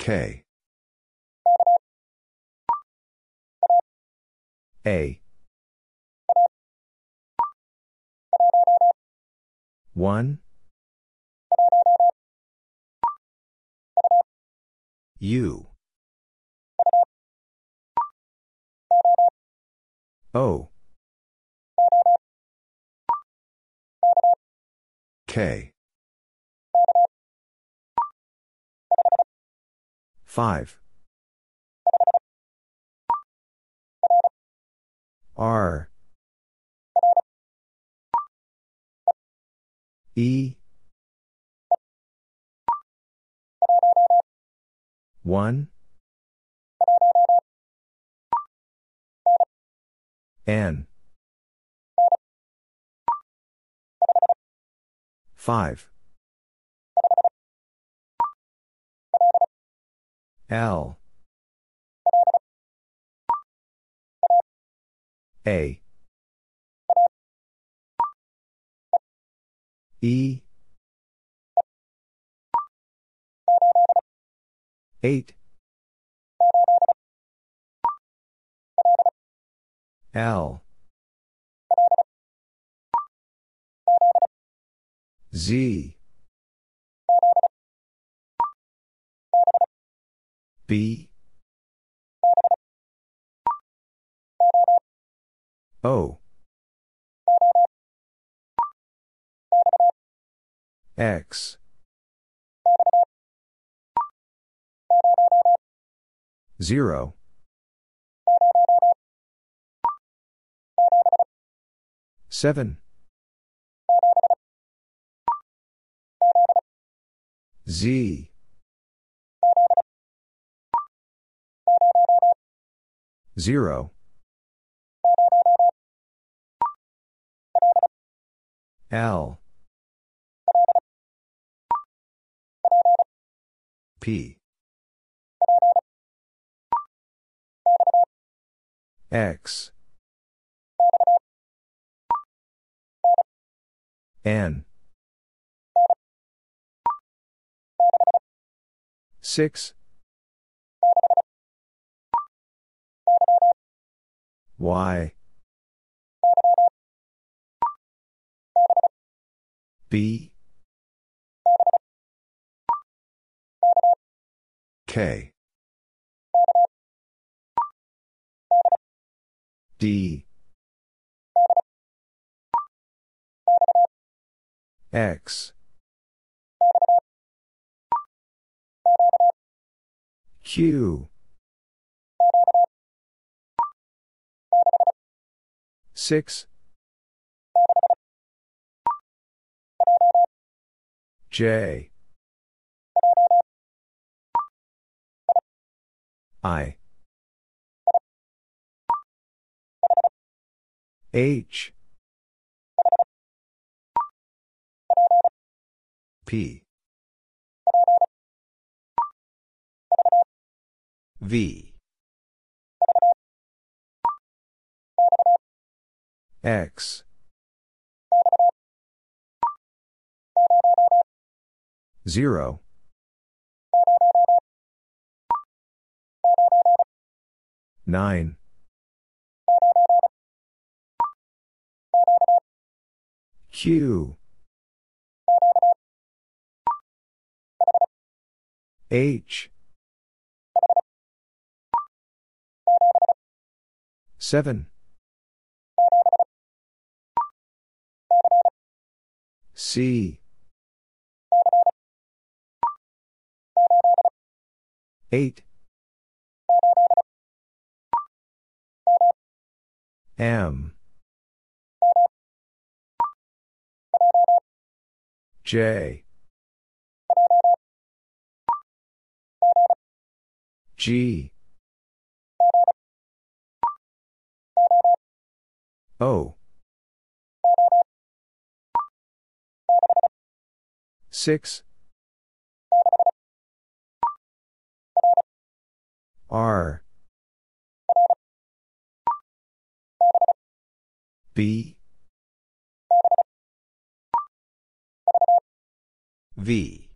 K. A. 1. U. O. K. 5. R. E. 1. N. 5. L. A. E. 8. L. Z. B. O. X. Zero. Seven. Z. Zero. L. P. X. N. 6. Y. B. K. D. X. Q. 6. J. I. H. P. V. X. Zero. Nine. Q. H. Seven. C. Eight. M. J. G. O. 6. R. B. V.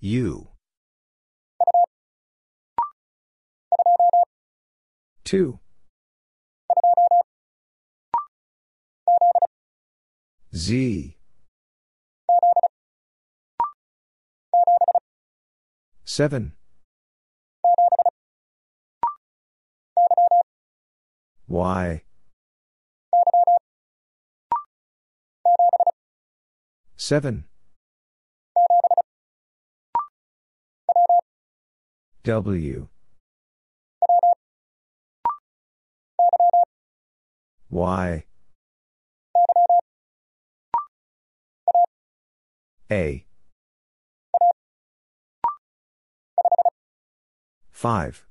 U. 2. Z. 7. Y. 7. W. Y. A. 5.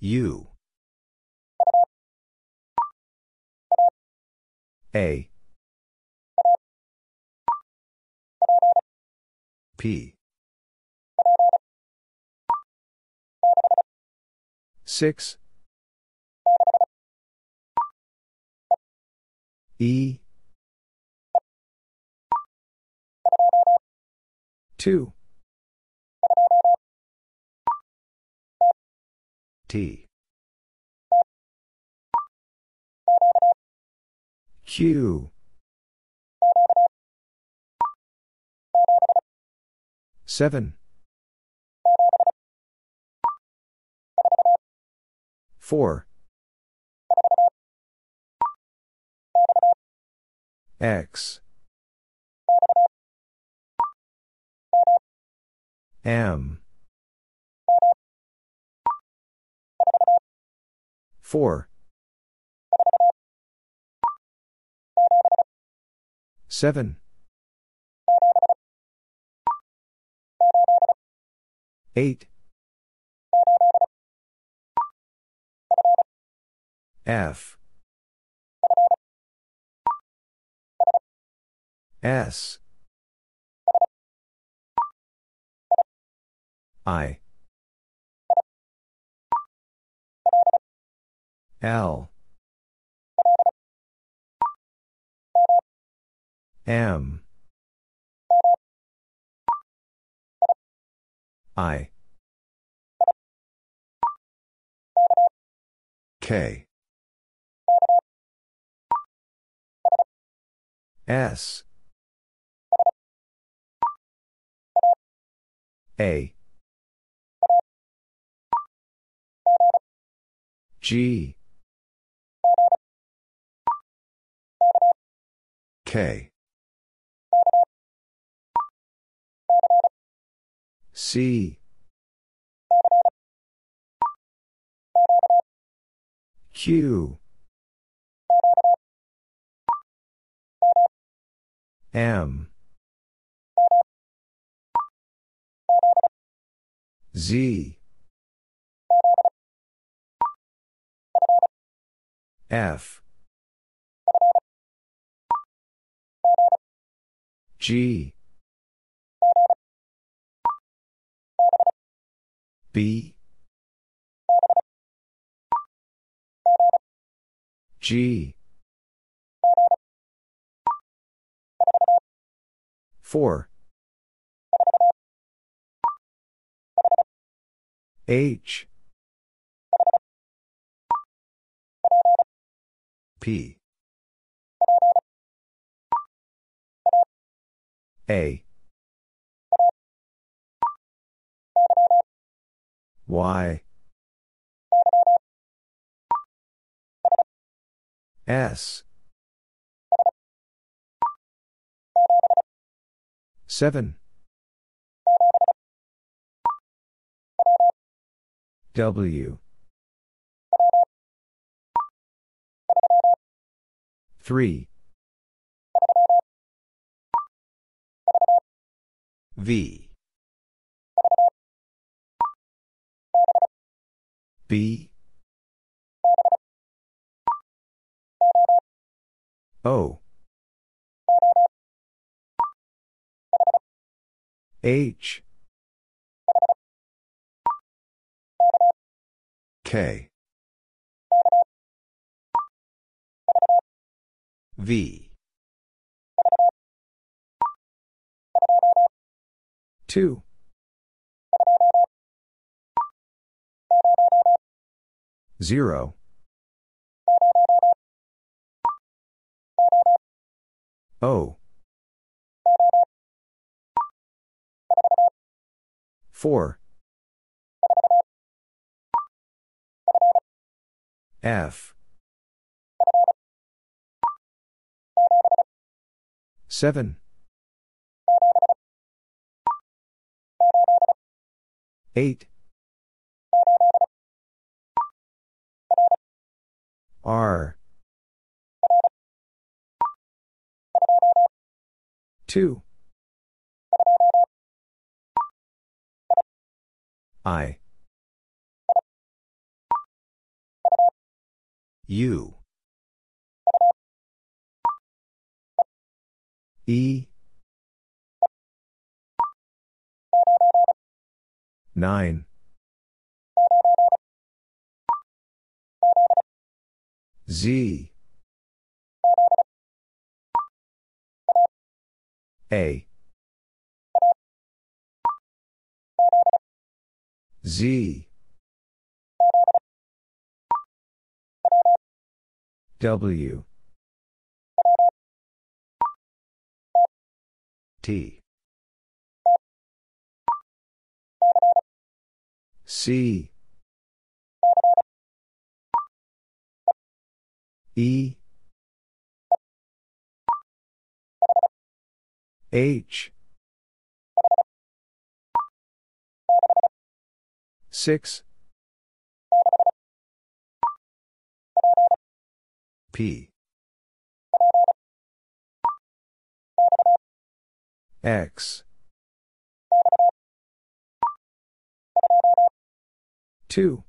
U. A. P. 6. E. 2. T. Q. 7. 4. X. M. 4. 7. 8. F. S. I. L. M. I. K. S. A. G. K. C. Q. M. Z. F. G. B. G. 4. H. P. A. Y. S. 7. W. 3. V. B. O. H. K. V. 2. Zero. O. Four. F. Seven. Eight. R. Two. I. U. E. 9. Z. A. Z. W. T. C. E. H. 6. P. X. 2.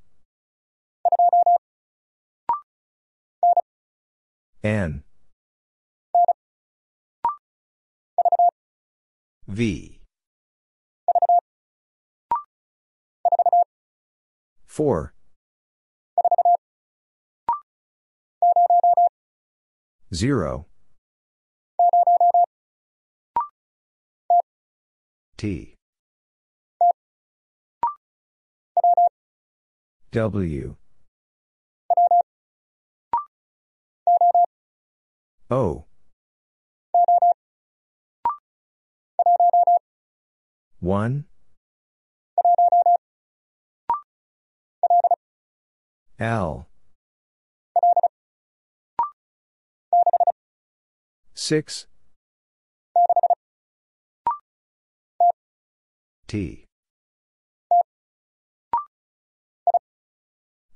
N. V. 4. 0. T. W. O. 1. L. 6. T.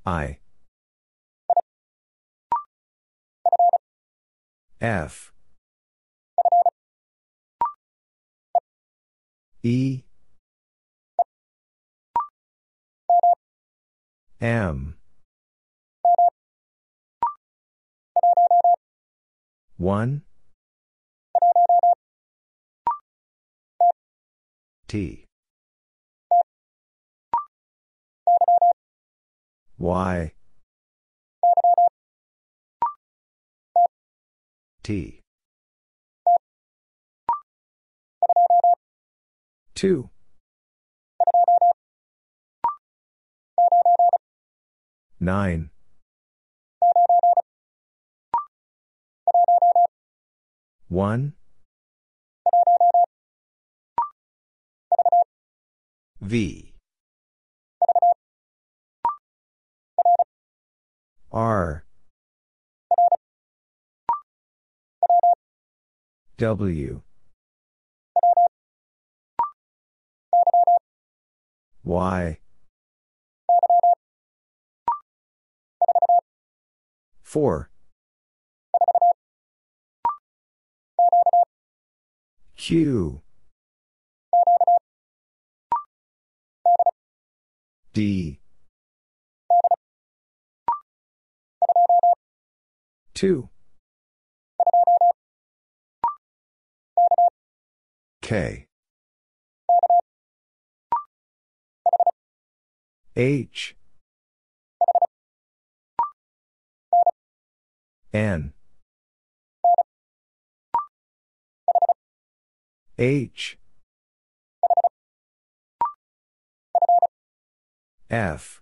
I. F. E. M. 1. T. Y. T. 2. Nine. One. V. R. W. Y. 4. Q. D. 2. K. H. N. H. F.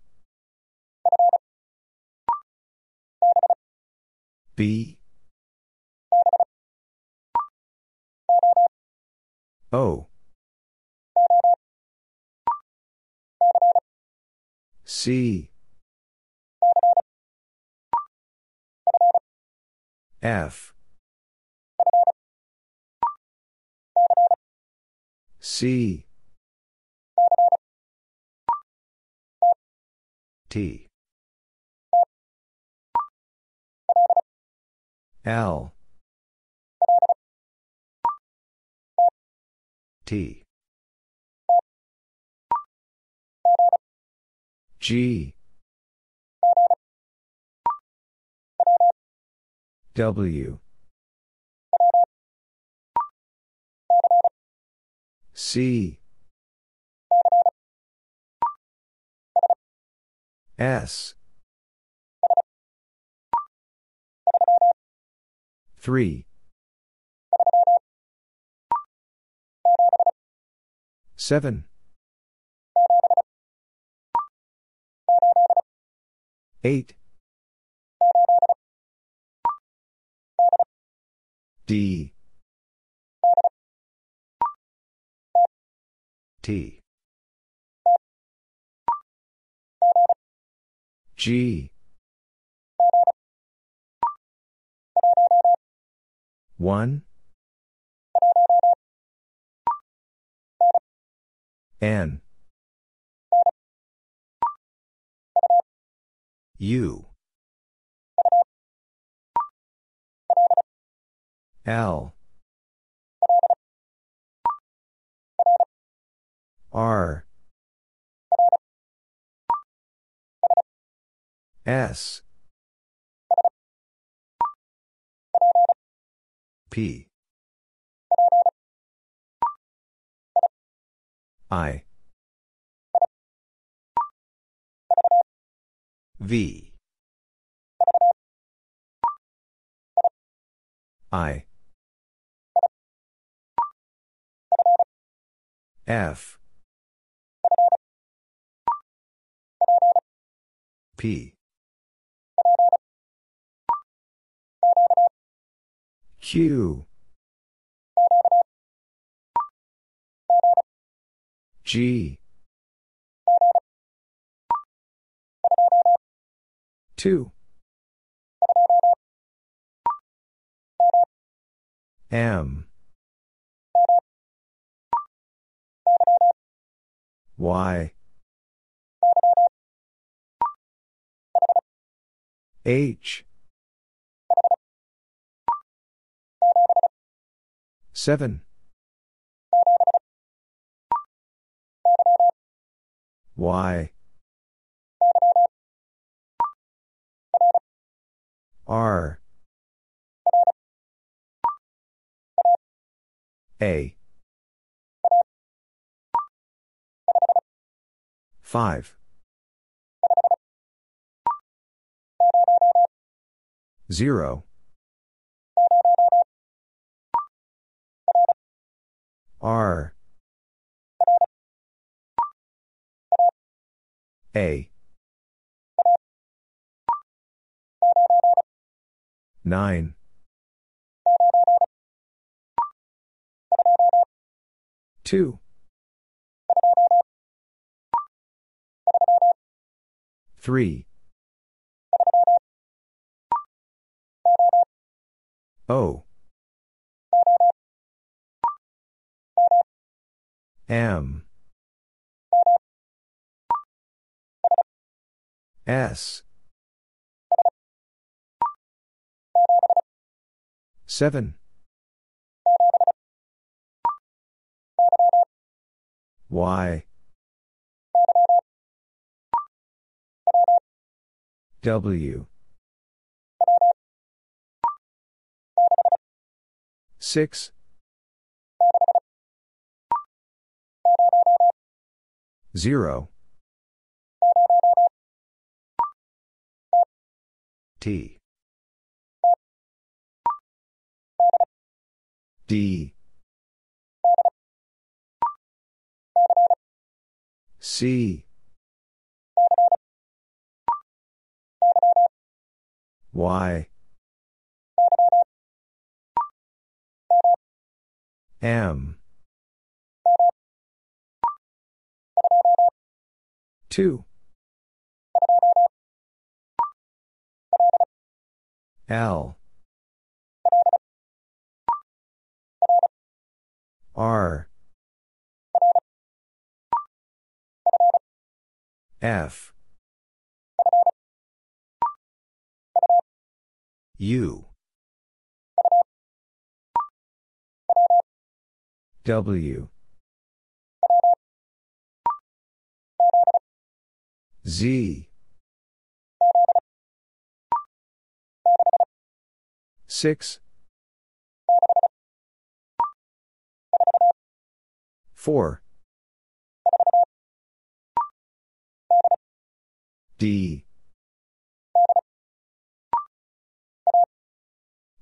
B. O. C. F. C T. L. T. G. W. C S. 3 7 8 D. T G. 1 N. U. L. R S. P. I. V. I. F. P Q G 2 M. Y. H. Seven. Y. R. A. 5. 0. R. A. 9 2 3 O M. S. 7 Y. W. 6 0 T. D. C. Y. M. 2. L. R. F. U. W. Z. 6. 4. D.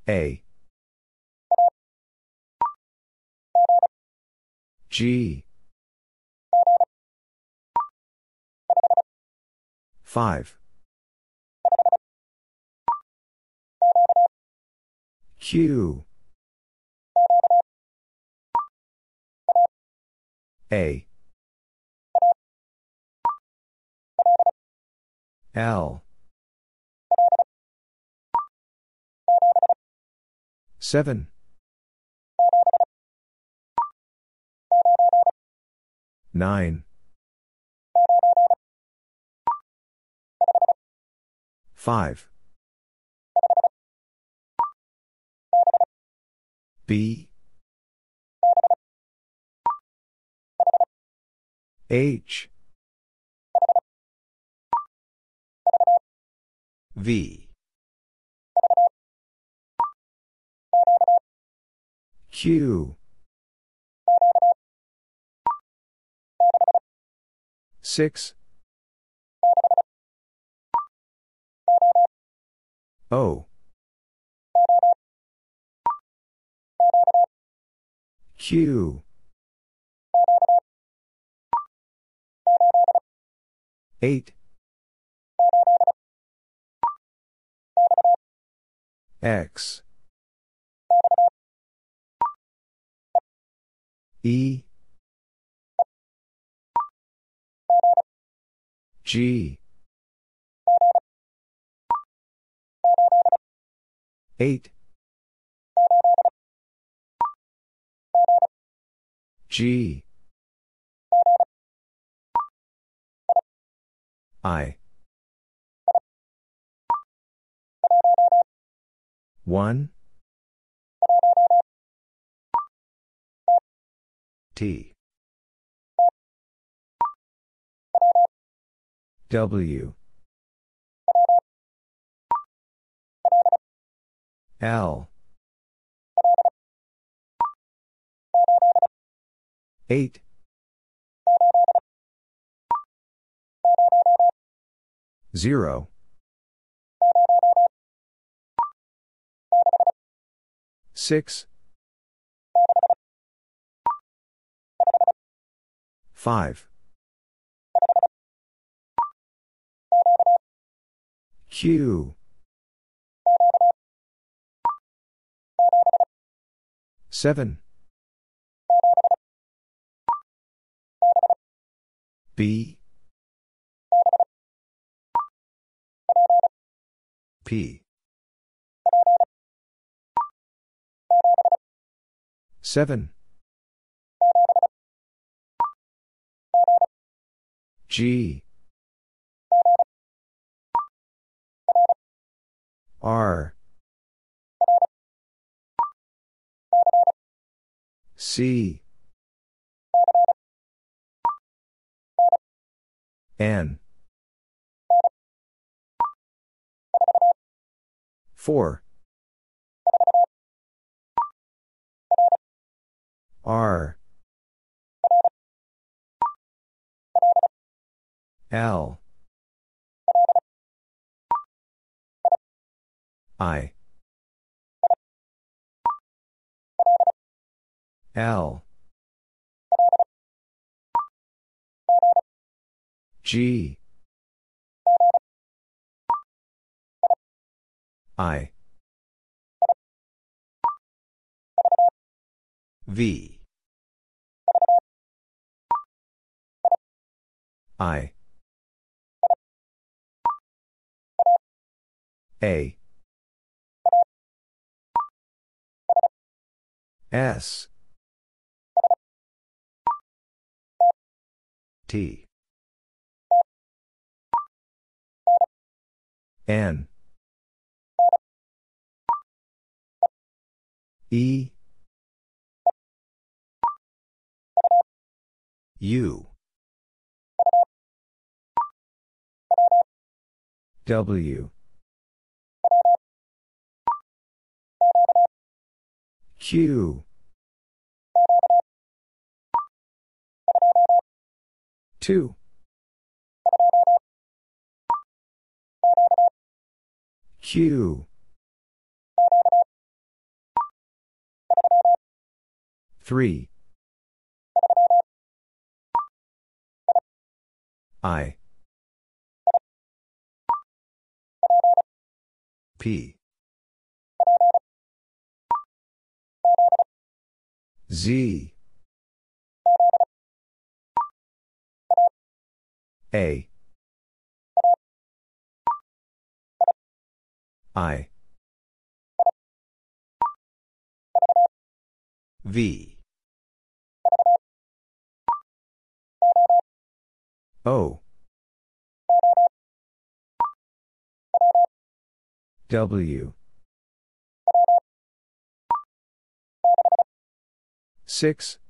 A. G. 5. Q. A. L. 7. 9. 5. B. H. V. Q. 6. O. Q. 8. X. E. G. 8. G. I. 1. T. W. L. 8. Zero. Six. Five. Q. Seven. B. P. 7. G. R. C. N. 4. R. L. I. L. G. I. V. I. A. S. T. N. E. U. W. Q. Two. Q. Three. I. P. Z. A. I. V. O. W. 6.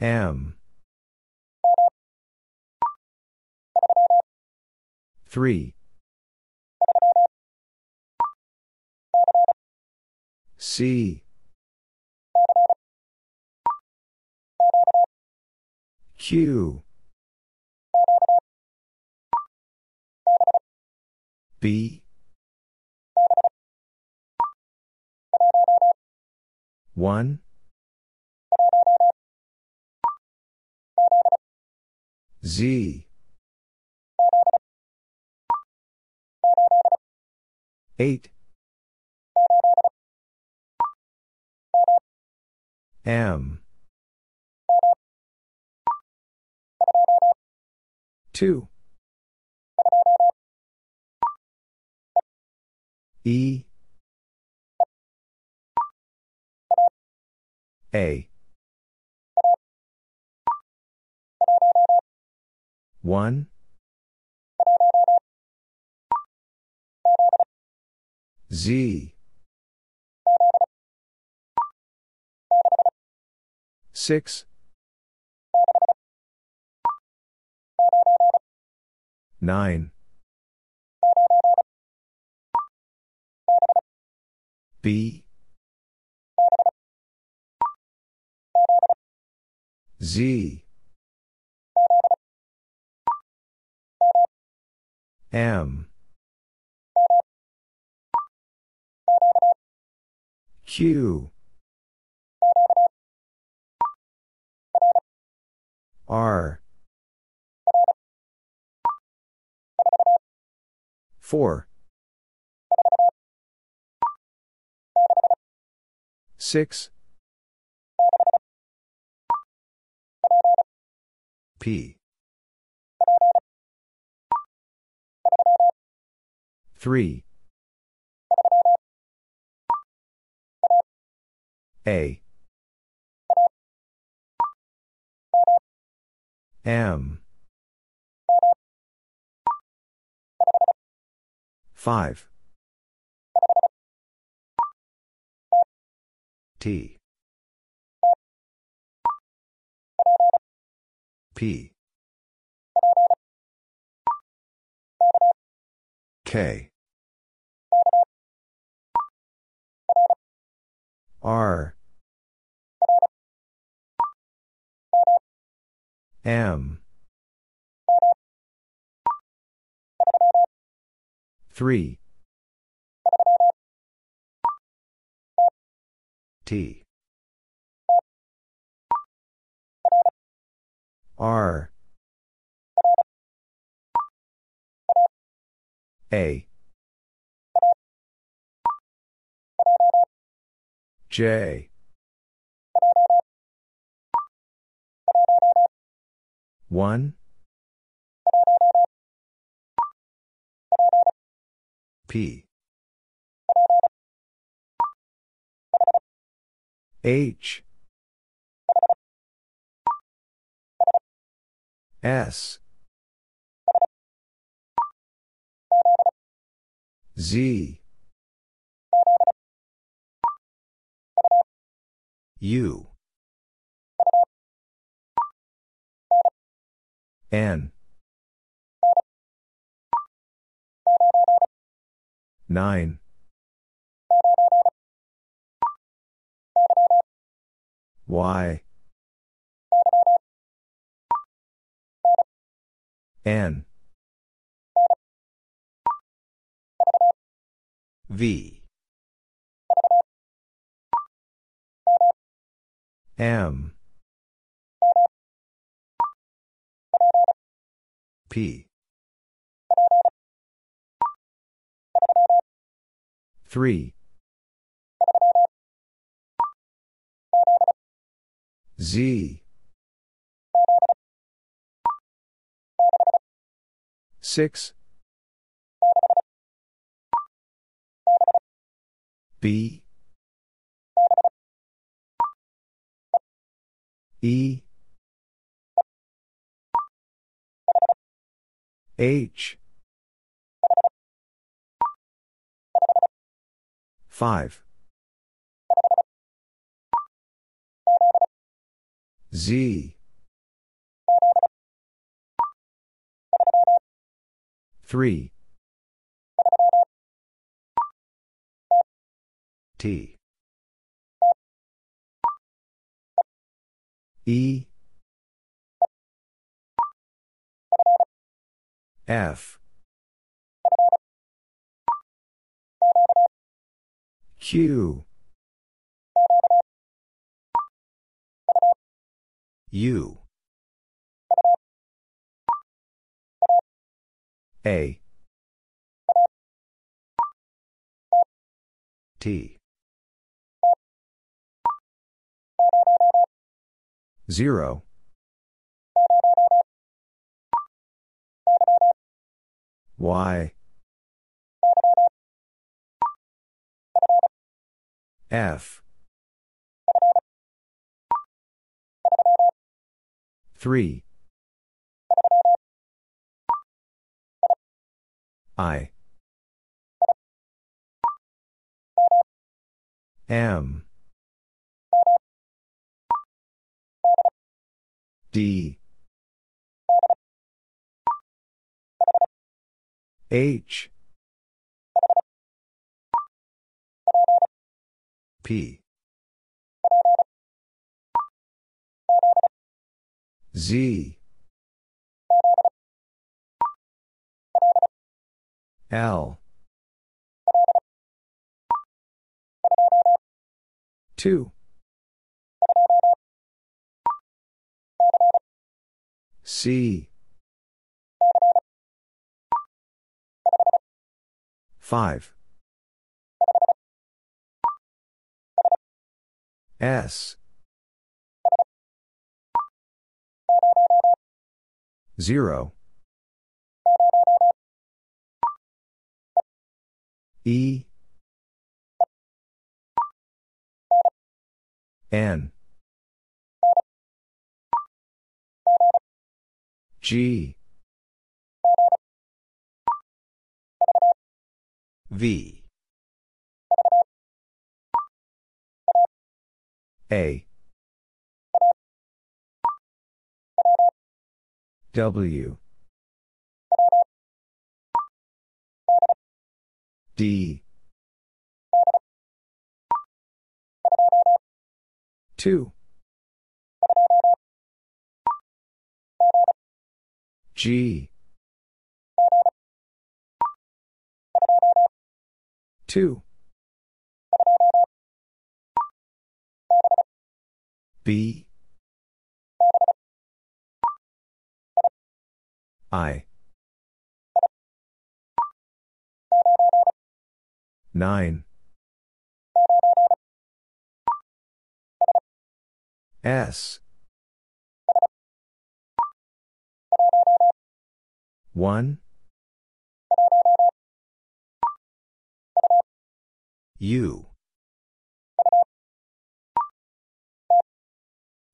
M. 3. C. Q. B. 1. Z. 8. M. 2. E. A. 1. Z. 6. 9. B. Z. M. Q. R. 4. 6. P. 3. A. M. 5. T. P. K. R. M. 3. T. R. A. J. One. P. H. S. Z. U. N. 9. Y. N. V. M. P. 3. Z. 6. B. E. H. 5. Z. 3. T. E. F. Q. U. A. T. 0. Y. F. 3. I. M. D. H. P. Z. L. 2. C. 5. S. 0. E. N. G. V. A. W. D. 2. G. 2. B. I. 9. S. 1. U.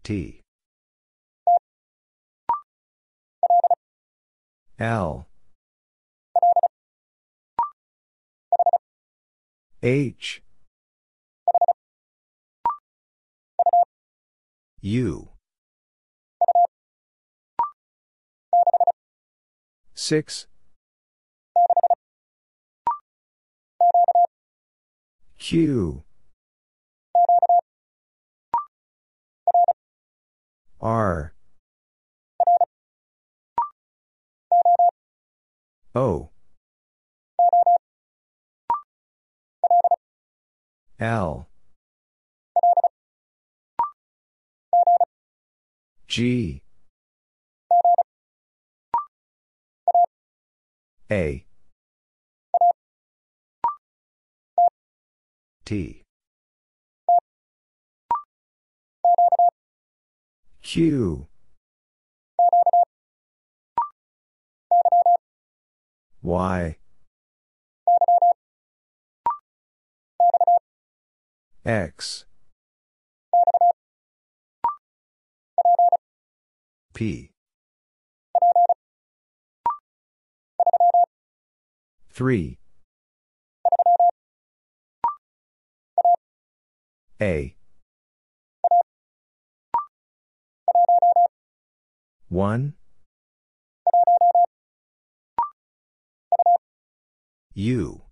T. L. H. U. 6. Q. R. O. L. G. A. T. Q. Y. X. P. 3. A. 1. U.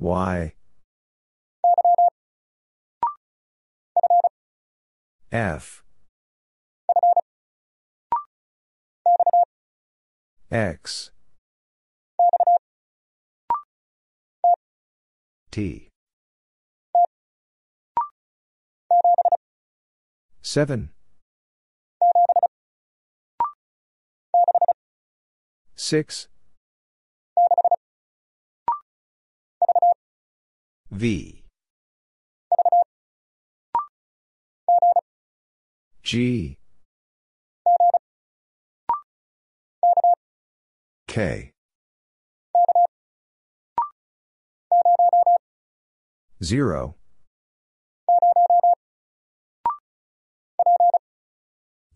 Y. F. X. T. 7. 6. V. G. K. 0.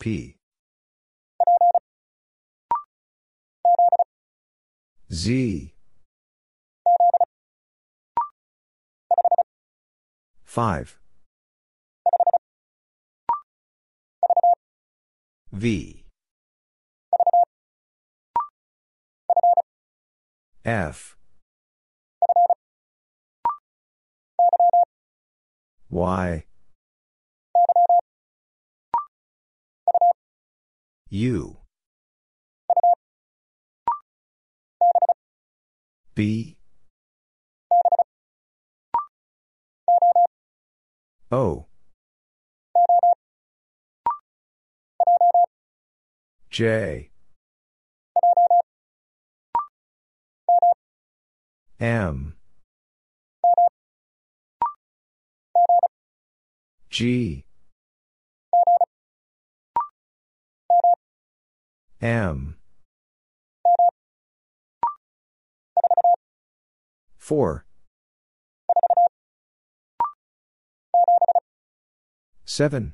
P. Z. 5. V. F. Y. U. B. O. J. M. G. M. 4. 7.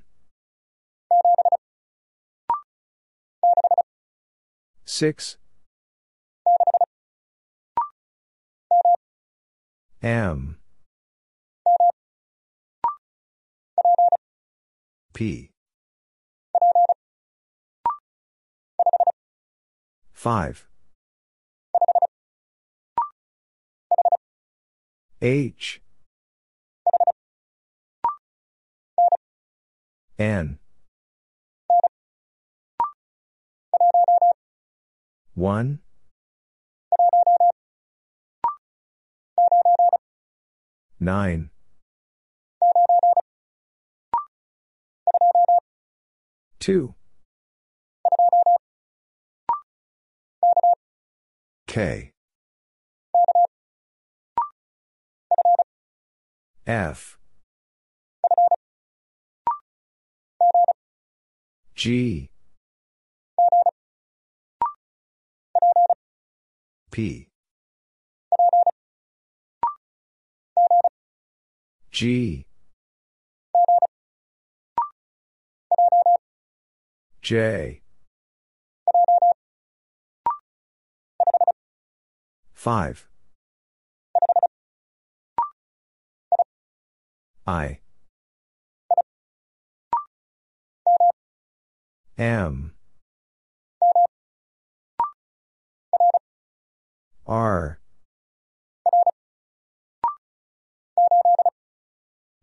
6. M. P. 5. H. N. 1. 9. Two. K. F. G. P. G. J. 5. I. M. R.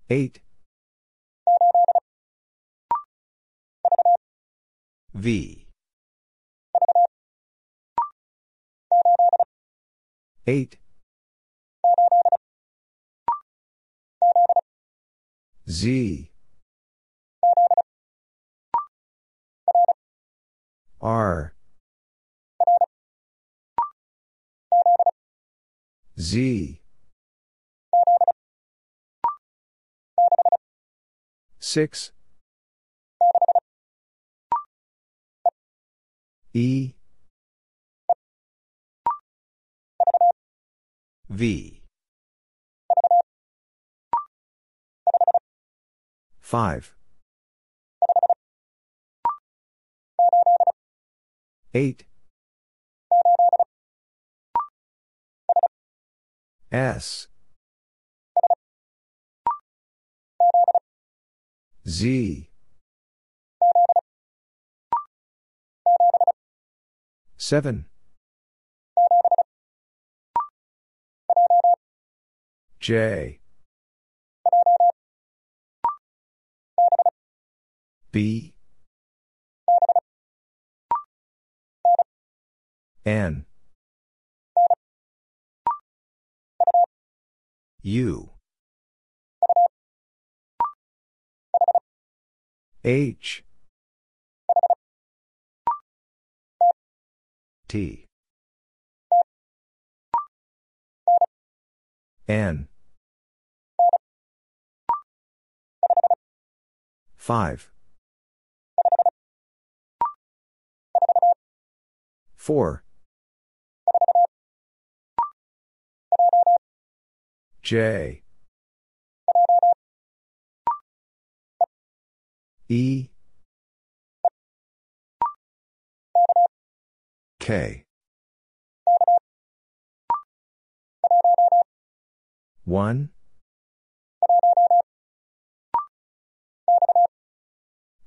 8. V. 8. Z. R. Z. 6. E. V. 5. 8. S. Z. 7. J. B. N. U. H. T. N. 5. 4. J. E. K. 1.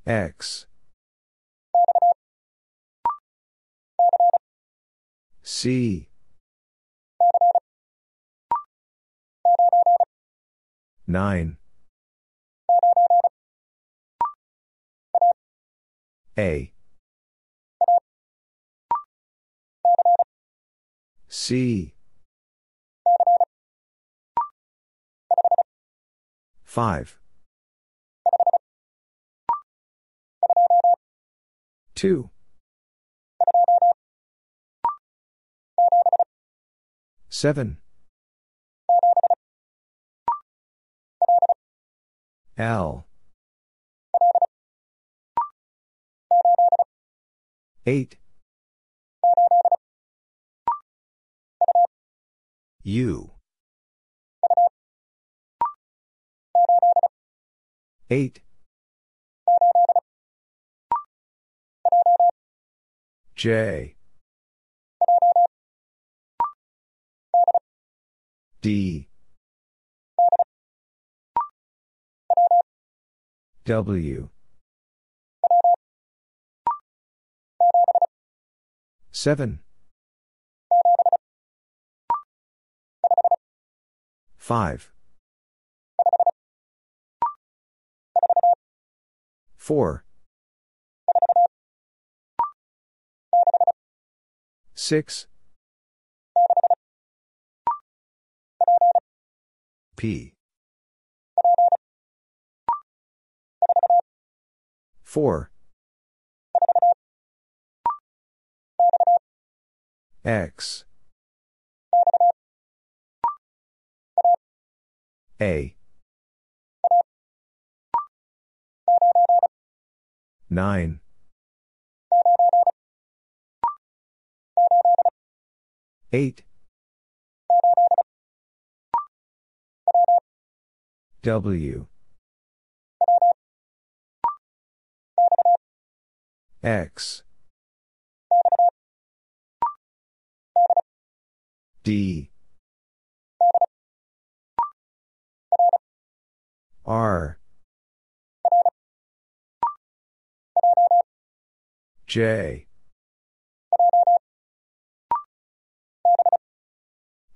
X. C. 9. A. C. 5. 2. 7. L. 8. U. 8. J. D. W. 7. 5. 4. 6. P. 4. X. A. 9 8 W. X. D. R. J.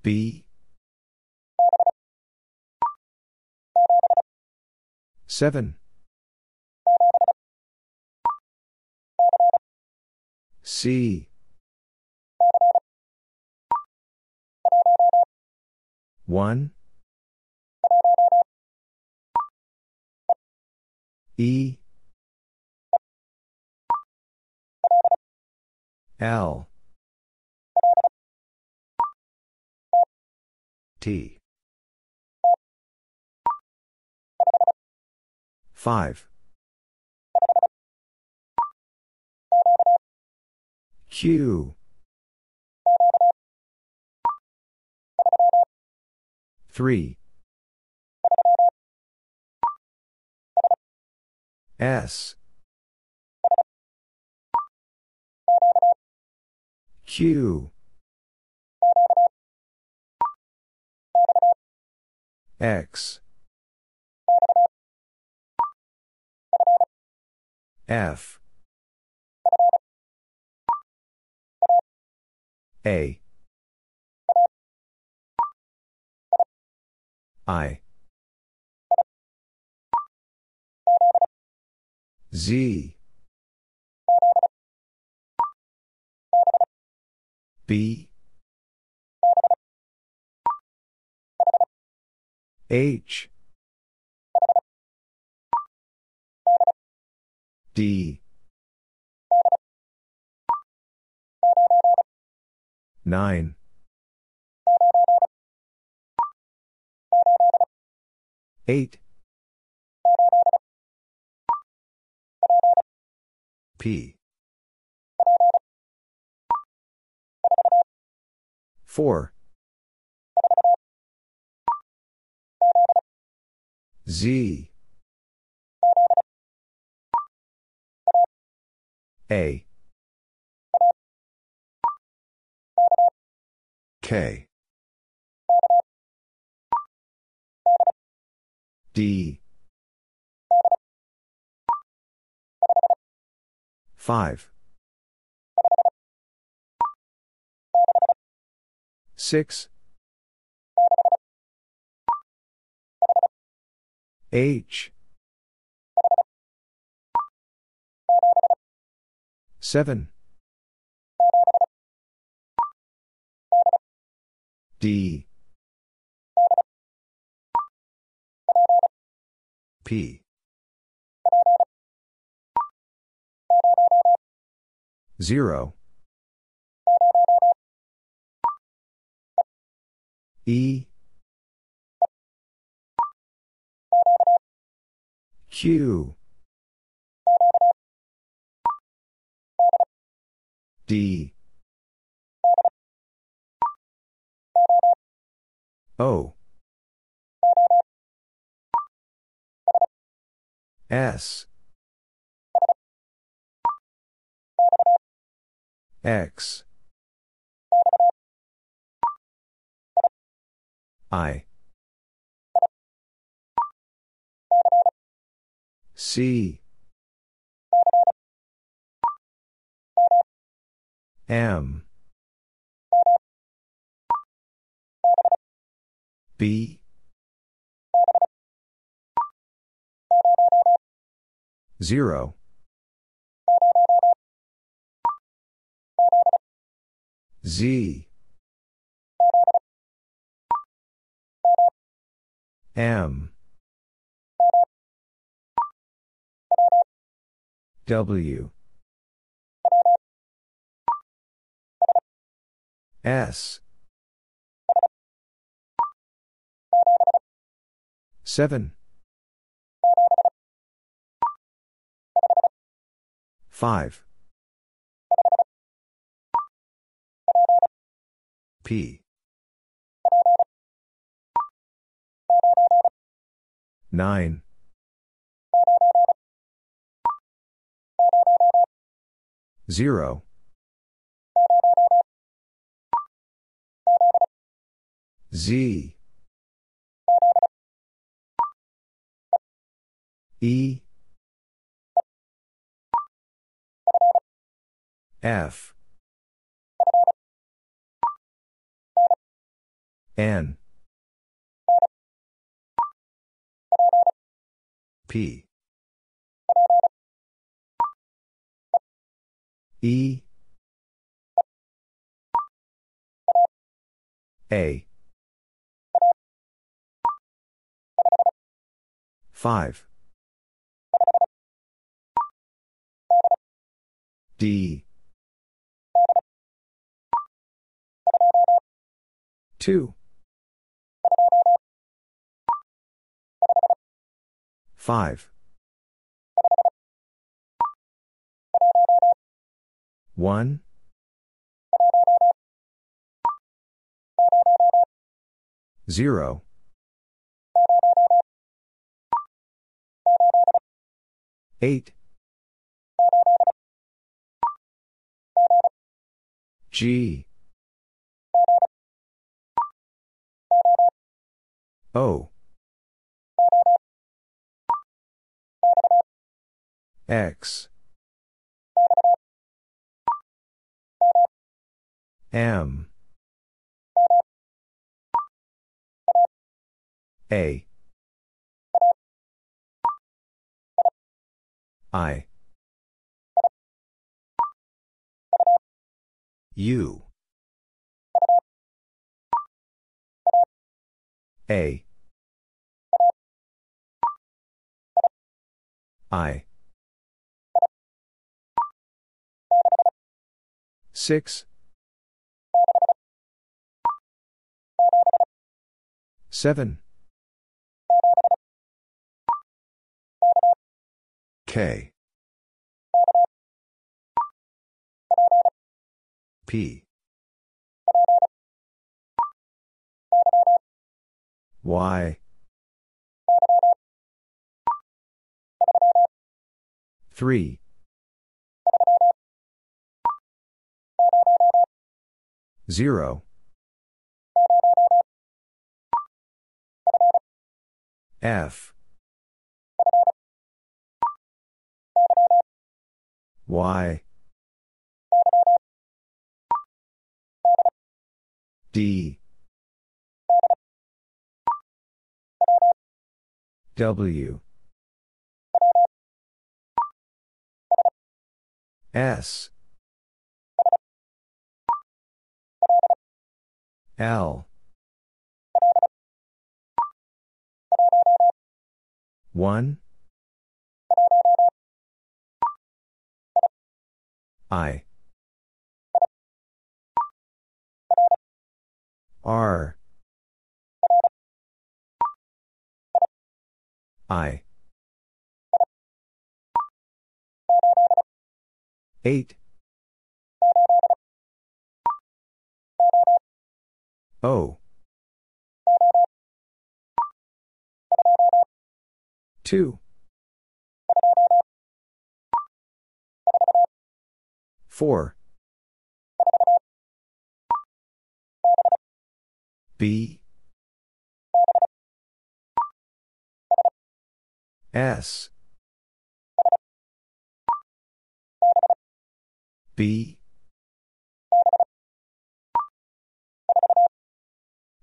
B. 7 C 1 E. L. T. 5 Q 3 S. Q. X. F. A I. Z. B. H. D. 9 8 P. 4 Z. A. K D. 5 6 H. 7 D P. 0 E. Q. D. O S. X. I. C. M. B Zero. Z. M. W. S. Seven. Five. P. Nine. Zero. Z. E. F. N. P. E. A. 5. D. 2. 5. 1. 0. Eight. G. O. X. M. A. I. U. A. I. 6. 7. K. P. Y. 3. Zero. F. Y. D. W. S. L. 1. I. R. I. 8. O. 2. 4. B. S. B.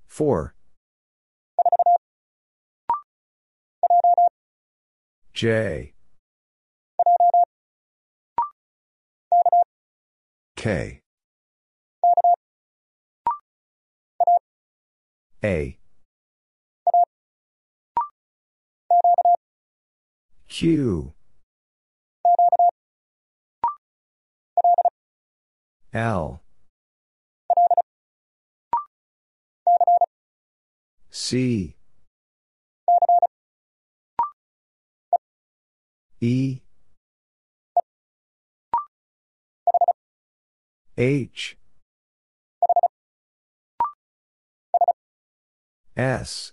4. J. K. A. Q L. C. E. H. S.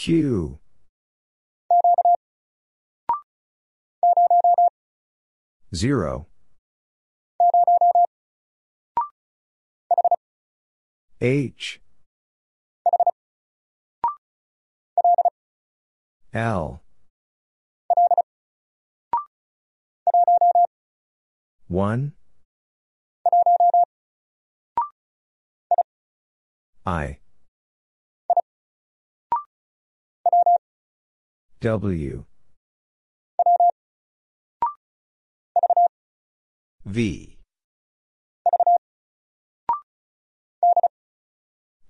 Q. Zero. H. L. One. I W. V.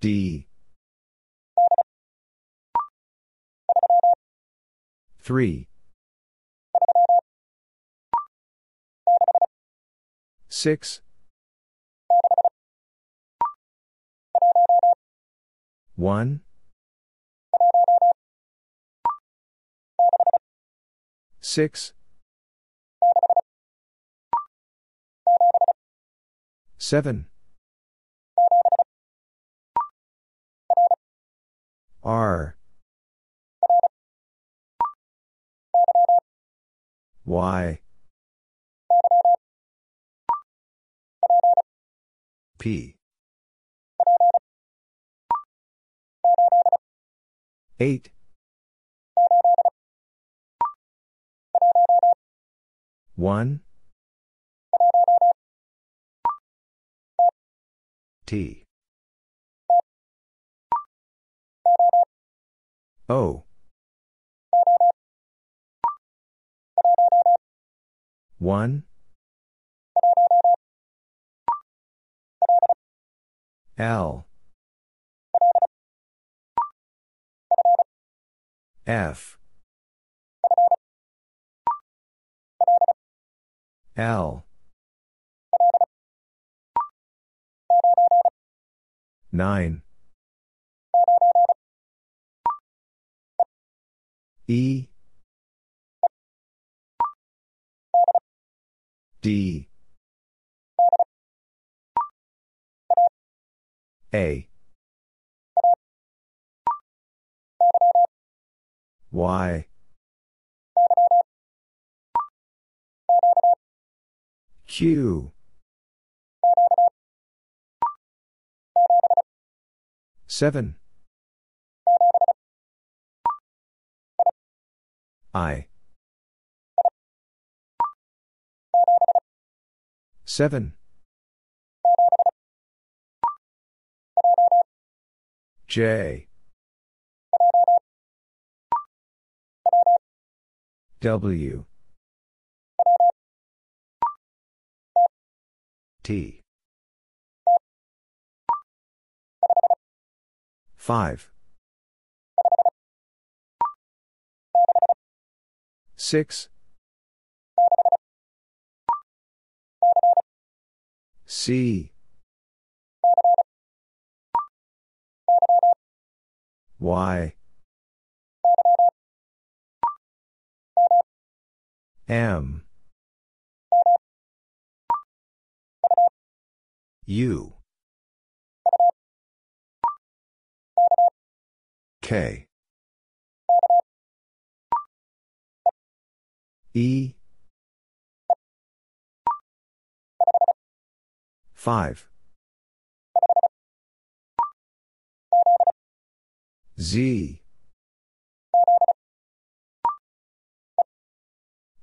D. 3 6 1 6 7 R. Y. P. 8 1 T. O. One. L. F L. 9 E. D. A. Y Q. Seven. I. Seven. J. W T. 5 6 C. Y. M U. K. E. 5 Z.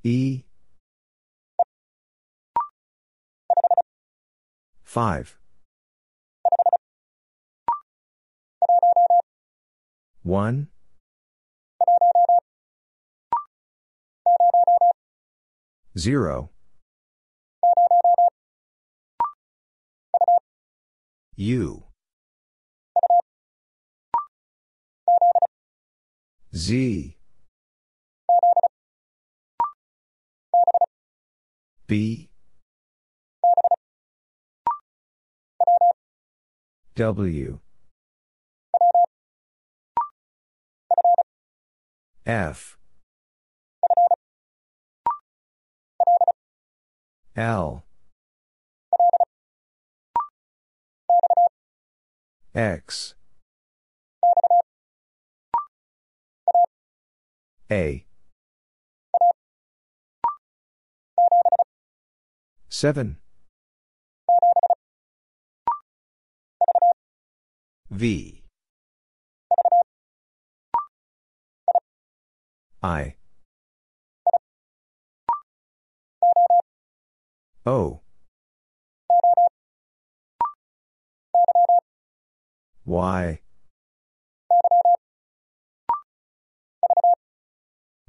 E 5 1 0 U. Z. B W. F. L. X. A. 7 V. I. O. Y.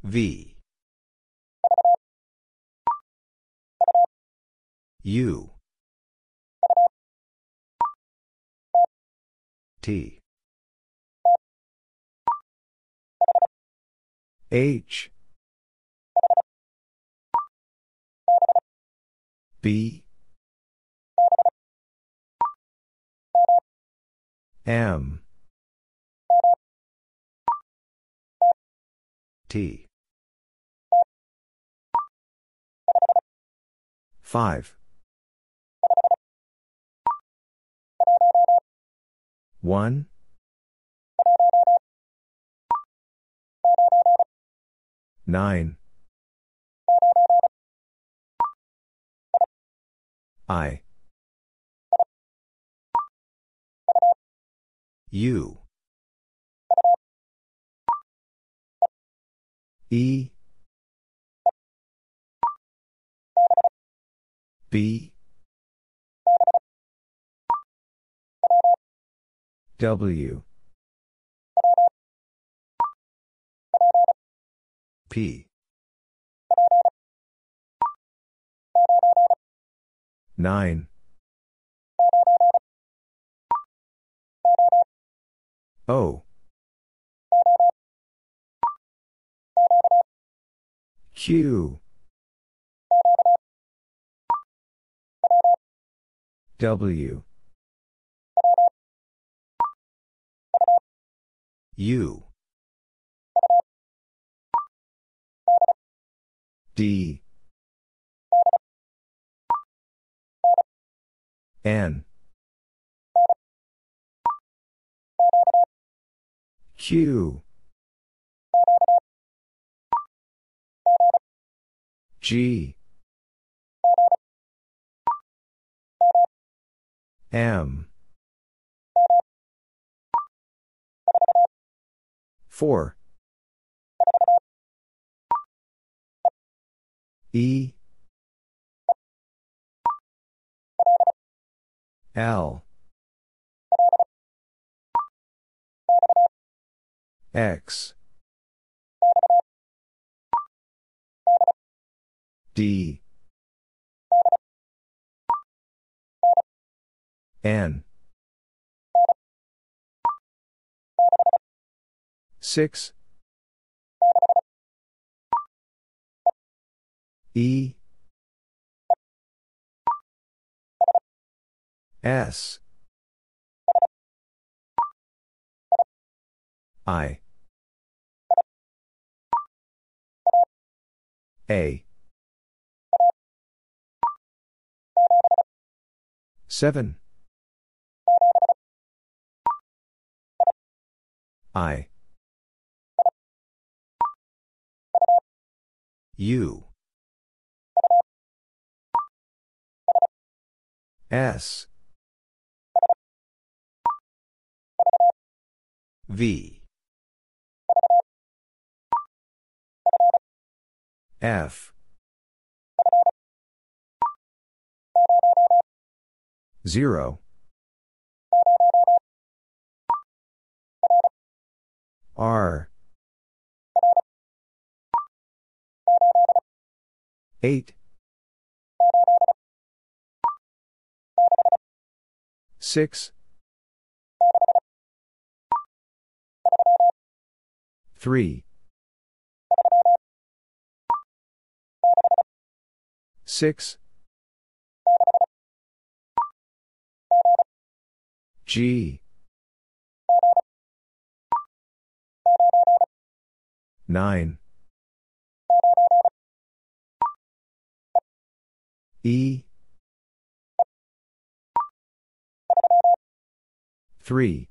V. U T. H. B. M. T. 5 1 9 I. U. E. B W P 9 O Q W U. D. N. Q. G. M 4 E. L. X. D. N 6 E. S. I. A. 7 I U S V F 0 R 8 6 3 6 G. 9. E. 3.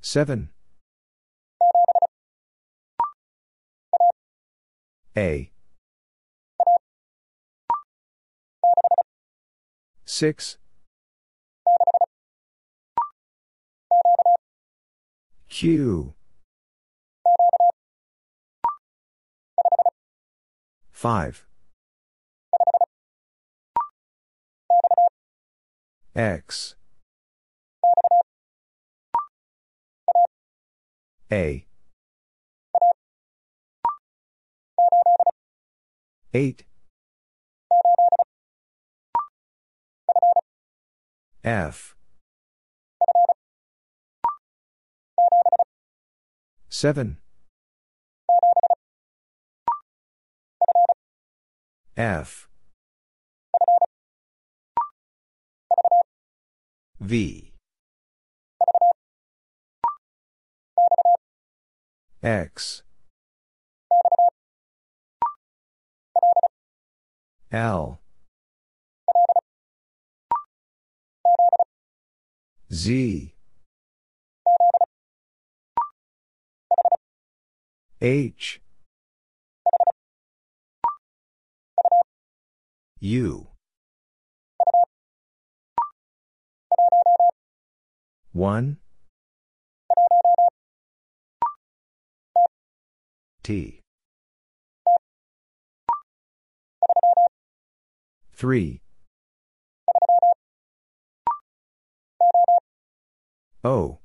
7. A. 6. Q. 5. X. A. 8. F. 7. F. V. X. L. Z. H. U. 1. T. 3. O.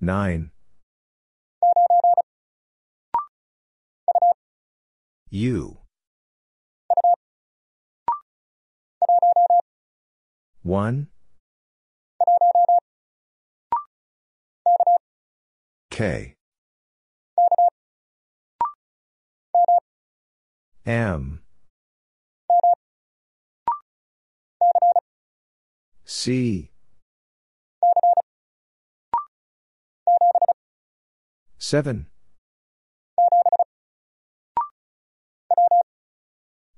9. U. 1. K. M. C. 7.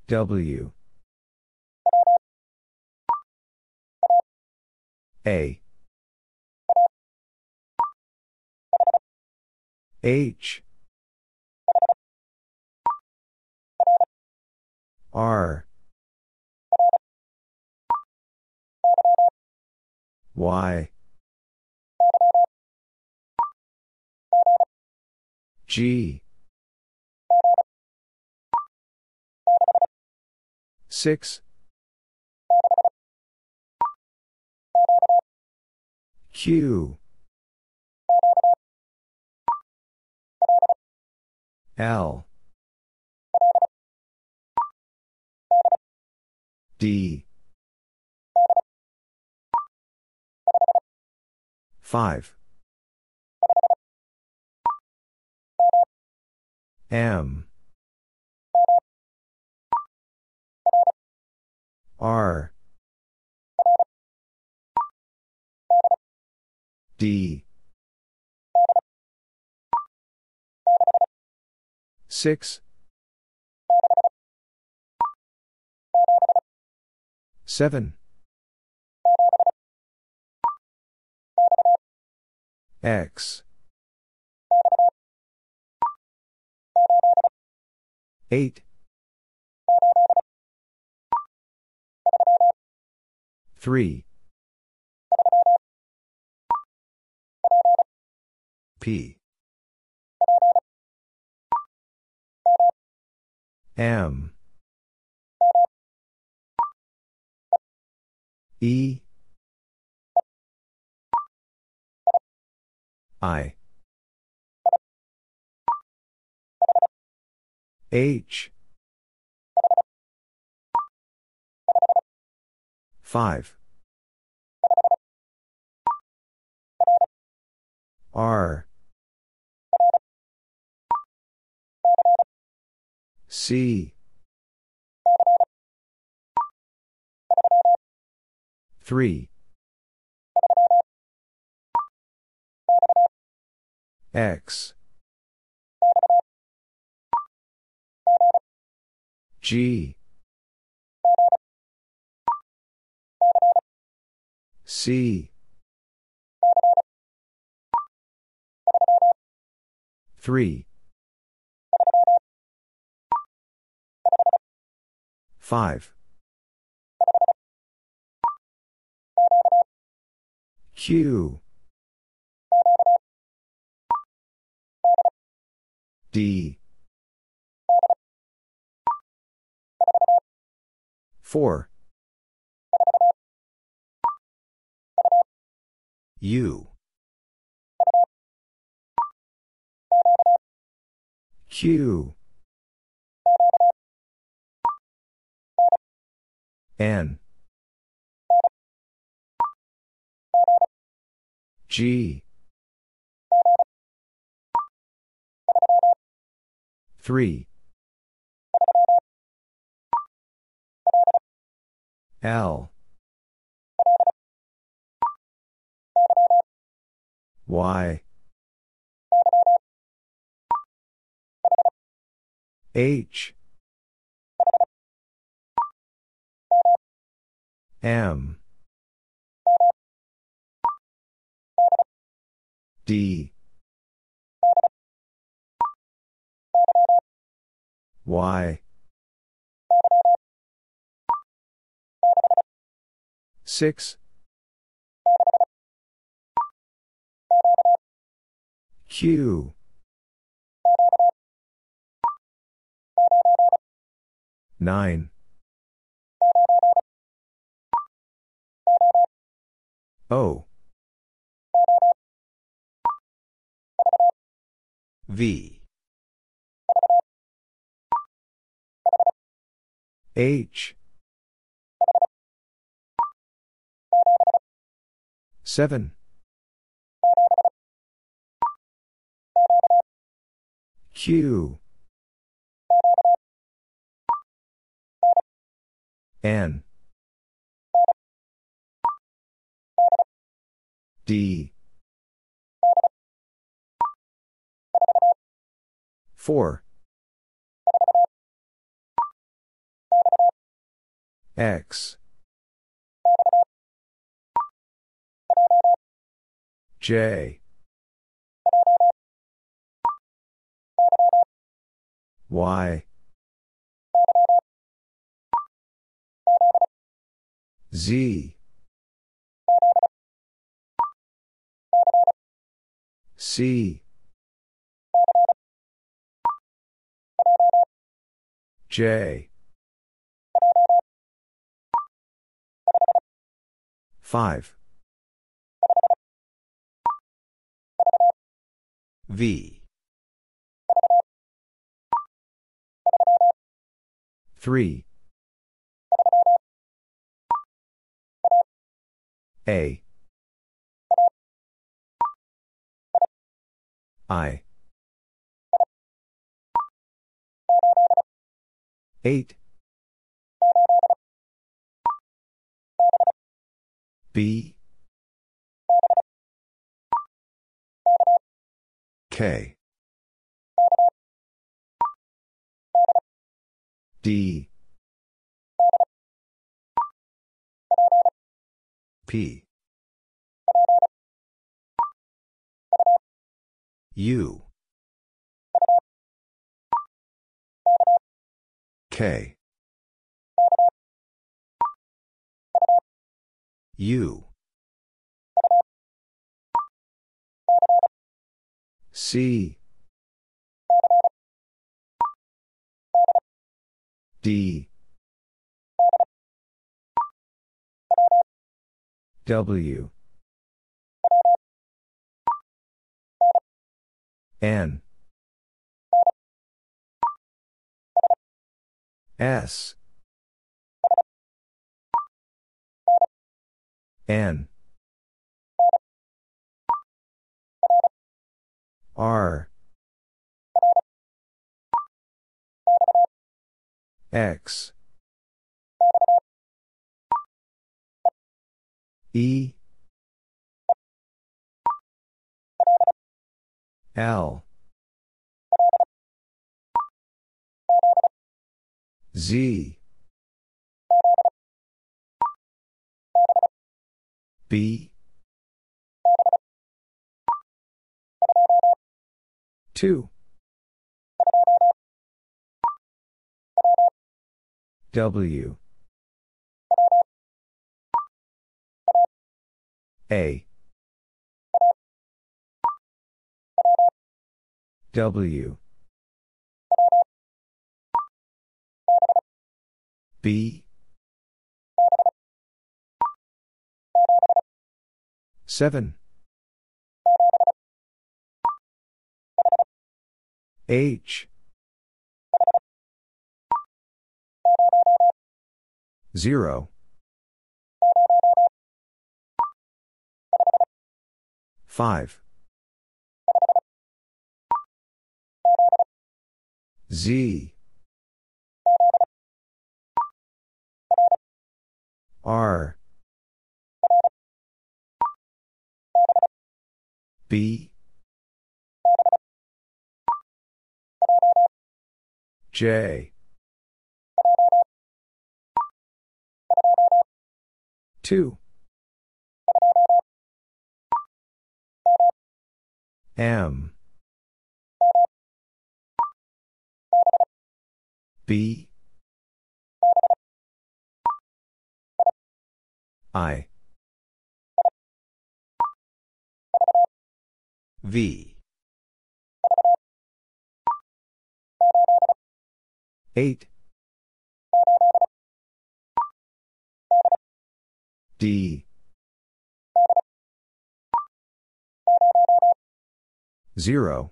W. A. H. R. Y. G. 6. Q. L. D. 5. M. R. D. 6. 7. X. 8. 3. P. M. E. I. H. 5. R. C. 3. X. G. C. 3. 5. Q. D. 4. U. Q. N. G. 3. L. Y. H. M. D. Y. 6. Q. Nine. O. V. H. 7. Q. N. D. 4. X. J. Y. Z. C. J. 5. V. 3. A. I. 8. B. K. D. P. U. K. U. C. D. W. N. S. N. R. X. E. L. Z. B. 2 W. A. W. B. 7 H 0 5 Z. R. B. J 2 M. B. I. V. 8 D. 0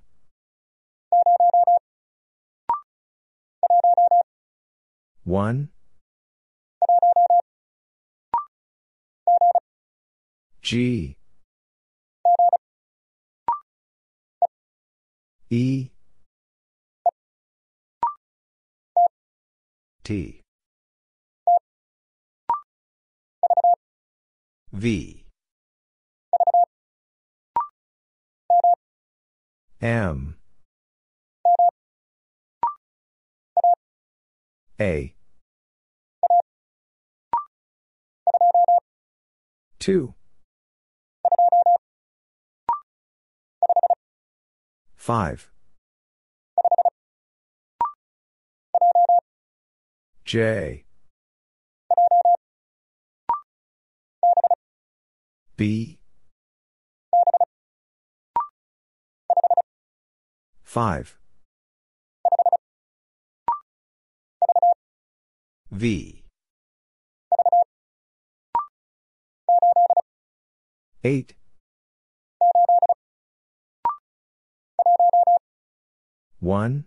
1 G. E. T V. M. A. 2 5 J B 5 V. 8 1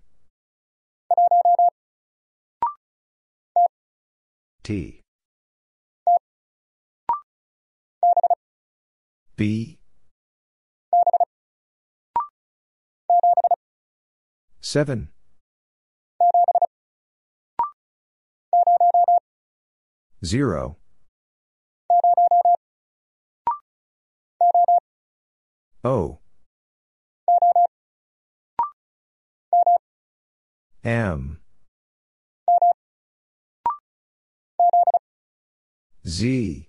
T B 7 0 O. M. Z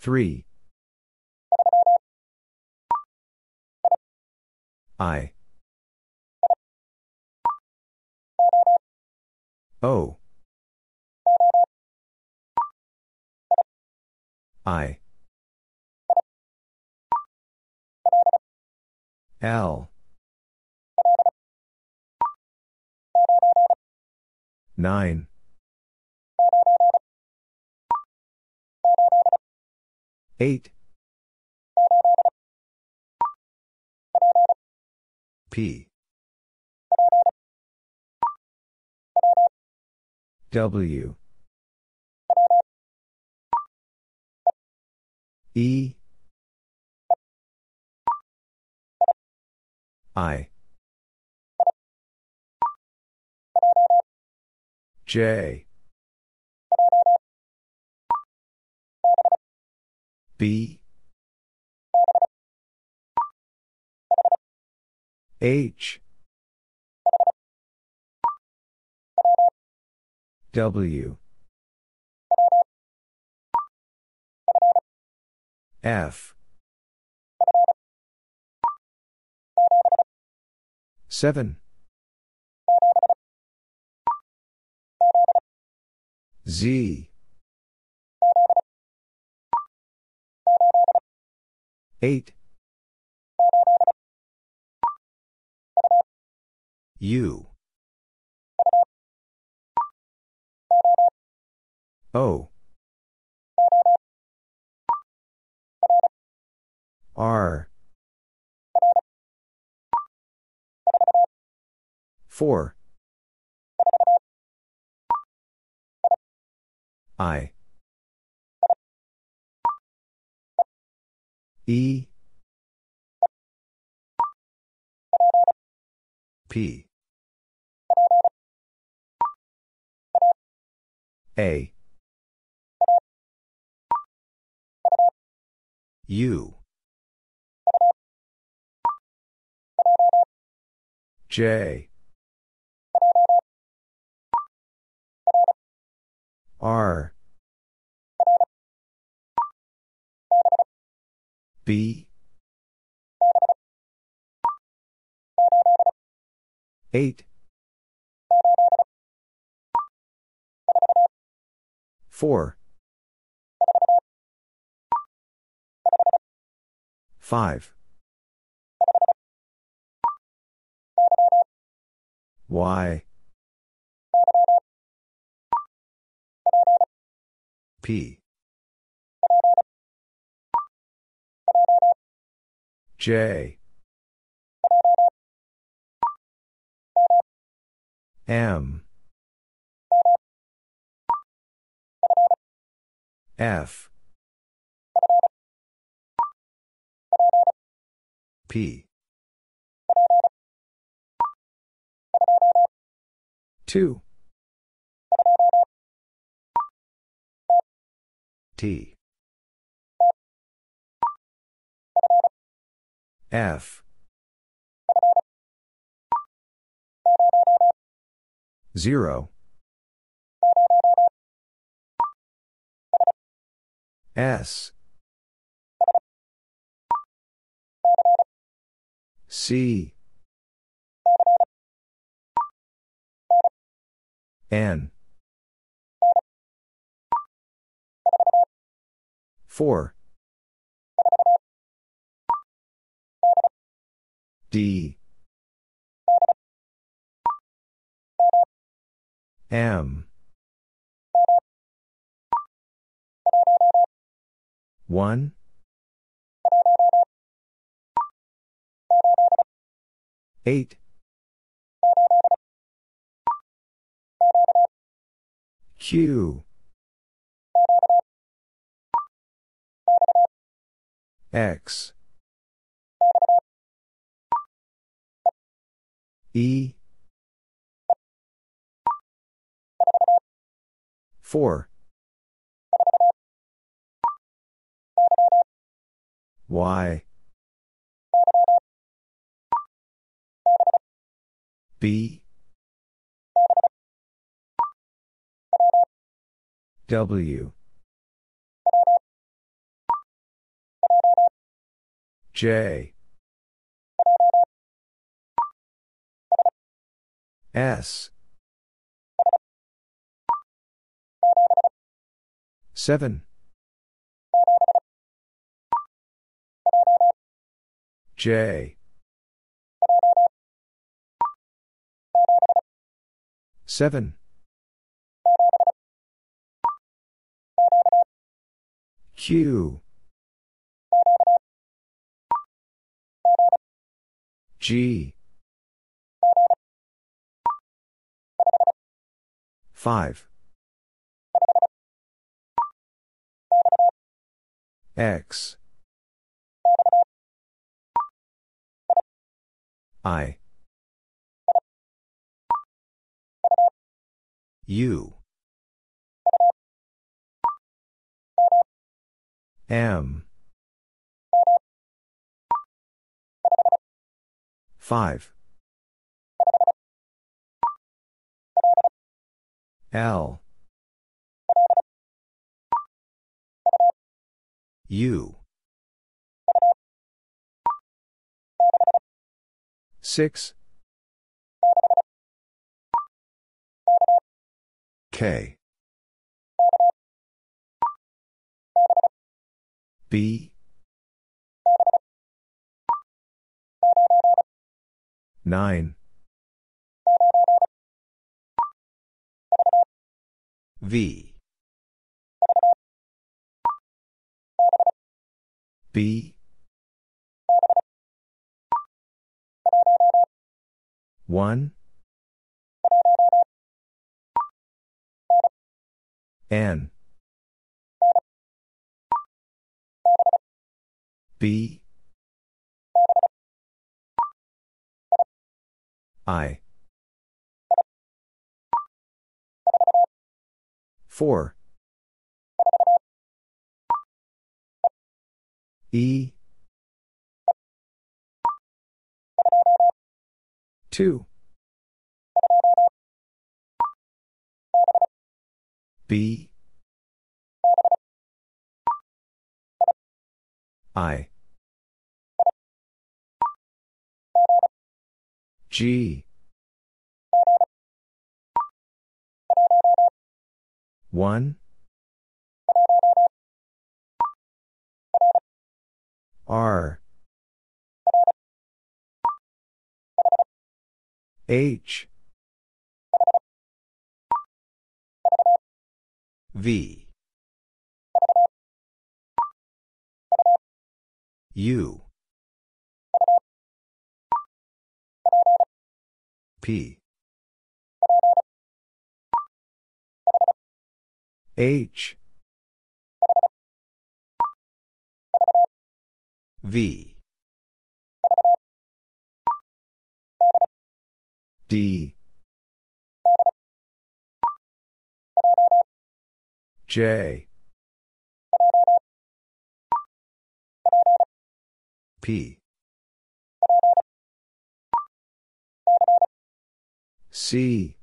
3 I. O. I. L. 9 8 P. W. E. I. J B. H. W. F. 7 Z 8 U. O. R. 4 I E P A U J R B. 8 4 5 Y. P J. M. F. P. 2 T F. 0 S. C. N. 4 D. M. 1 8 Q. X E. 4 Y. B. W. J S. 7 J. 7 Q. G 5. X. I. U. M. 5. L. U. 6. K. B. 9. V. B. 1. N. B. I. 4. E. 2. B. I. G. 1. R. H. V. U. P. H. V. D. J. P. C.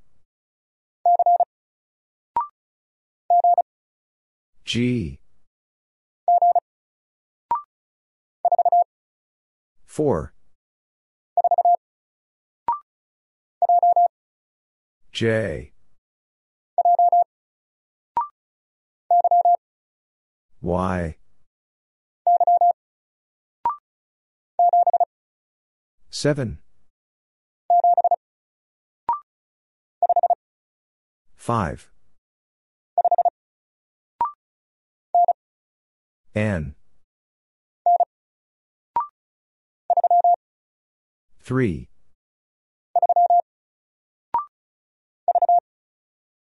G. 4. J. Y. 7. 5. N. 3.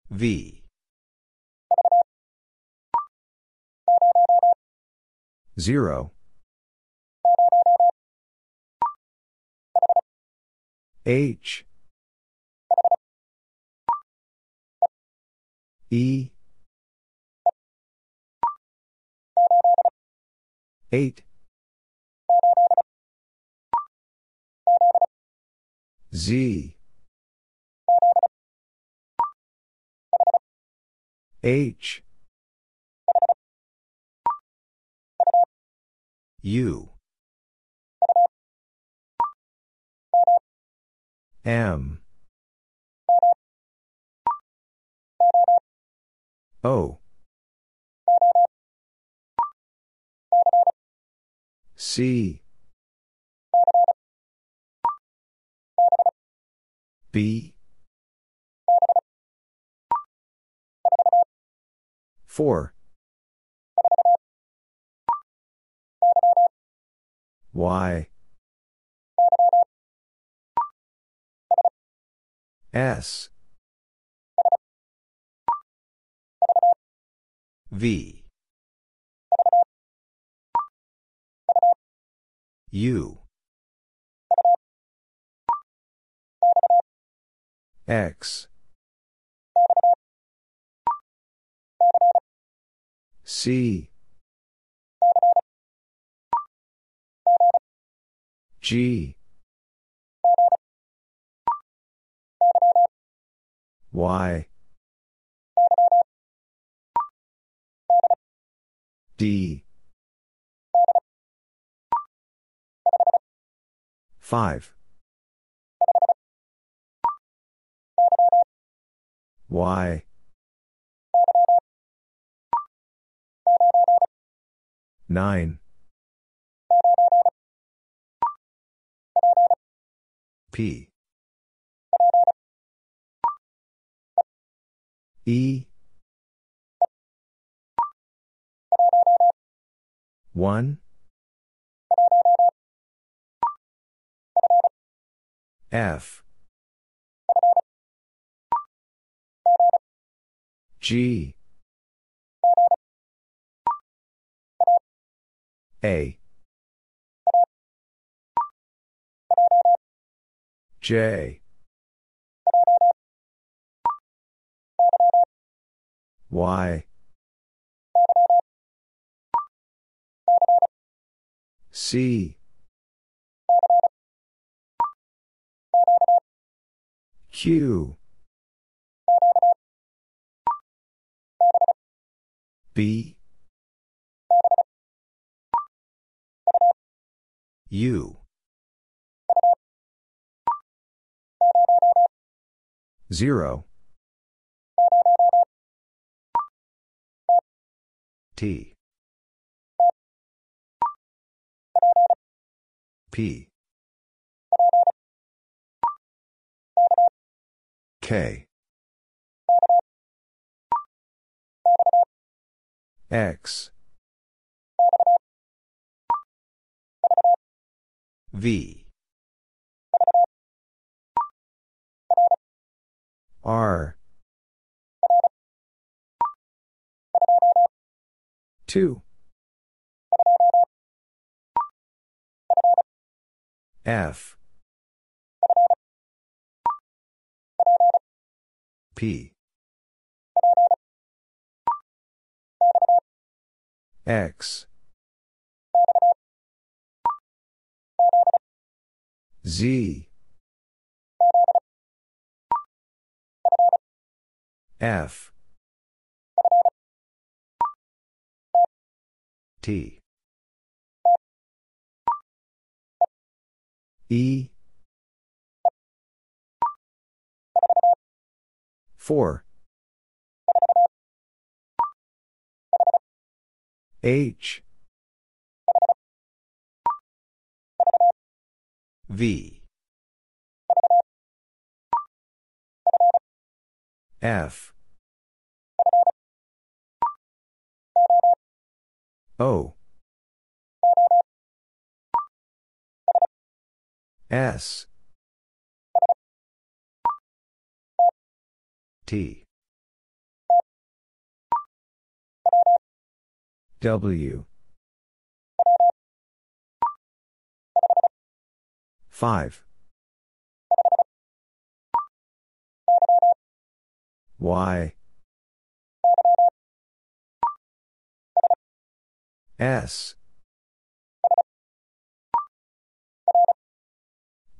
V. 0. H. E. 8. Z. H. U. M. O. C. B. 4. Y. S. V. U X. C. G. Y. D. 5. Y. Nine. P. E. 1. F. G. A. J. Y. C. Q. B. U. Zero. T. P. K. X. V. R. 2. F. P. X. Z. F. T. E. 4. H. V. F. O. S. T. W. 5. Y. S.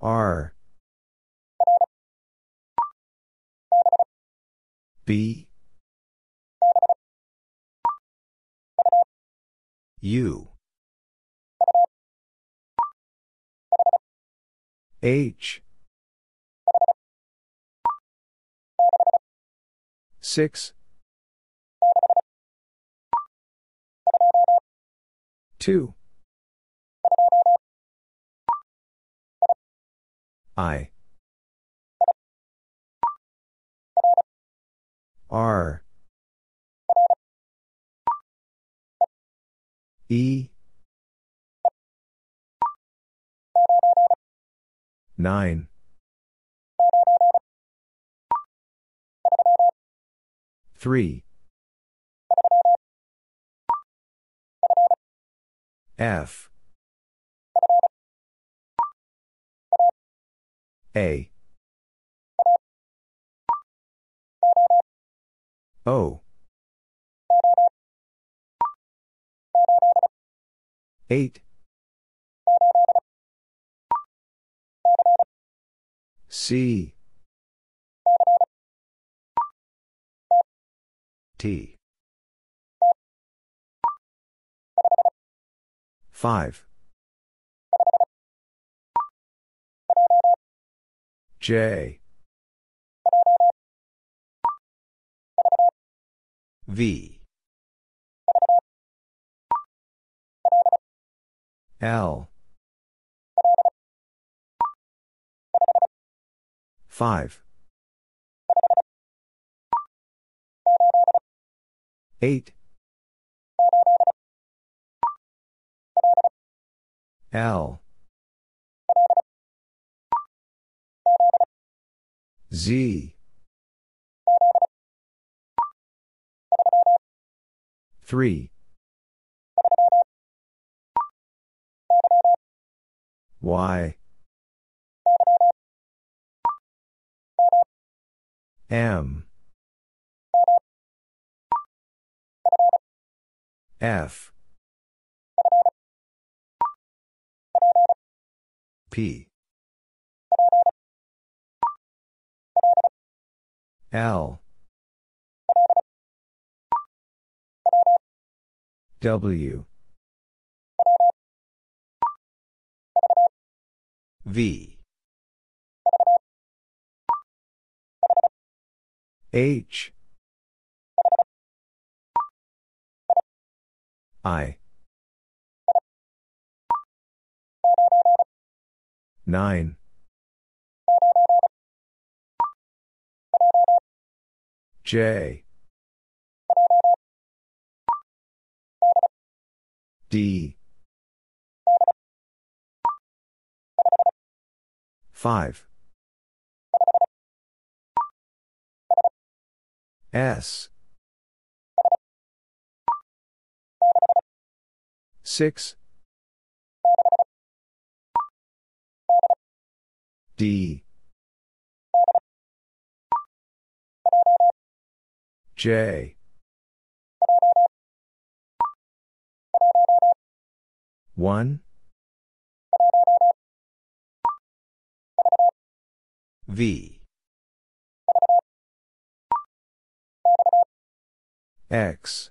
R. B. U. H. 6. 2. I. R. E. 9. Three. F. A. O. 8. C. T. 5. J. V. L. 5. 8. L. Z. 3. Y. M. F. P. L. W. V. H. I. 9. J. D. 5. S. 6. D. J. 1. V. X.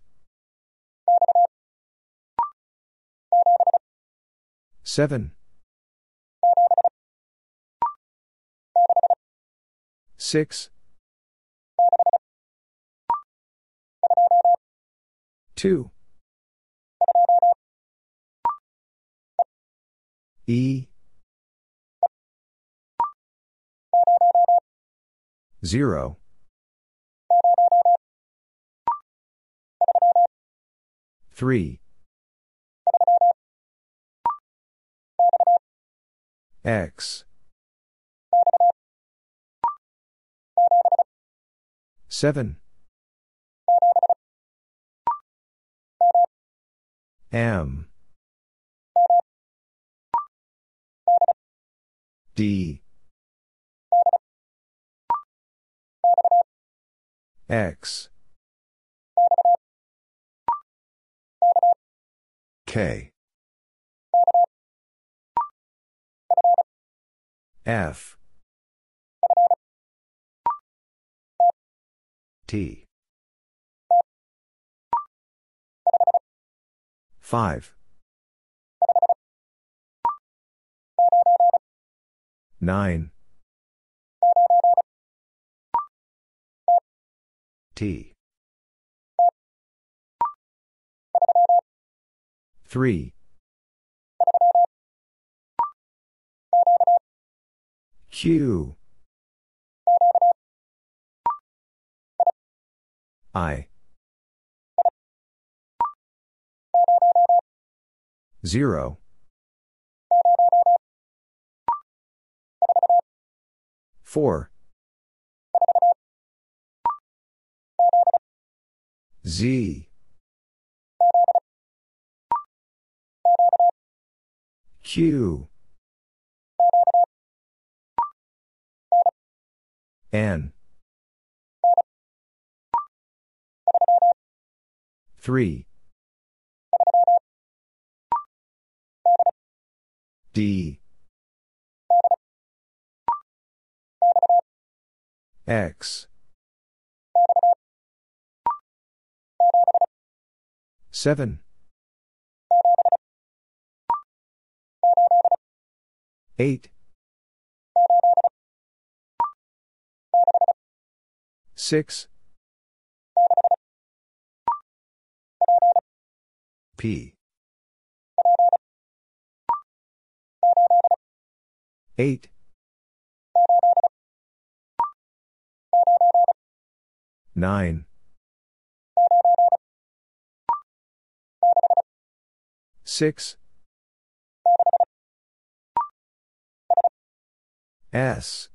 7. 6. 2. E. 0. Three. X. Seven. M. D. X. K. F. T. 5. 9. T. 3. Q. I. 0. Four. Z. Q. N. 3. D. X. Seven. Eight. Six. P. Eight. Nine. Six. S.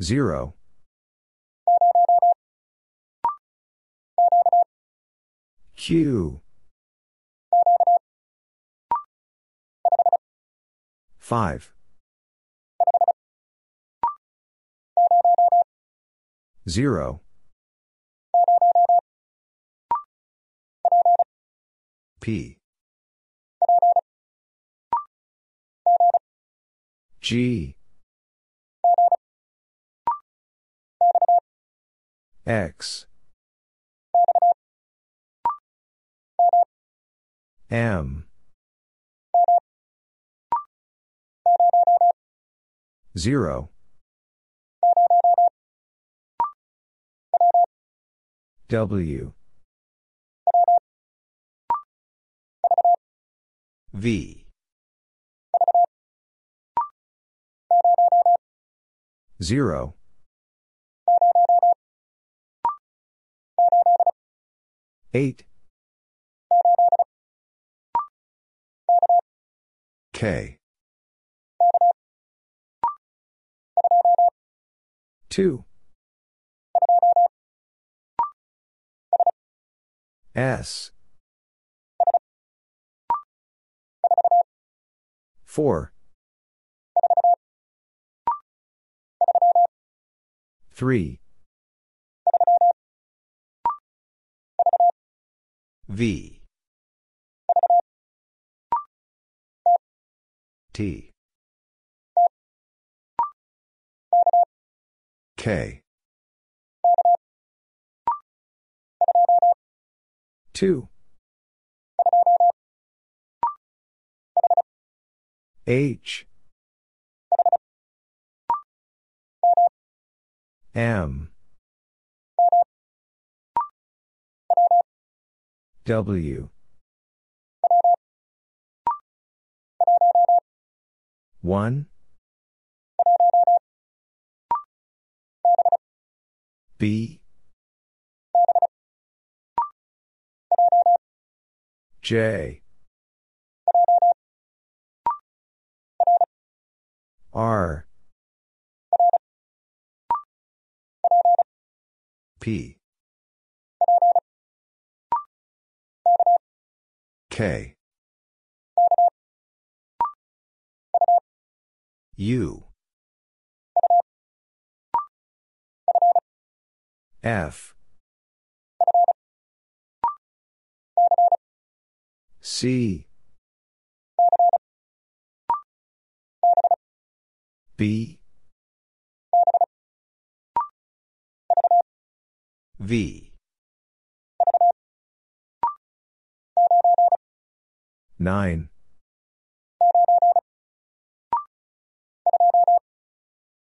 Zero. Q. Five. Zero. P. G. X. M. Zero. W. V. Zero. Eight. K. Two. S. Four. Three. V. T. K. Two. H. M. W. One. B. J. R. P. K. U. F. C. B. V. Nine.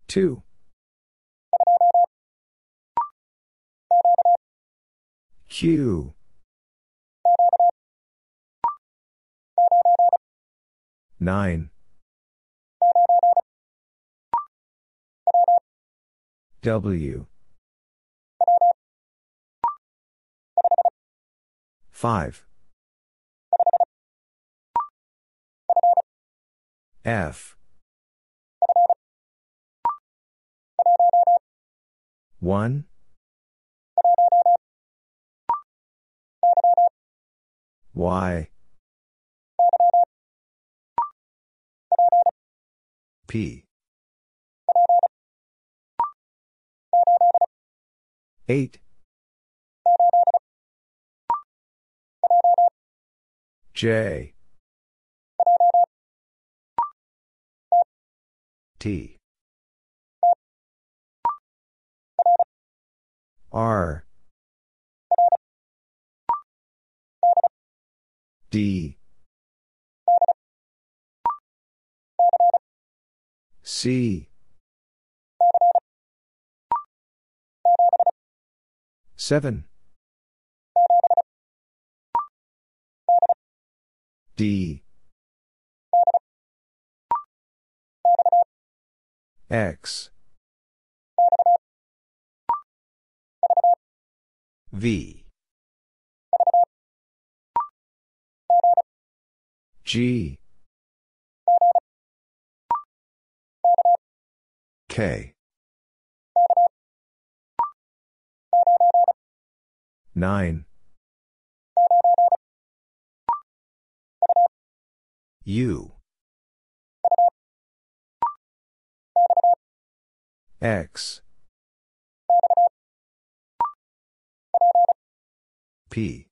Two. Q. Nine. W. Five. F. One. Y. P. Eight. J. T. R D C. 7 D. X. V. G K. 9 U. X. P.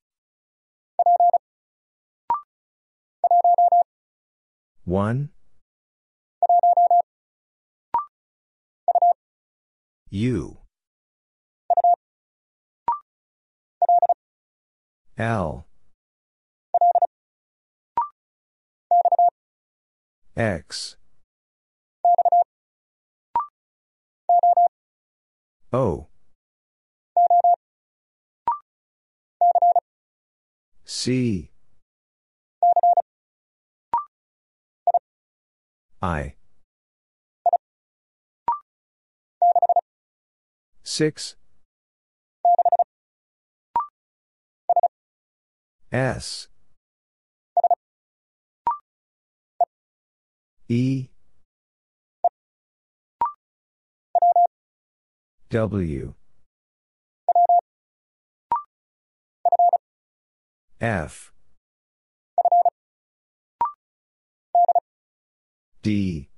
1 U. L. X. O. C. I 6 S. E. W. F. D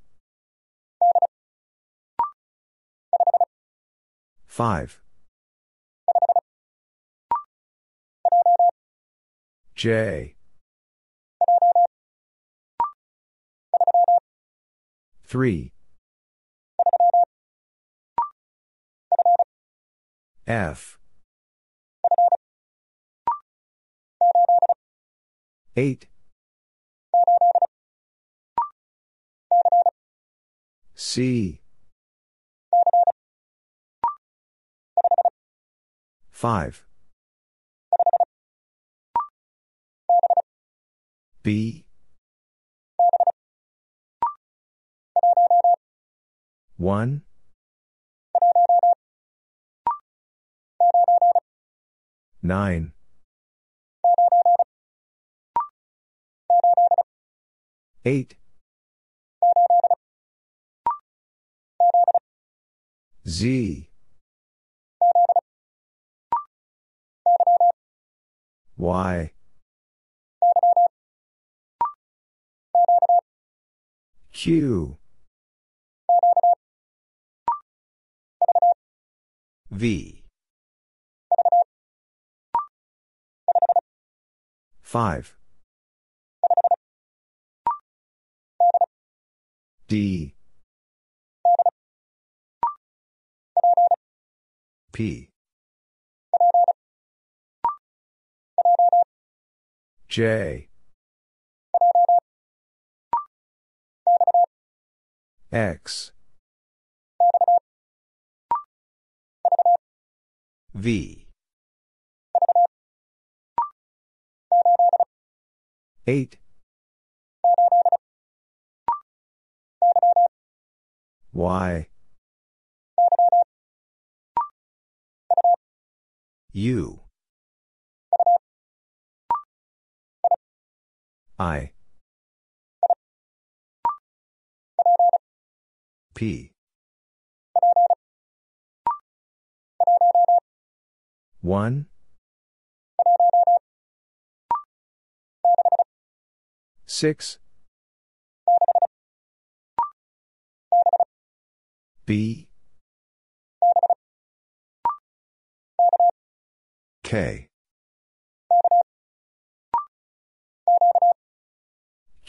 5 J. 3 F. 8 C 5 B One. Nine. Eight. Z Y Q. V. 5 D. P J. X. V. 8 Y. U I. P. 1 6 B. K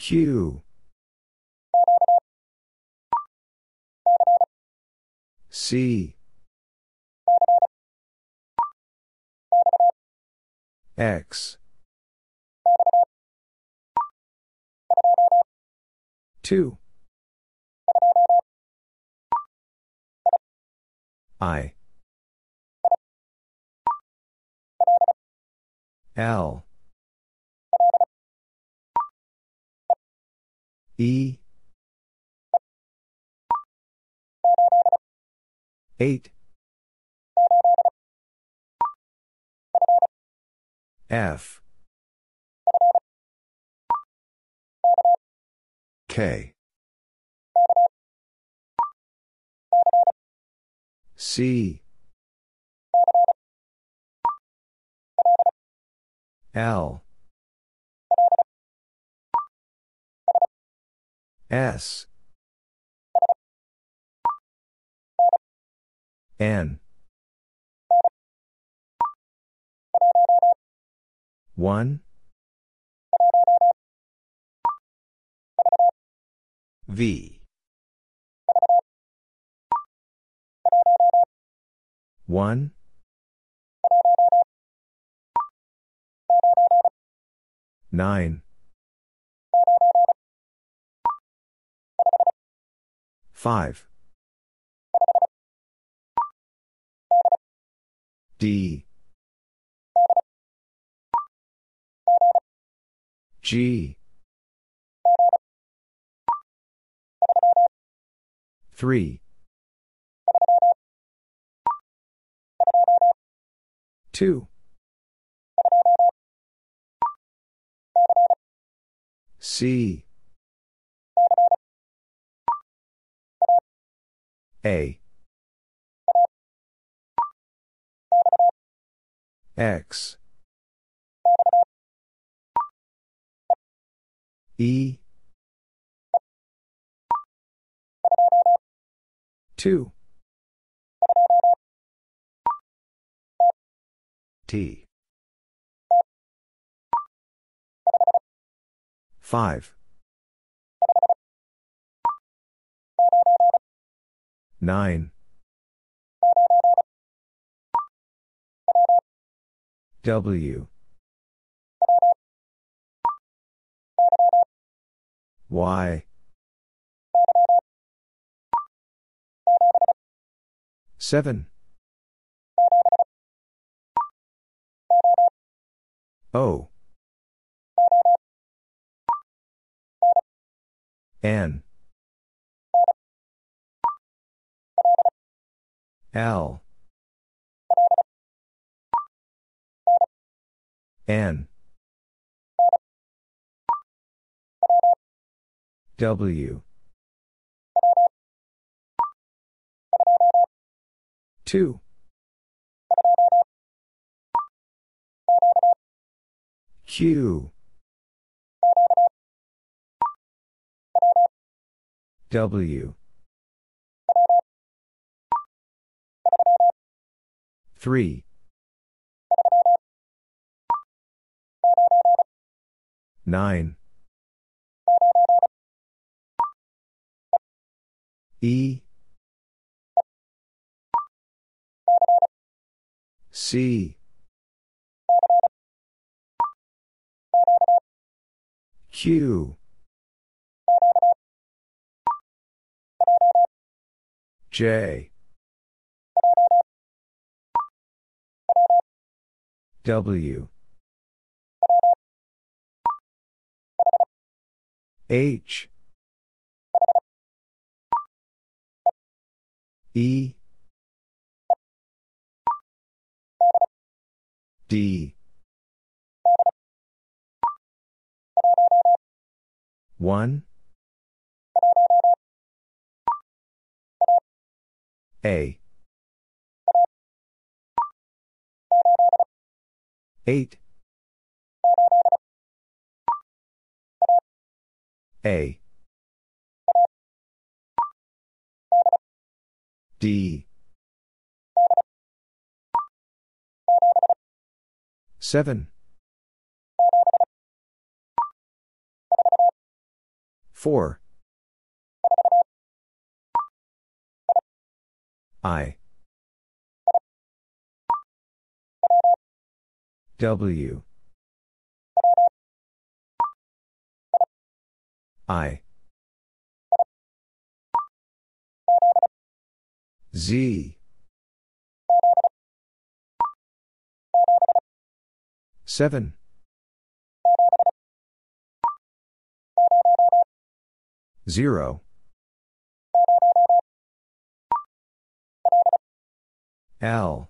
Q C X. 2. I. L. E. 8. F. K. C. L. S. N. 1. V. 1. 9. 5. D. G. 3. 2. C. A. X. E. 2. T. 5. 9. W. Y. 7. O. N. L. N. W. 2. Q. W. 3. 9. E. C. Q. J. W. H. E. D. 1. A. 8. A. D. 7. 4. I. W. I. Z. Seven. Zero. L.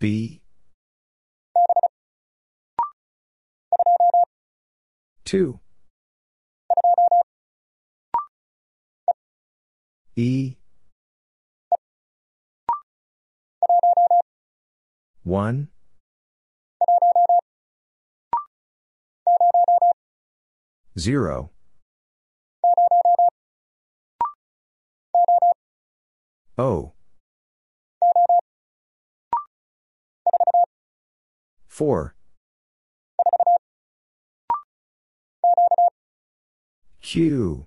B. Two. E. One. Zero. O. Four. Q.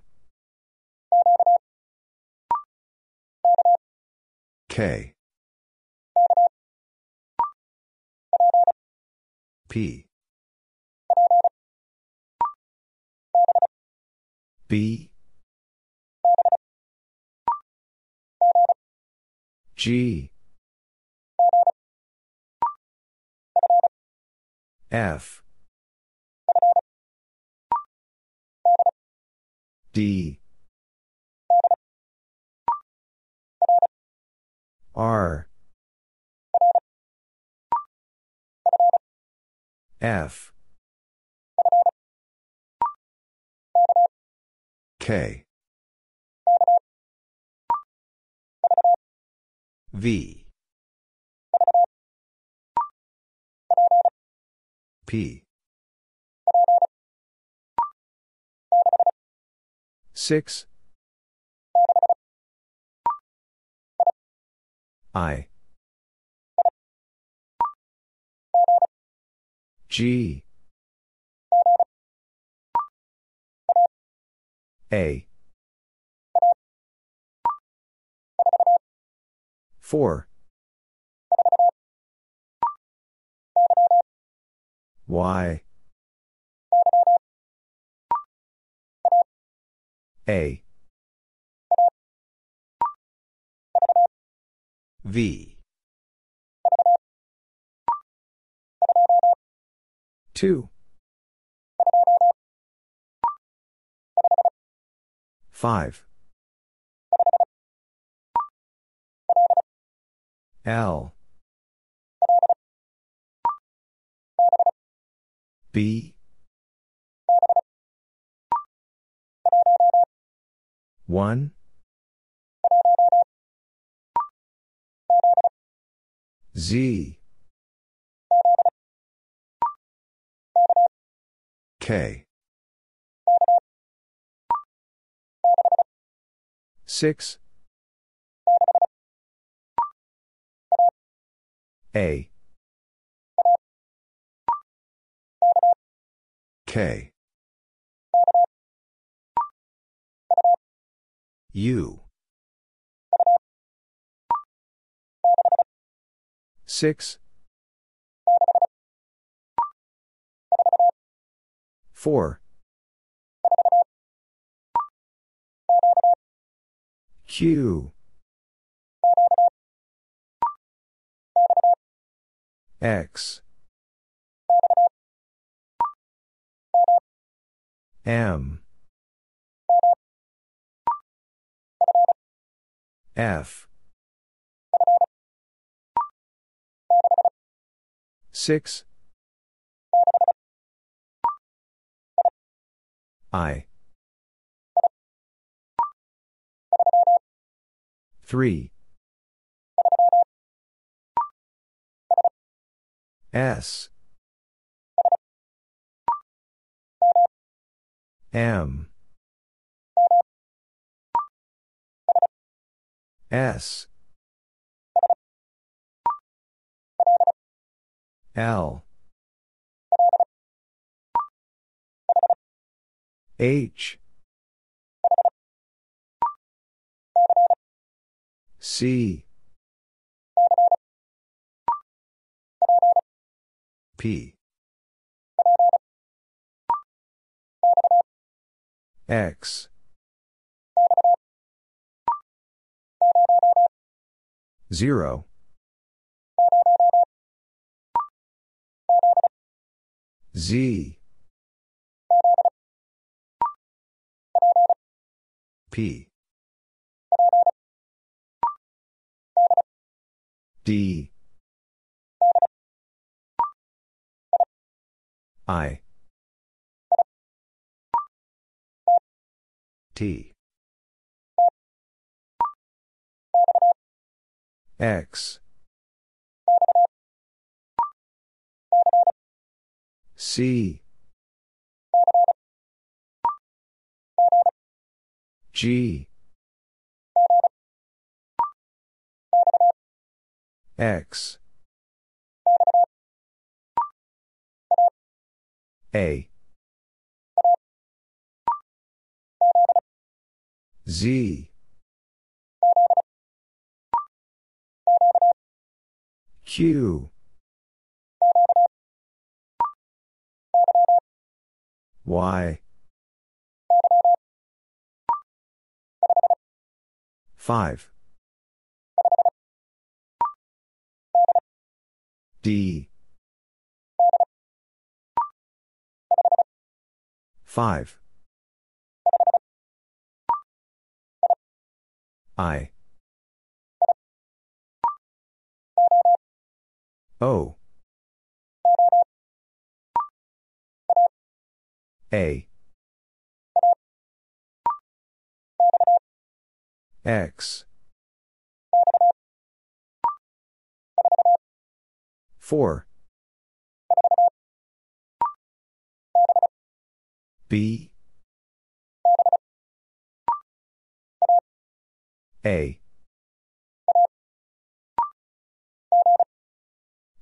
K. P. B. G. F. D. R. F. K. V. P. 6. I. G. A. 4. Y. A. V. 2. 5. L. B. 1. Z. K. 6. A. K. U. 6. 4. Q. X. M. F. 6. I. 3. S. M. S. L. H. C. P. X. Zero. Z. P. D. I. T. X. C. G. X. A. Z. Q. Y. 5. D. 5. I. O. A. X. 4. B. A.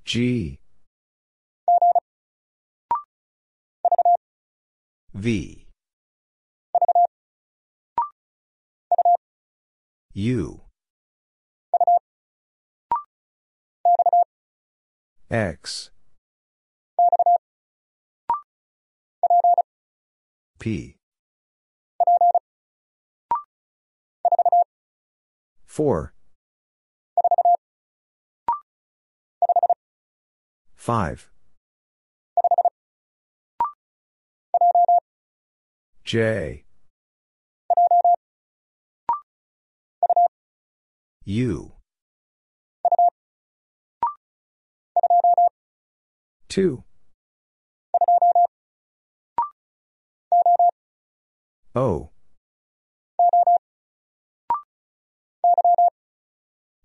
G. V. U. X. P. 4. 5. J. U. 2. O.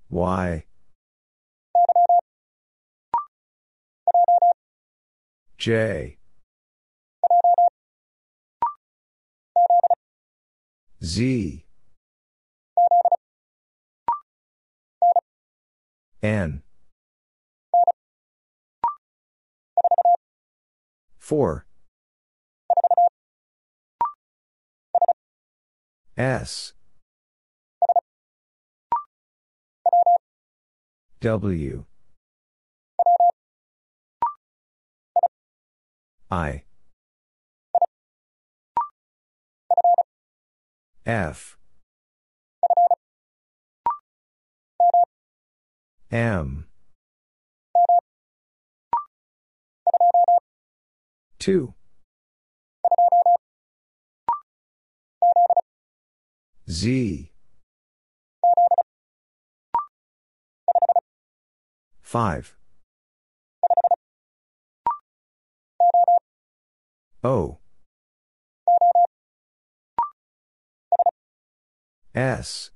Y. J. Z. N. 4. S. W. I. F. M. 2. Z. 5. O. S.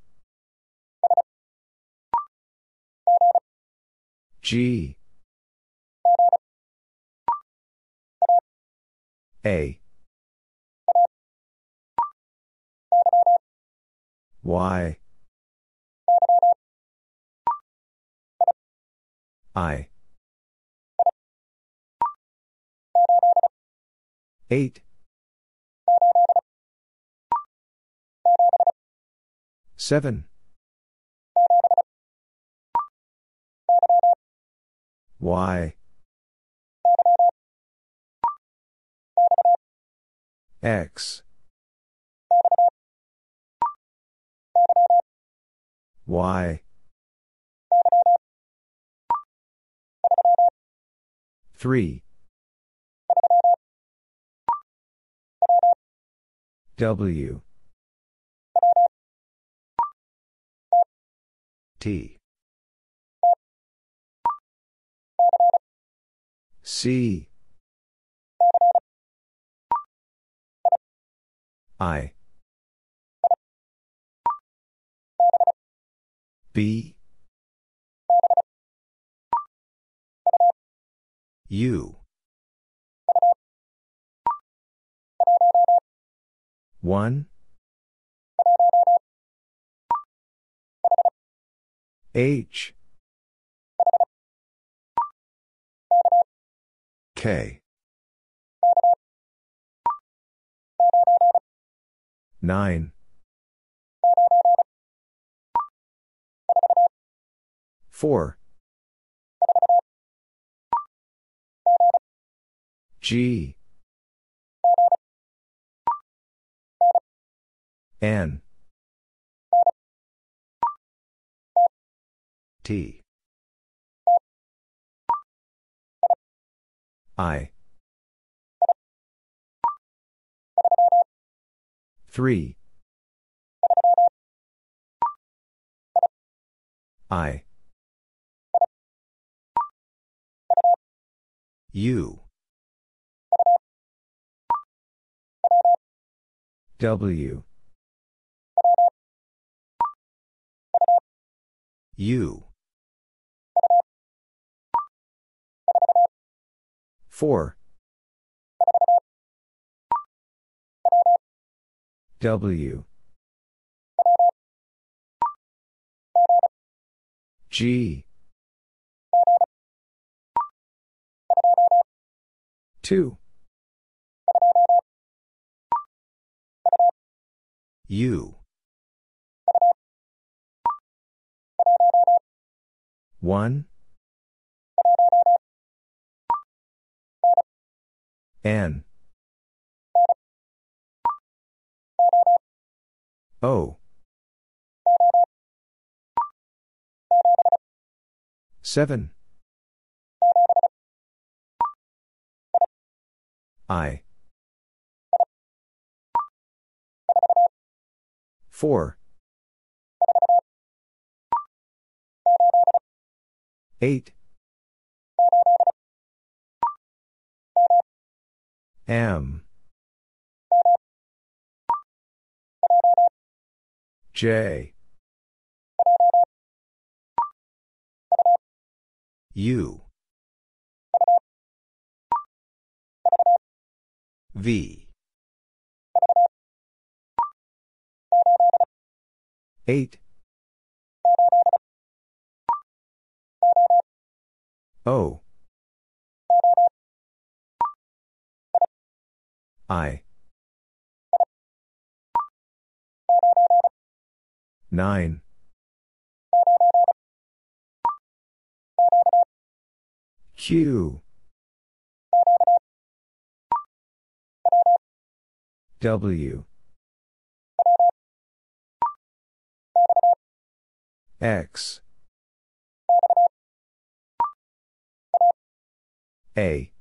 G. A. Y. I. 8. 7. Y. X. Y. 3. W. T. C. I. B. U. 1. H. K. 9. 4. G. N. T. I. 3. I. U. W. U. 4. W. G. 2. U. 1. N. O. 7. I. 4. 8. M. J. U. V. 8. O. I. 9. Q. W. X. A.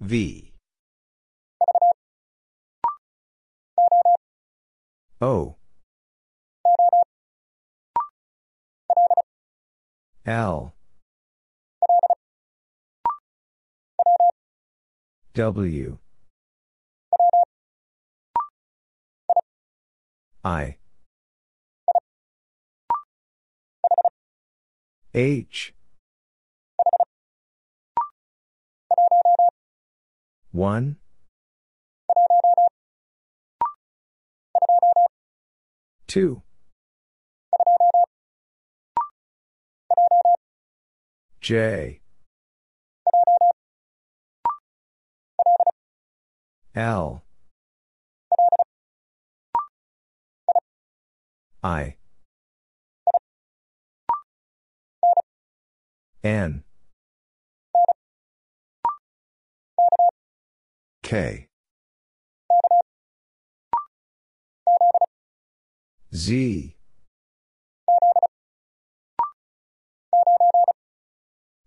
V. O. L. W. I. H. 1. Two. J. L. I. N. K. Z.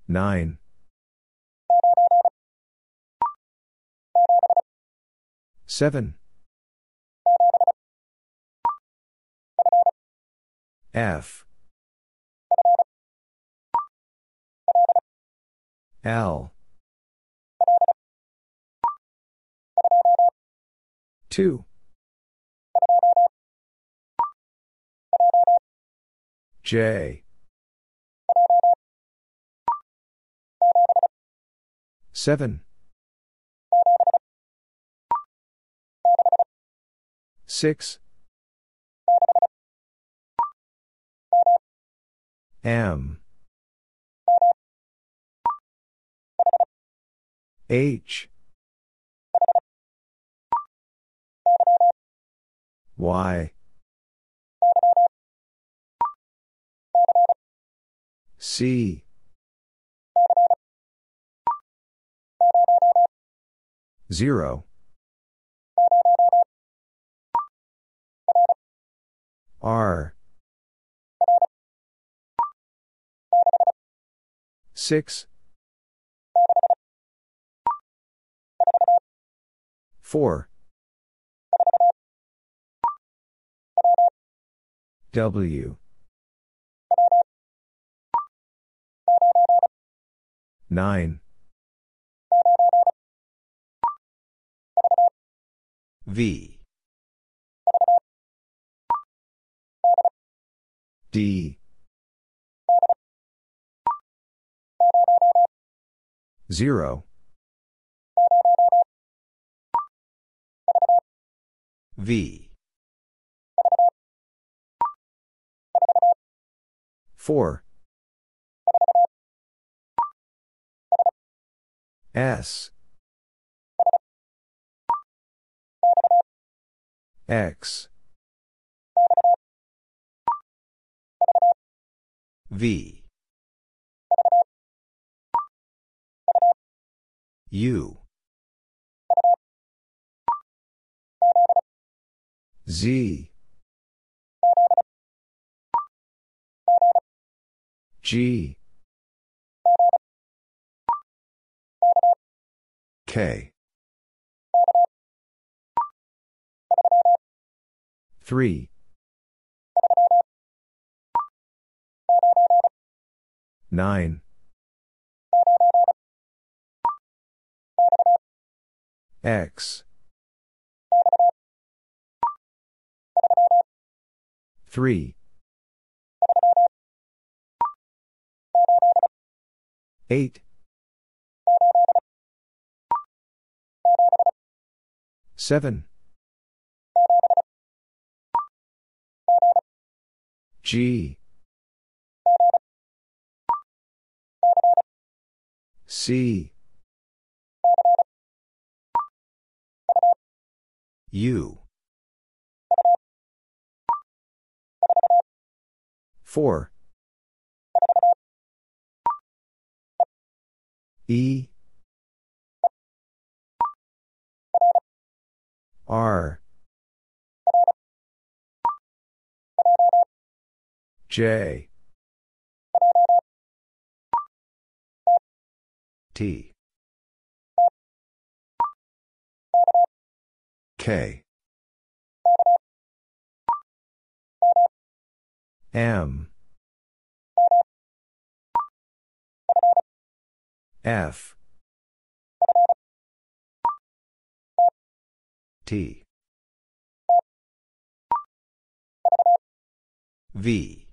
Nine. Seven. F. L. 2. J. 7. 6. M. H. Y. C. Zero. R. Six. Four. W. Nine. V. D. Zero. V. Four. S. X. V. U. Z. G. K. 3. 9. X. 3. 8. 7. G. C. U. 4. E. R. J. T. K. M. F. T. V.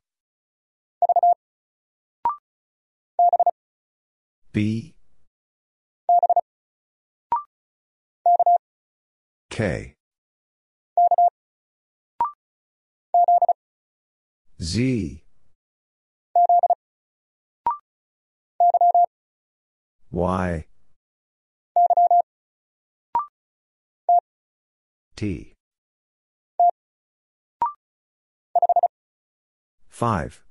B. K. Z. Y. T. 5.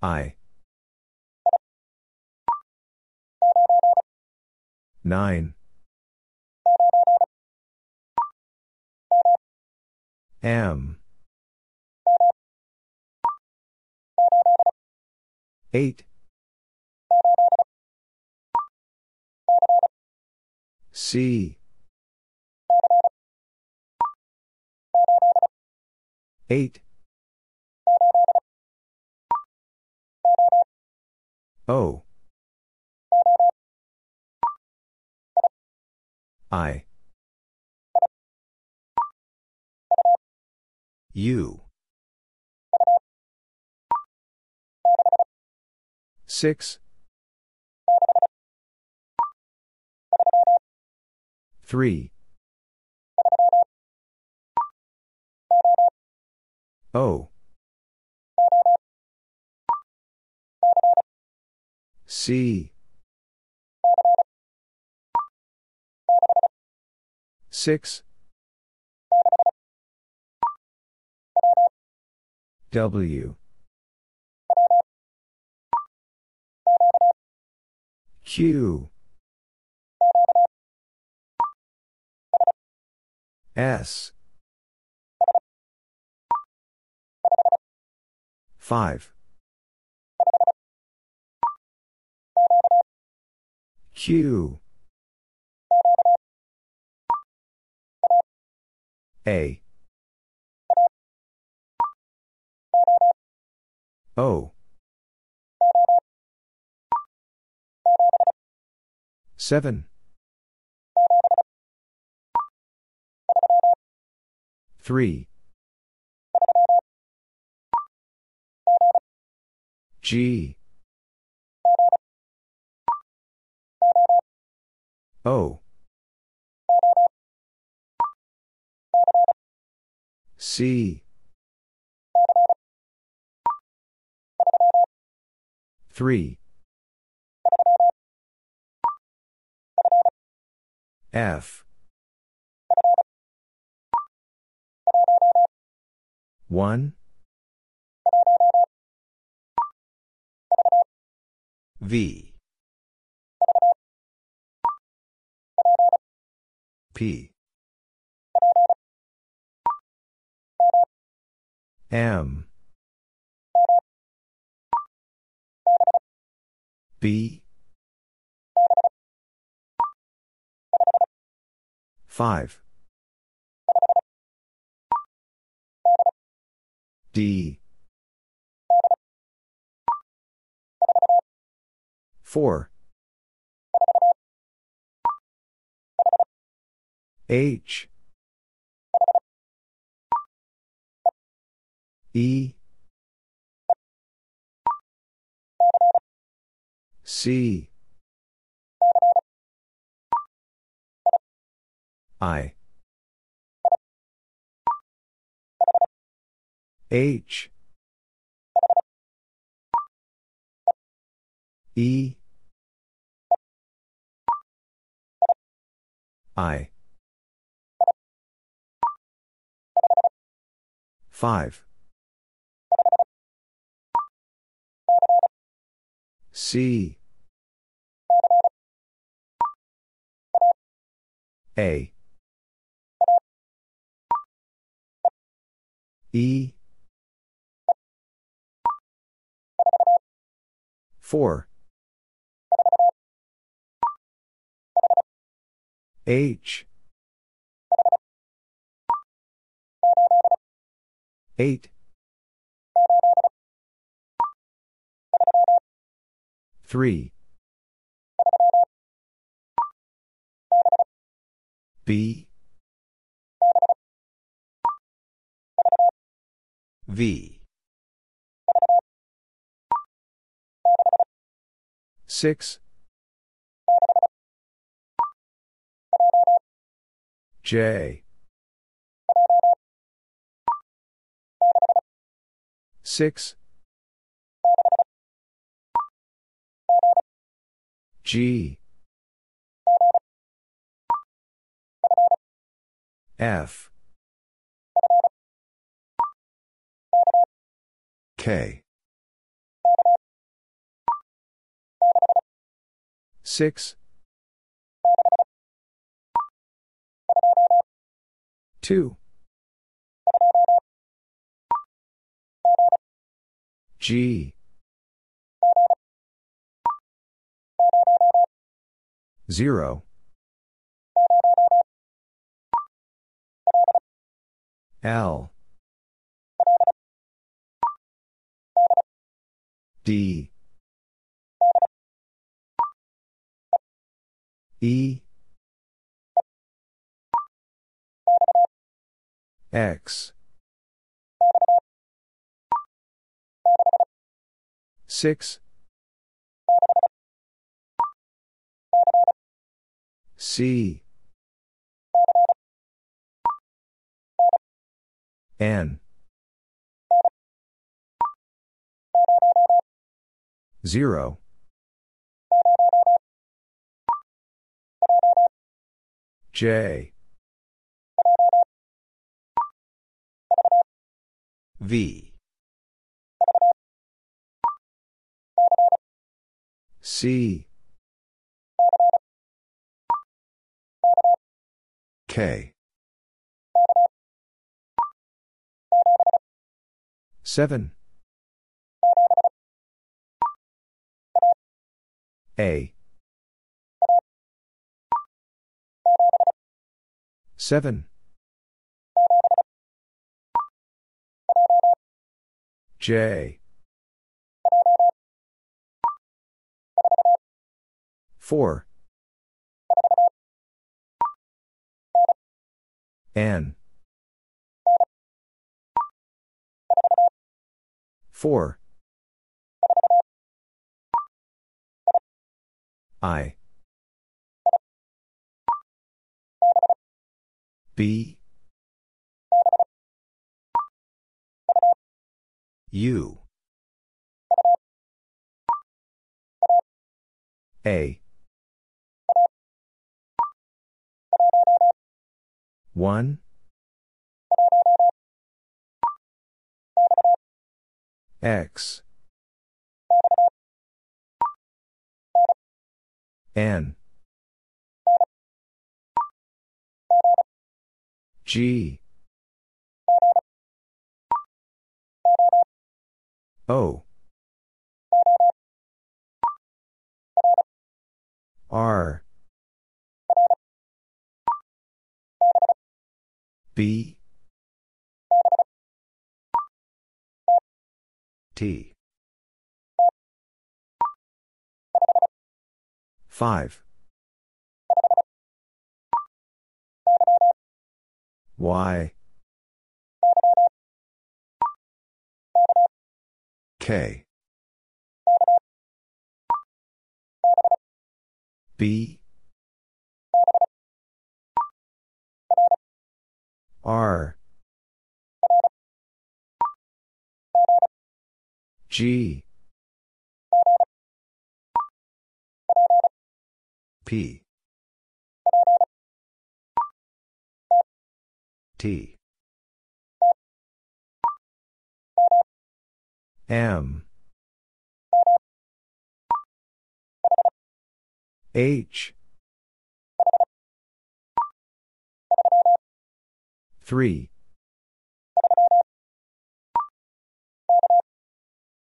I. 9. M. 8. C. 8. O. I. U. 6. 3. O. C. 6. W. Q. S. 5. Q. A. O. 7. 3. G. O. C. 3. F. 1. V. P. M. B. 5. D. 4. H. E. C. I. H. E. I. 5. C. A. E. 4. H. 8. 3. B. V. 6. J. 6. G. F. K. 6 2 G. Zero. L. D. E. X. 6. C. N. 0. J. V. C. K. 7. A. 7. J. 4. N. 4. I. B. U. A. 1. X. N. G. O. R. B. T. 5. Y. K. B. R. G. P. T. M. H. 3.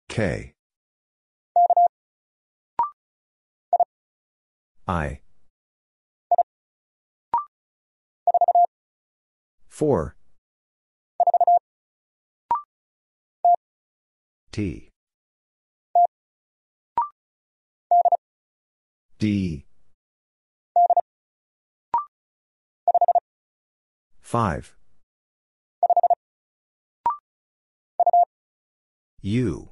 K. I. 4. T. D. 5. U.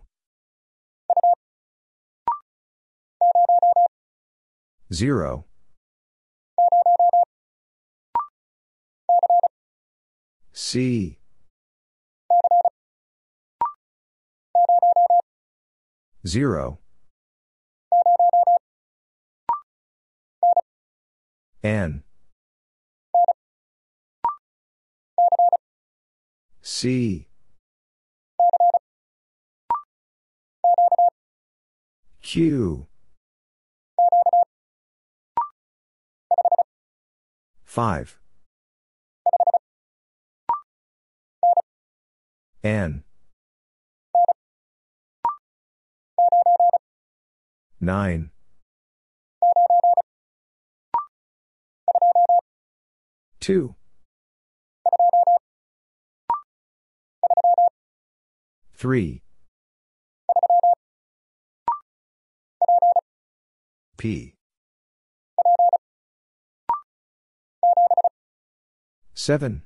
0. C. Zero. N. C. Q. 5. N. 9. 2. 3. P. 7.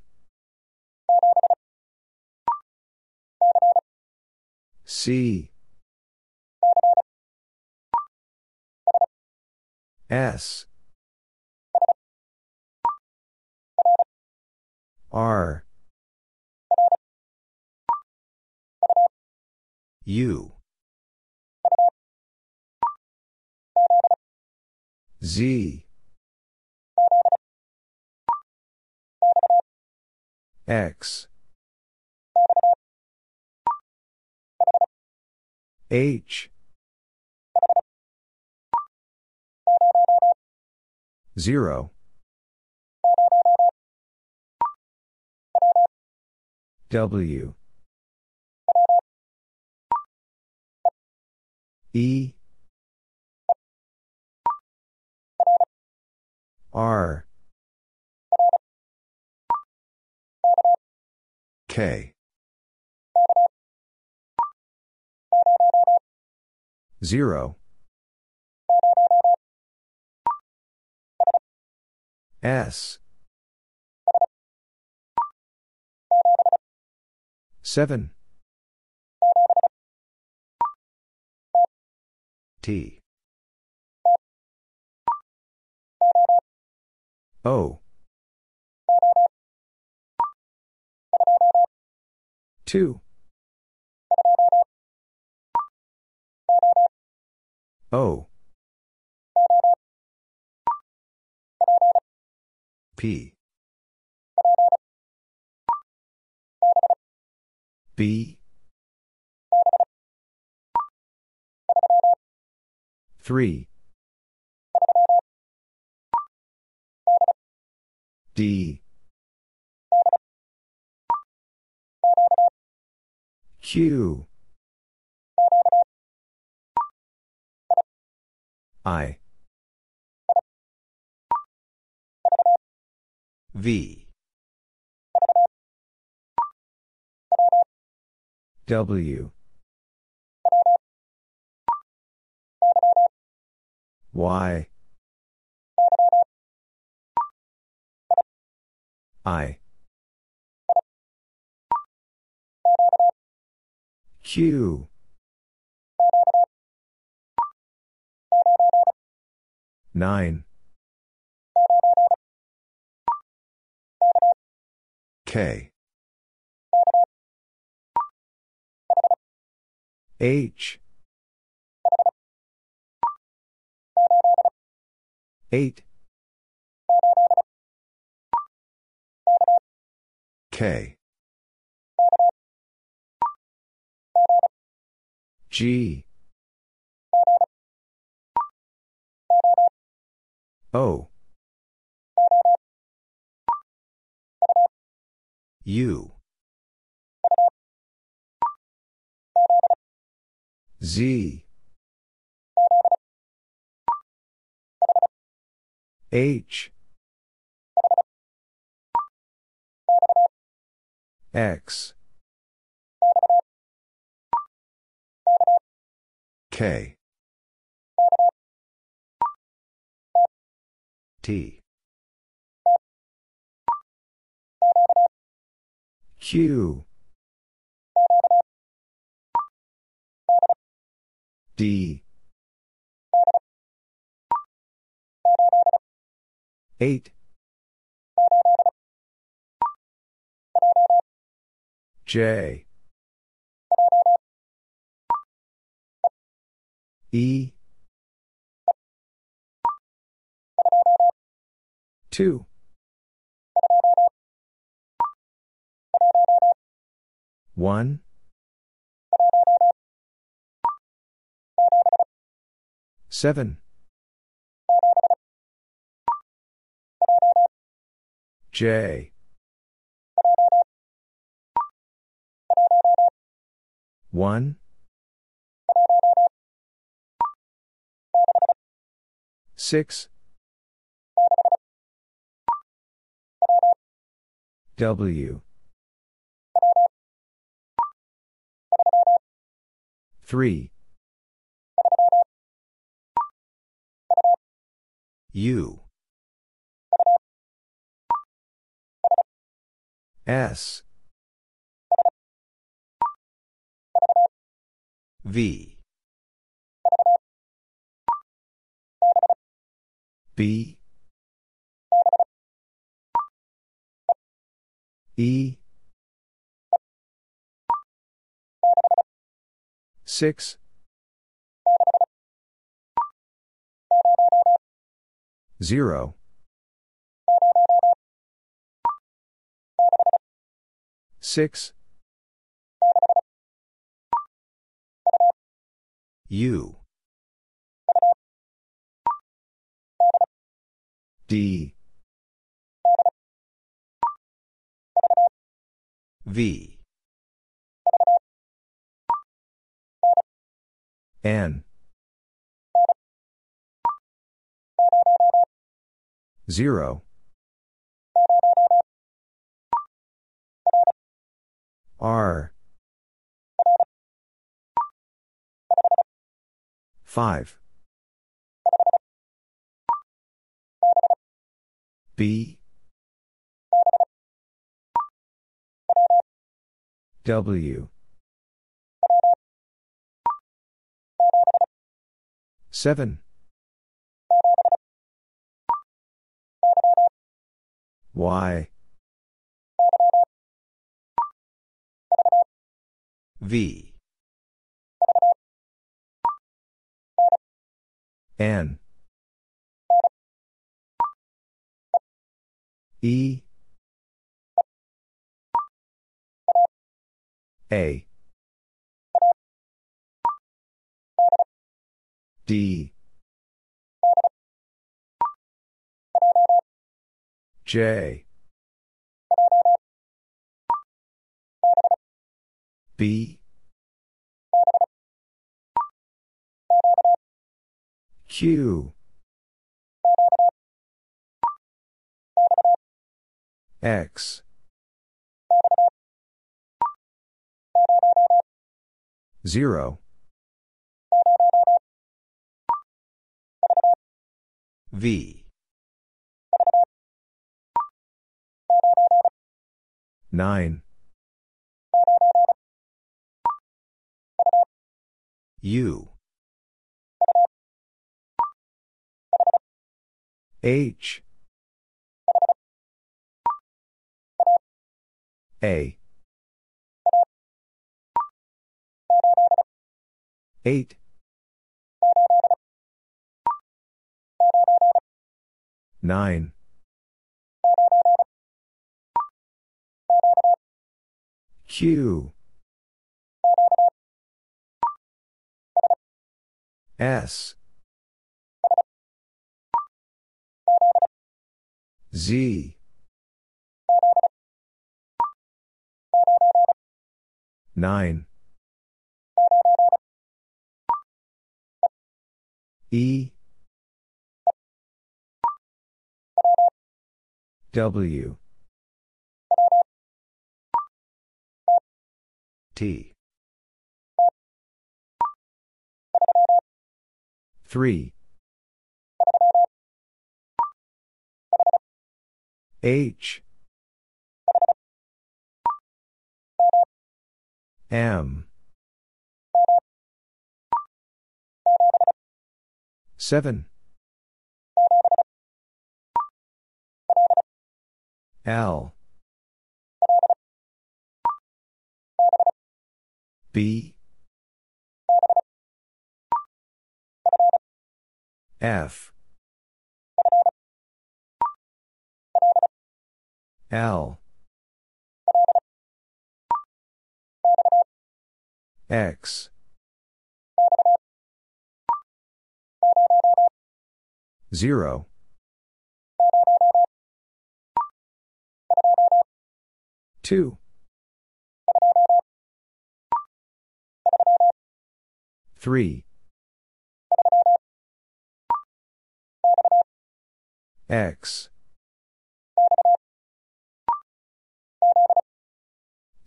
C. S. R. U. Z. X. H. 0. W. E. R. K. 0. S. 7. T. O. 2. O. P. B. 3. D. Q. I. V. W. Y. I. Q. Nine. K. H. 8. K. G. O. U. Z. H. X. K. T. Q. D. 8. J. E. 2. One. Seven. J. One. 6 W. 3 U. S V. B E. 6 0 6 U. D. V. N. 0 R 5 B. W. 7 Y. V N. E. A. D. J. B Q. X. Zero. V. Nine. U H. A. Eight. Nine. Q. S Z. Nine. E. W. T. Three H. M. Seven. L. B. F L. X. Zero. Two. Three. X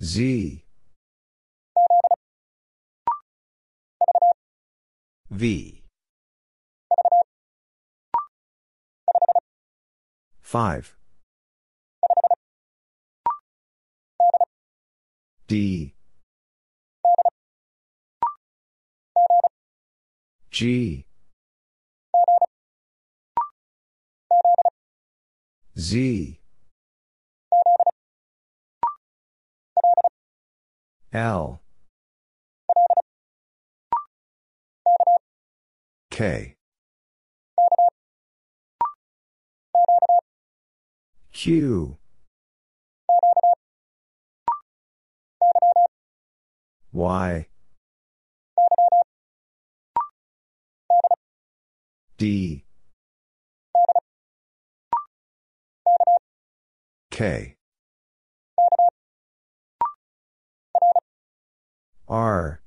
Z. V. 5 D. G. Z L. K. Q. Y. D. K R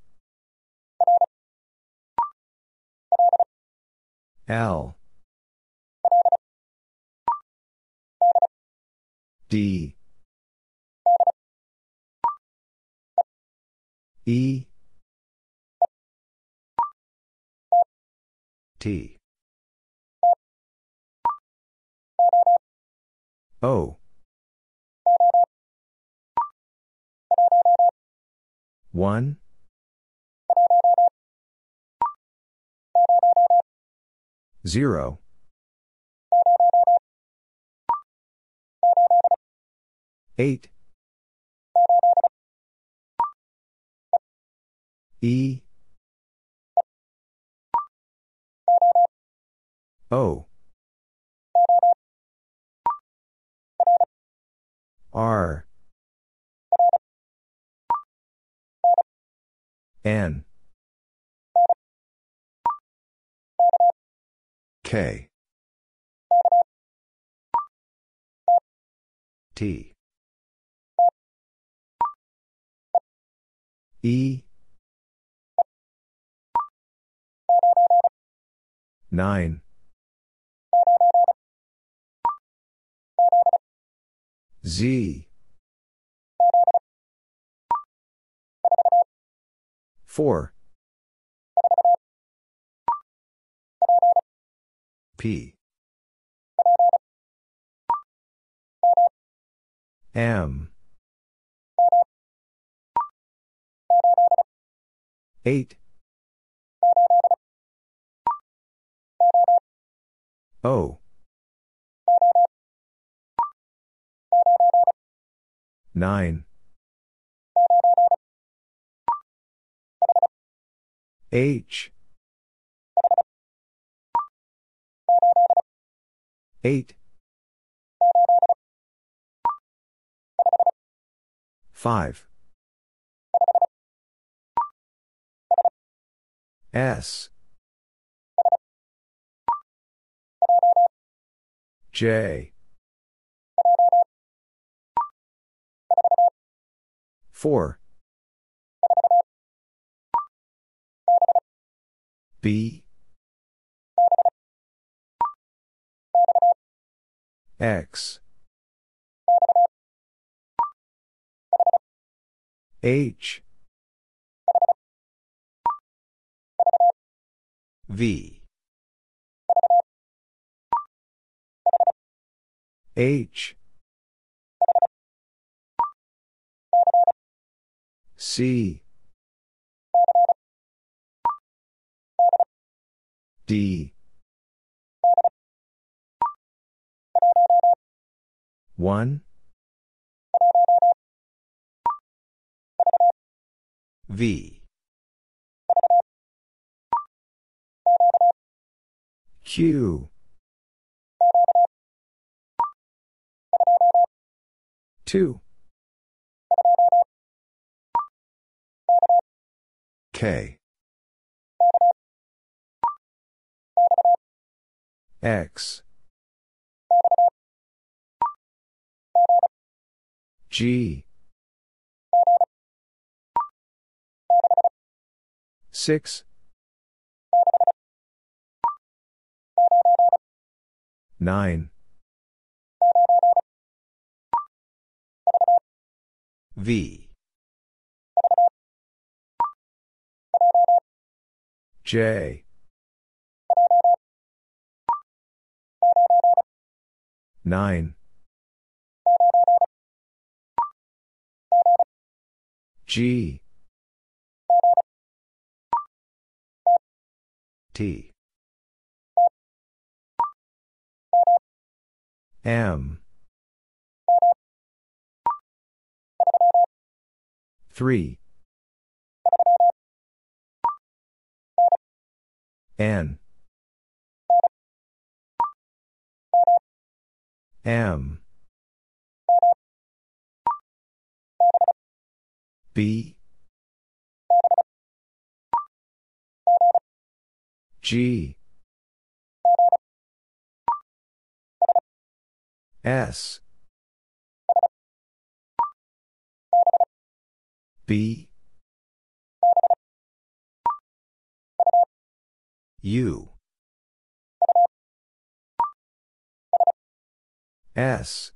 L D E T O 1 0 8 E. O. R N. K. T. E. 9 Z 4 P. M. 8 O. 9 H. 8 5 S. J. 4 B X. H. V. H. C D. 1 V. Q. 2 K X. G. 6 9 V. J. 9. G. T. M. 3. N. M. B. G. S. B. U. S.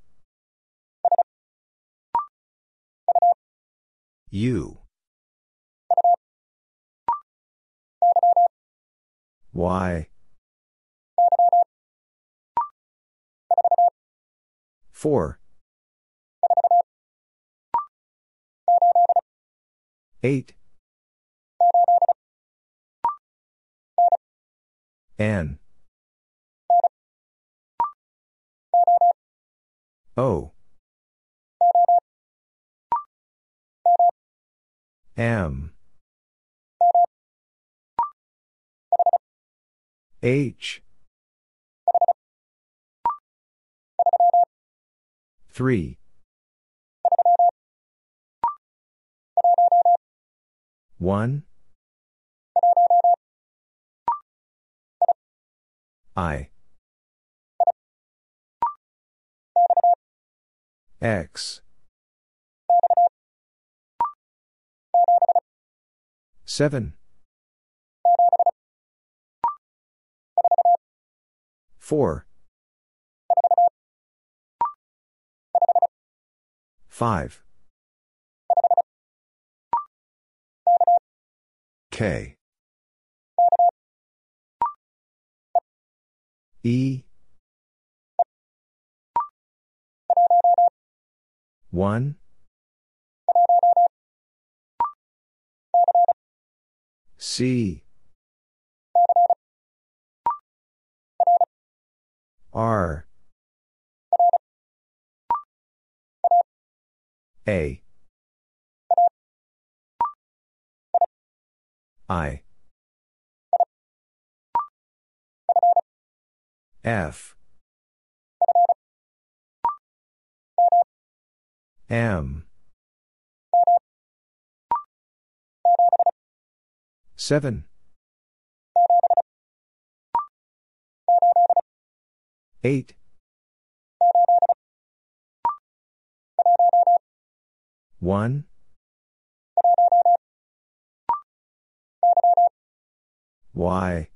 U. Y. 4. 8. N. O. M. H. 3. 1. I. X. 7. 4. 5. K. E. 1. C. R. A. I. F. M. 7. 8. 1. Y.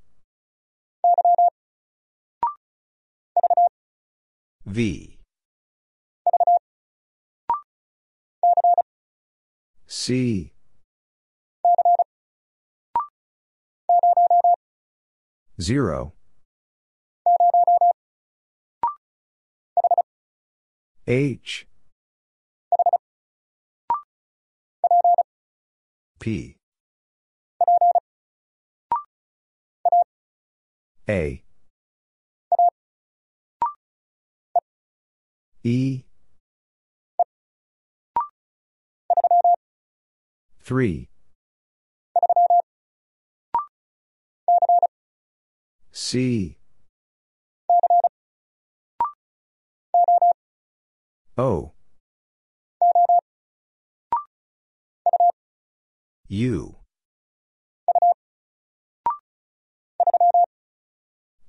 V. C. 0. H. P. A. E. 3. C. O. U.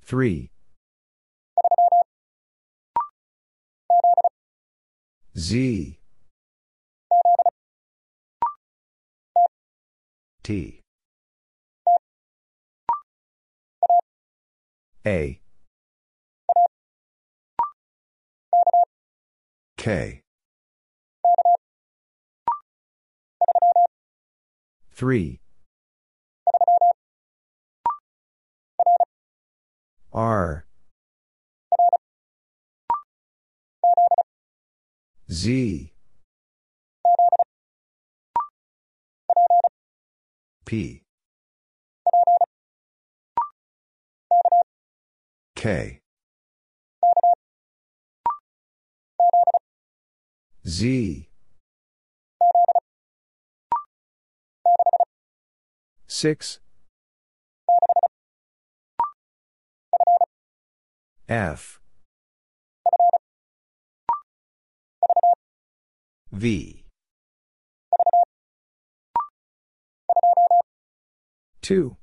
3. Z. T. A. K. 3. R. Z. K. Z. 6. F. V. 2.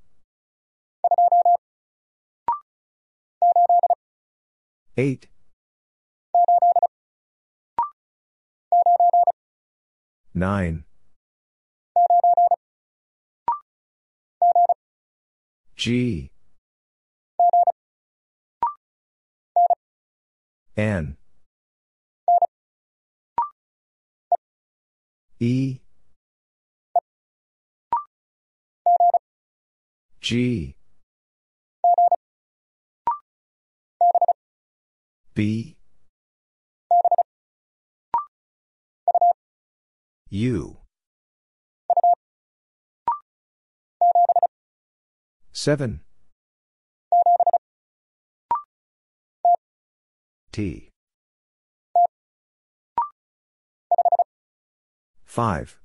8. Nine. G. N. E. G. B. U. 7. T. 5.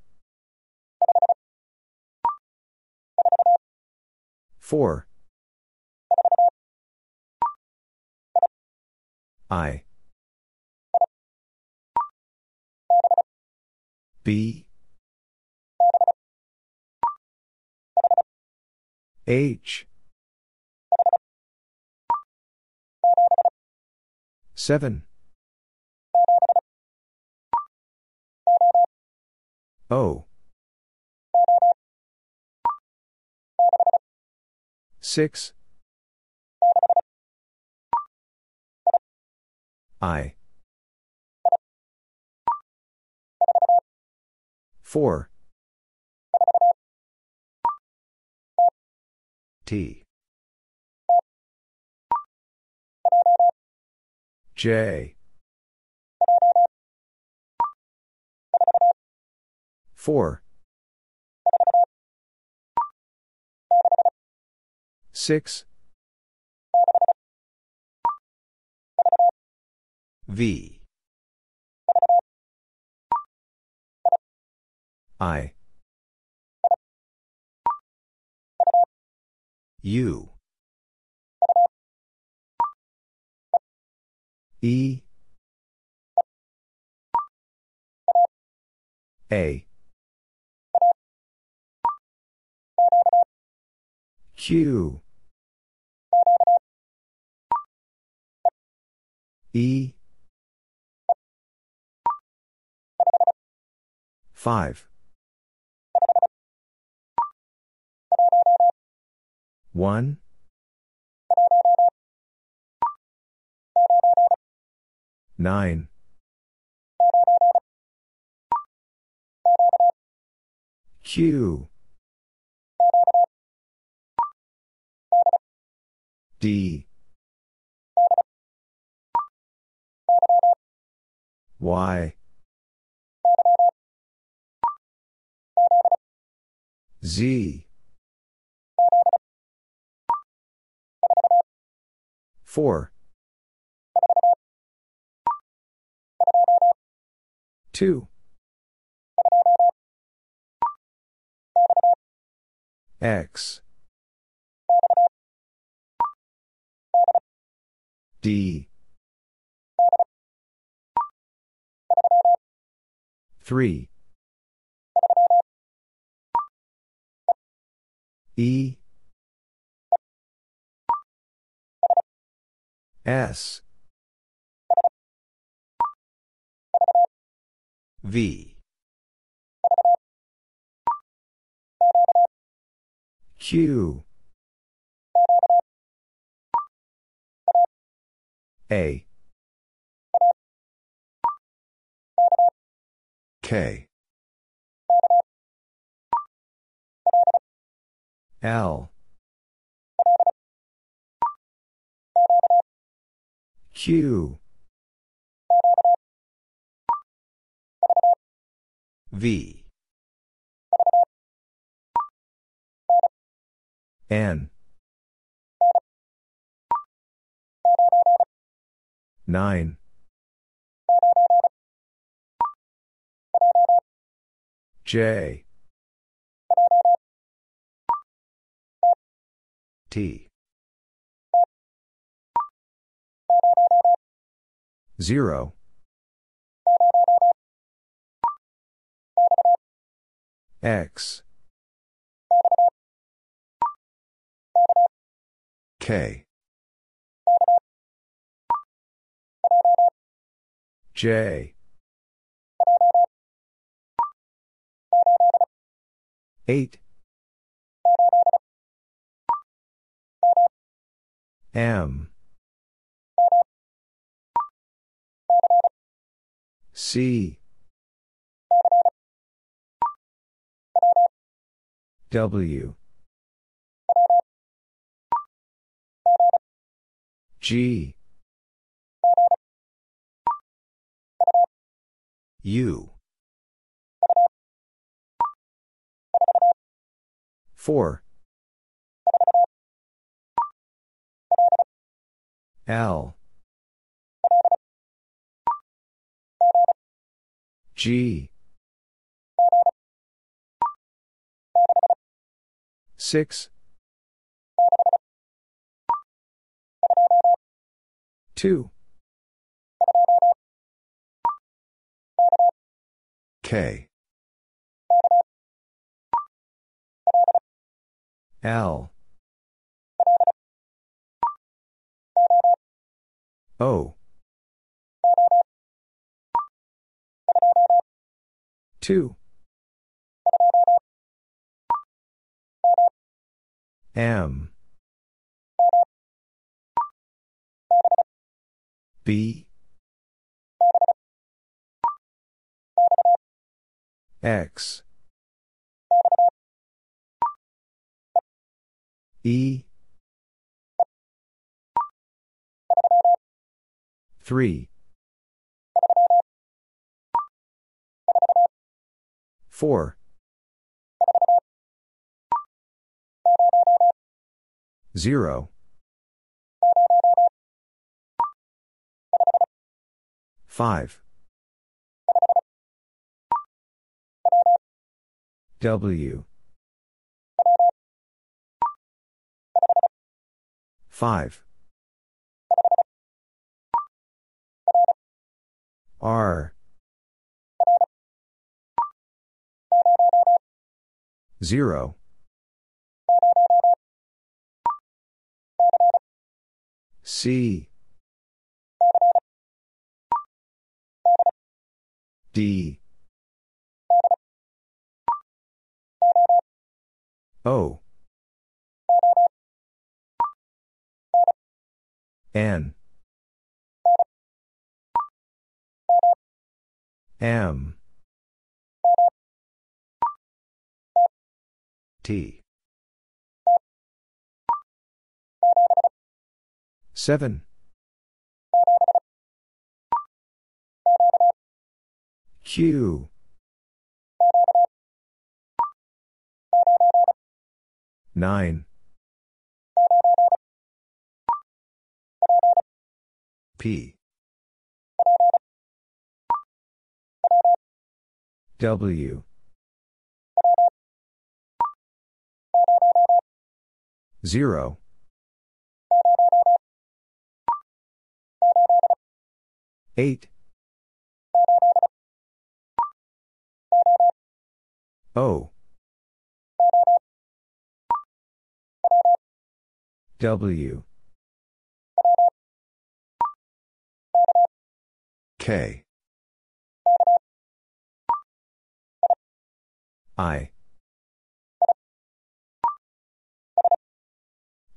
4. I. B. H. 7. O. 6. I. 4. T. J. 4. 6. V. I. U. E. A. Q. E. 5. 1. 9. Q. D. Y. Z. 4. 2. X. D. 3. E. S. V. Q. A. K. L. Q. V. N. 9 J. T. 0 X. K. J 8 M. C. W. G. U 4 L. G. 6 2 K L. O. 2 M. B. X E. 3 4 0 5 W 5 R. 0 C. D. O N. M. T. 7 Q. Nine P. W. Zero. Eight. O. W K. I.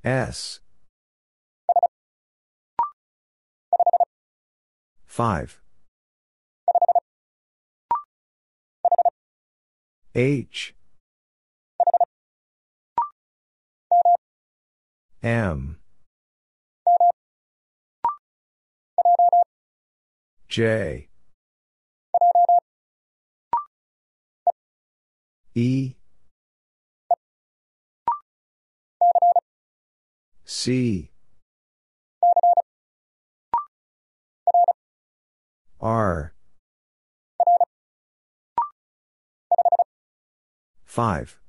S. 5 H. M J. E. C. R. 5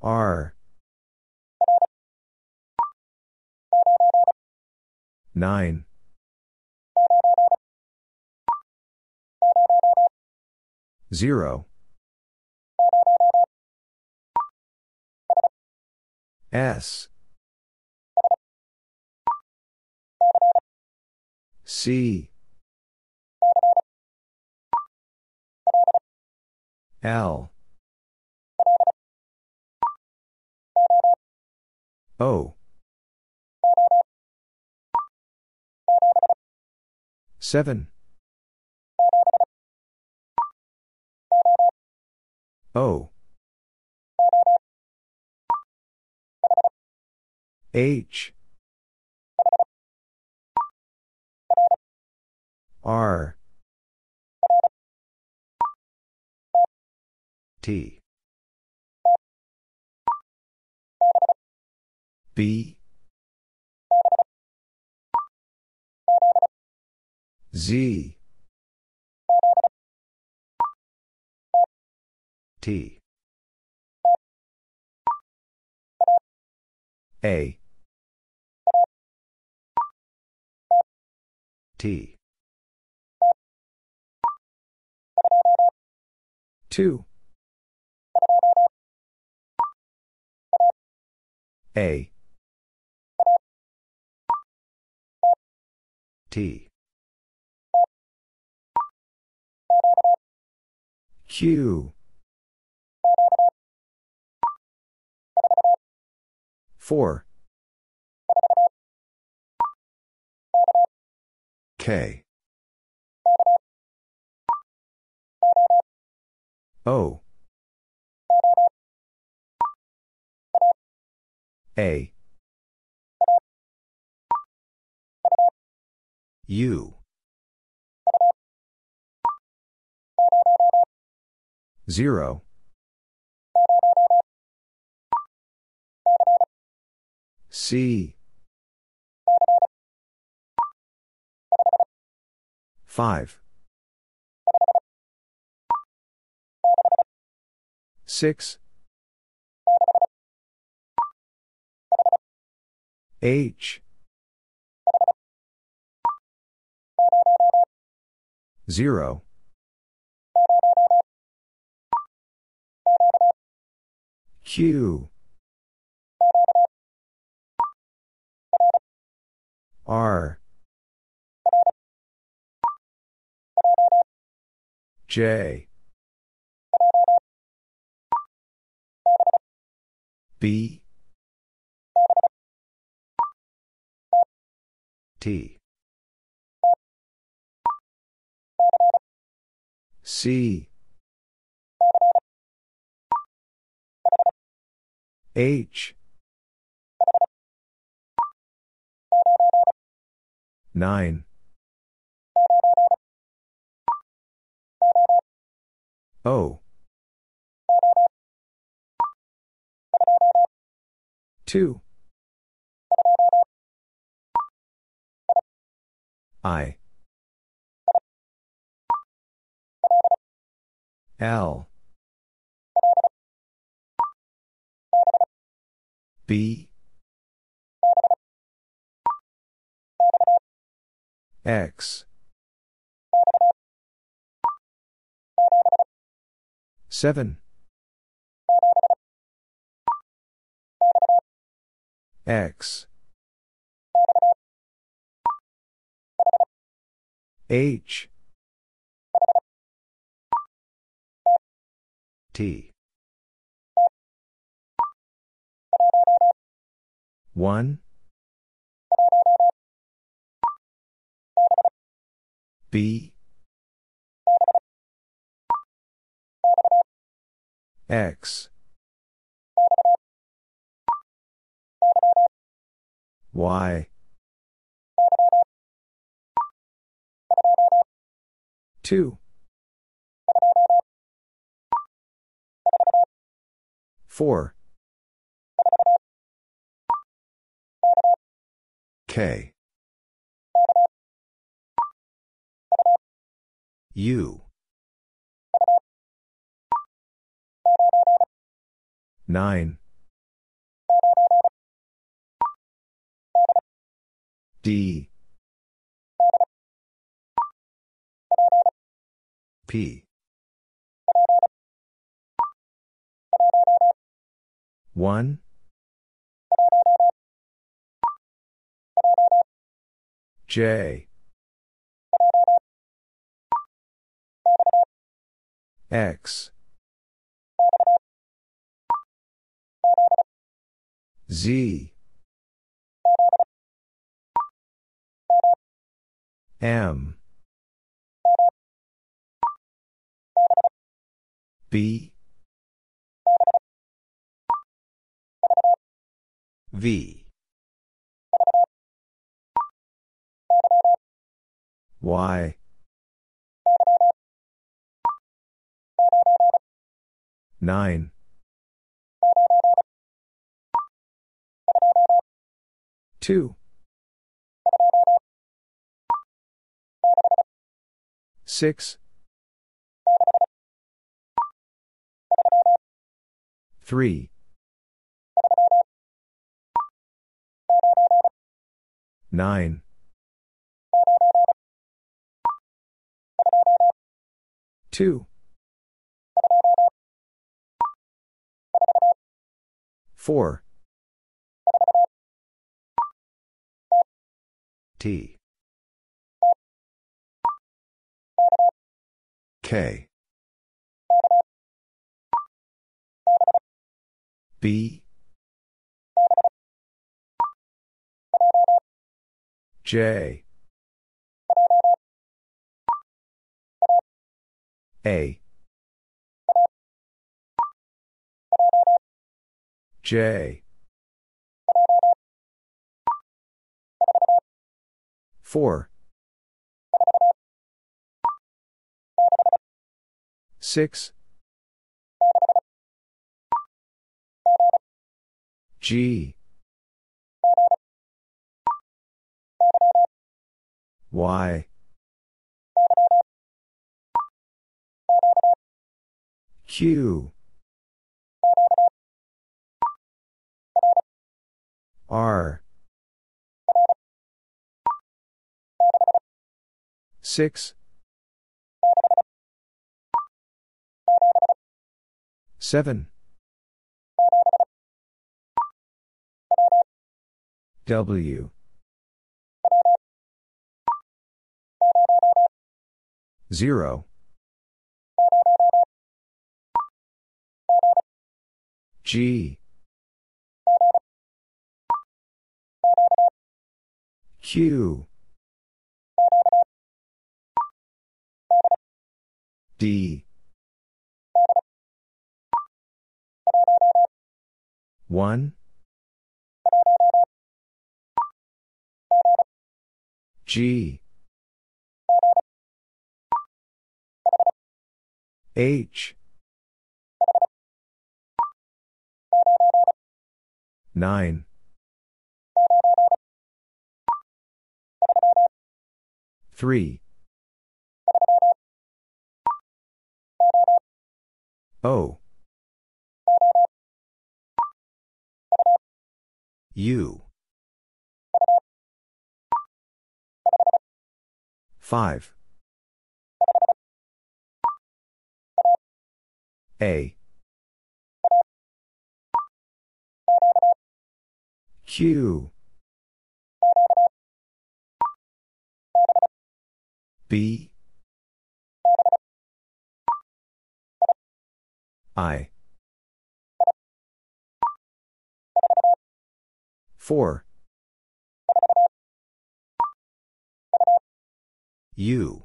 R 9 0 S. C. L. O 7 O. H. R. T. B Z. T. A. T. 2 A. T Q. 4 K. O. A. U 0 C. 5 6 H. 0 Q. R. J. B. T. C H. Nine. 9 O. 2 I. L B. X. 7 X. H. T 1 B. X. Y. 2 4 K. U. 9. D. P. 1. J. X. Z. M. B. V. Y. 9. Two. Six. Three. Nine. Two. Four. T. K. B. J. A. J. 4. 6. G. Y. Q. R. 6. 7. W. Zero. G. Q. D. 1. G. H. 9. 3. O. U. 5. A. Q. B. I. 4. U.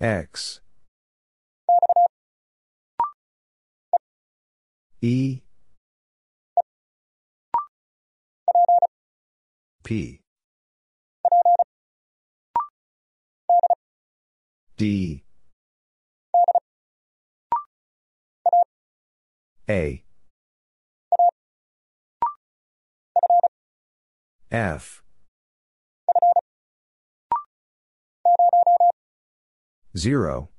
X. E P D A F zero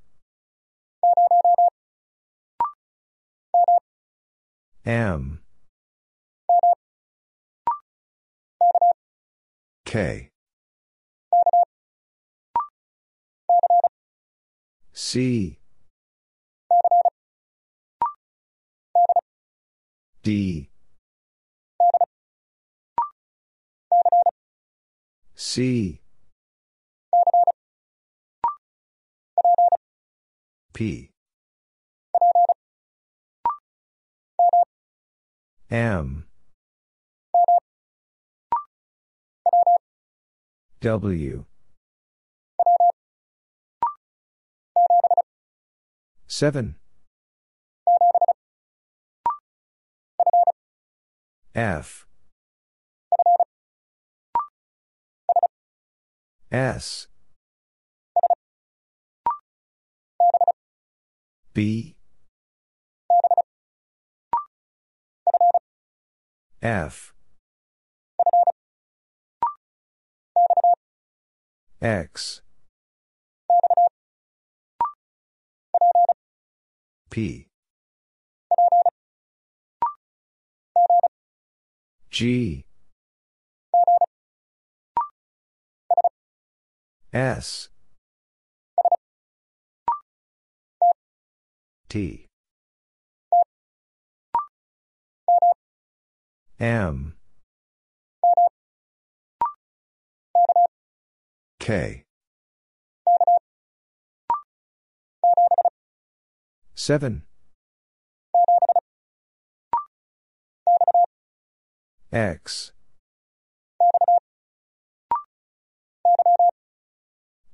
M. K. C. D. C. P. M. W. 7. F. S. B. F. X. P. G. S. T. M. K. 7. X.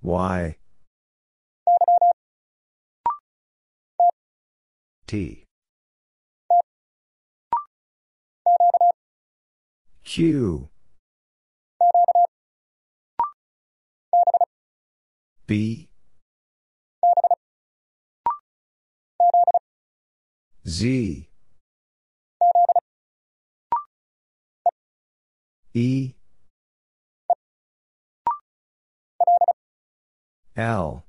Y. T. Q. B. Z. E. L.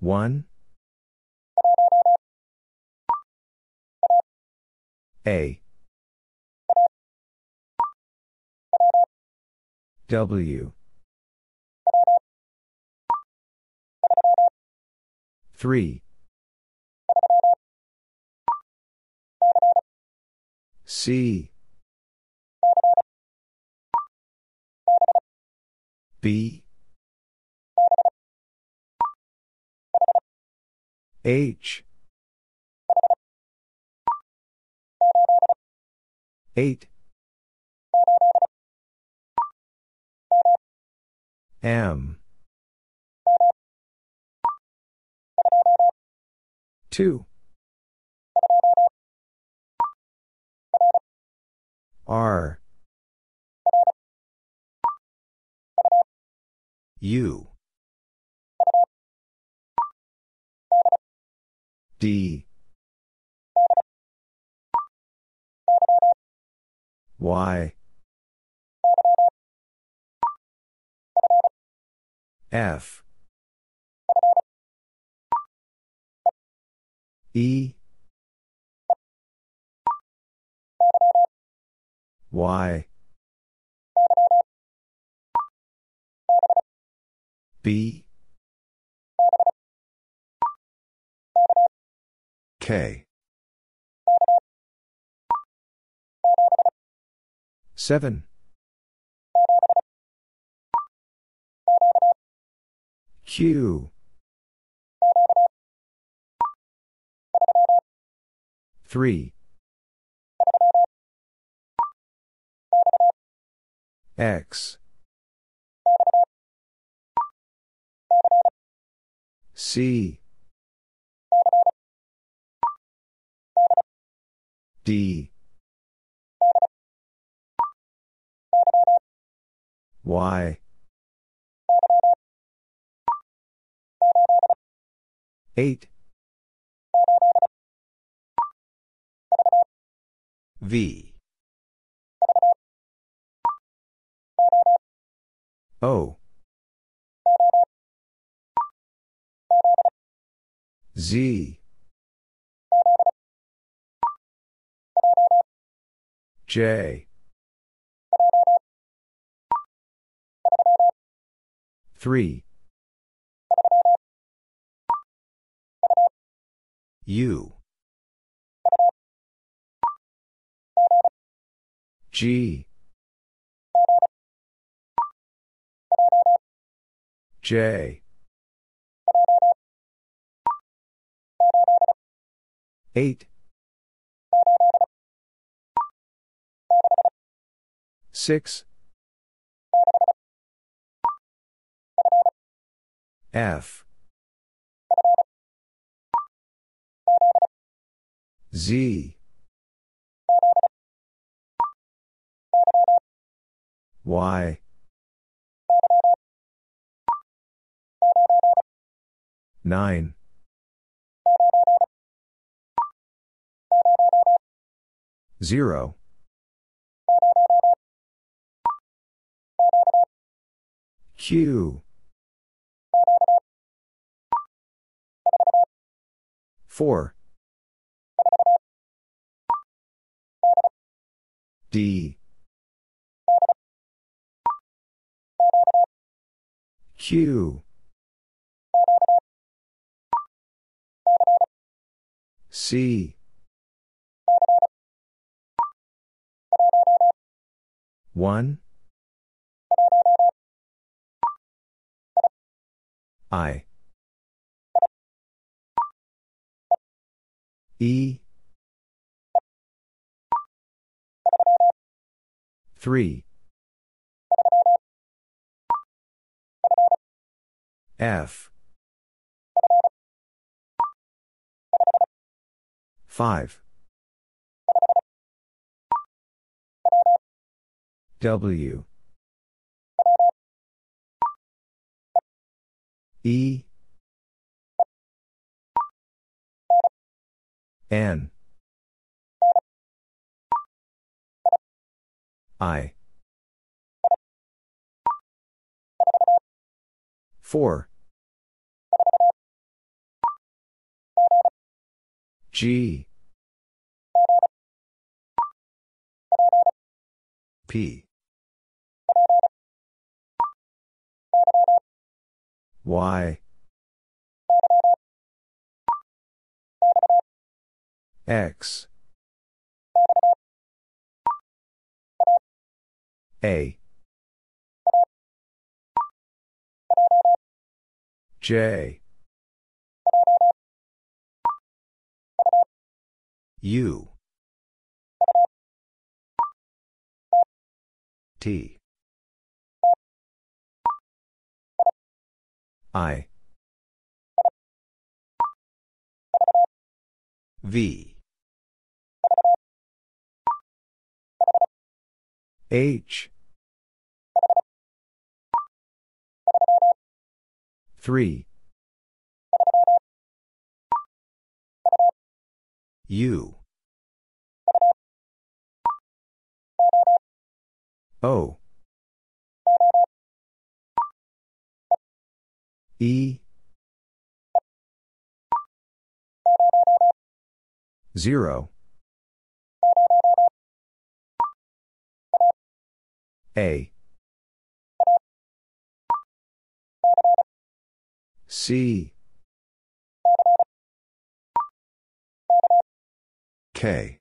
1. A. W. 3. C. B. H. 8. M. 2. R. U. D. Y. F. E. Y. B. K. 7. Q. 3. X. C. D. Y. 8. V. O. Z. J. 3. U. G. J. 8. 6. F. Z. Y. 9. Zero. Q. Four. D. Q. C. One. I. E. 3. F. 5. W. E. N. I. 4. G. P. Y. X. A. J. U. T. I. V. H. 3. U. O. E. 0. A. C. K.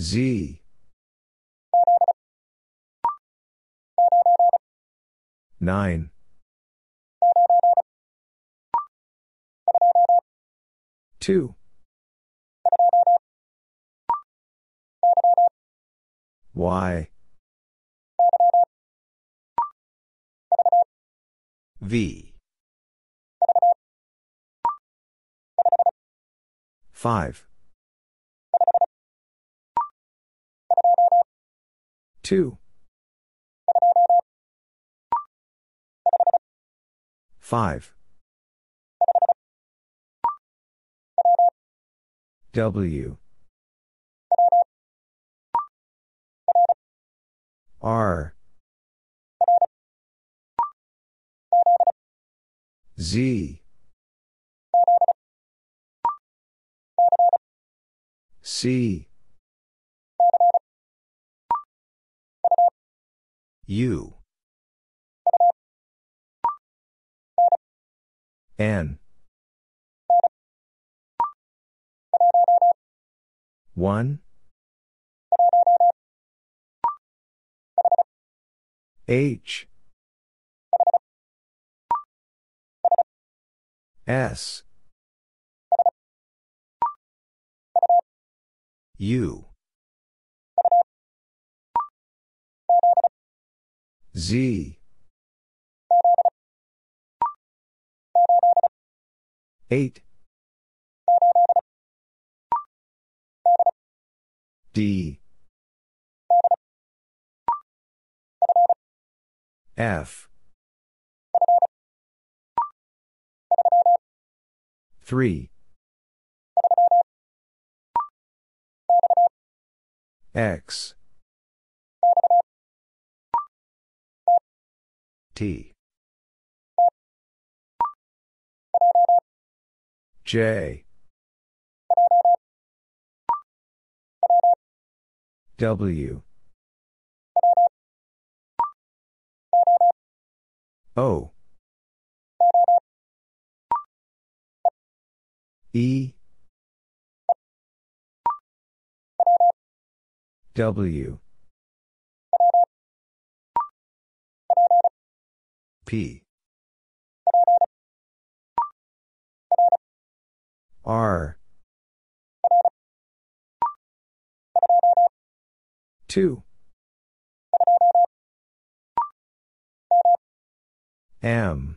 Z. Nine. Two. Y. V. Five. 2. 5. W. R. Z. C. U. N. 1. H. S. U. Z. 8. D. F. 3. X. T. J. W. O. E. W. P. R. 2. M.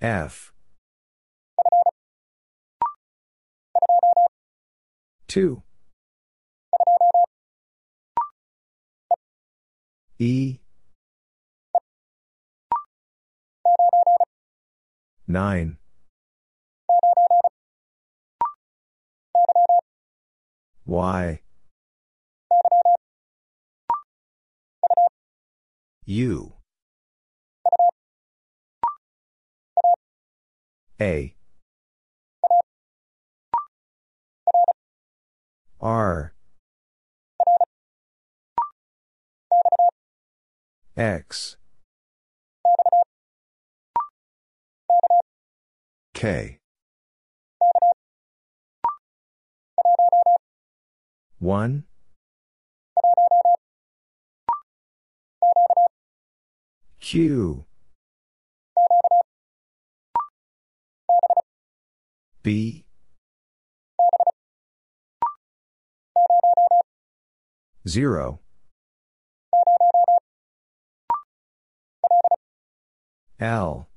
F. 2. E. 9. Y. U. A. R. X. K. 1. Q. B. 0. L.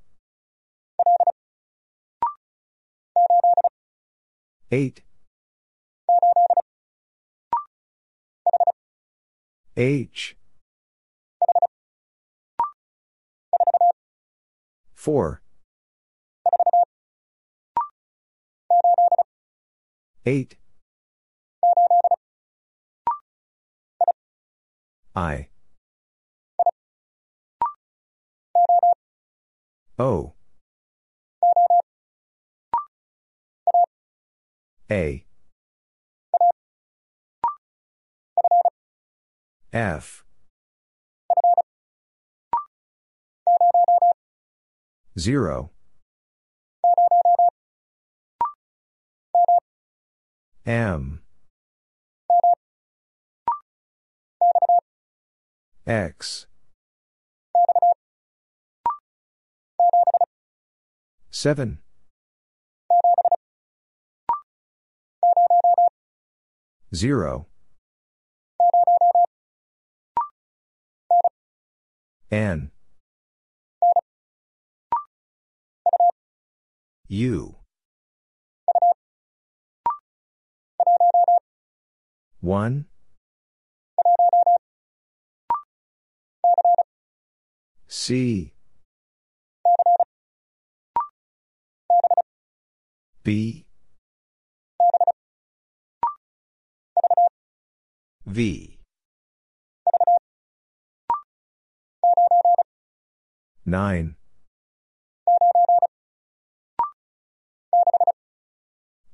8. H. 4. 8. I. O. A. F. 0. M. X. 7. Zero. N. U. 1 C. B. V. 9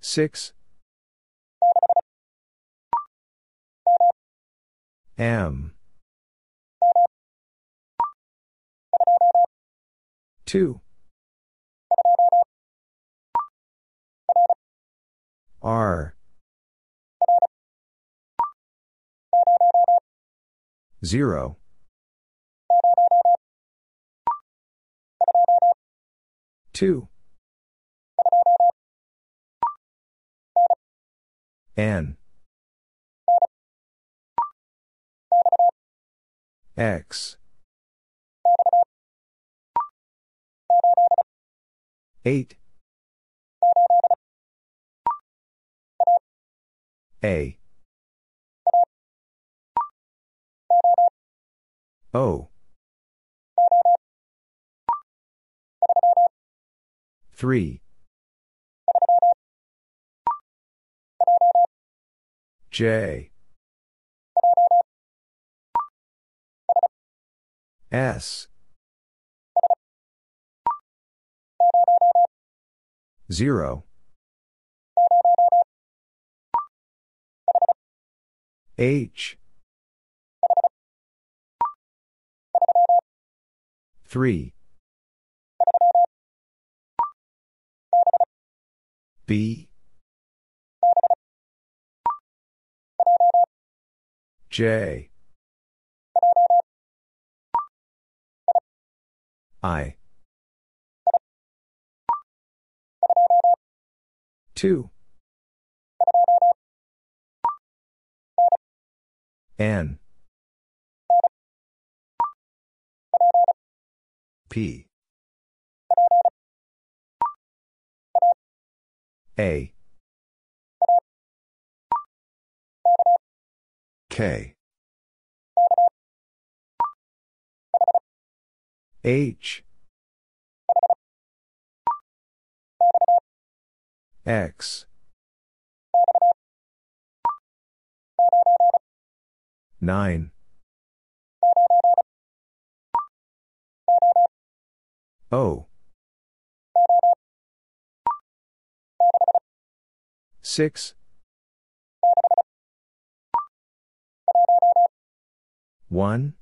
6 M. 2 R. 0 2 N. X. 8 A. O. 3 J. S. 0 H. 3 B J. I. 2 N. P. A K. H. X. 9 O. 6 1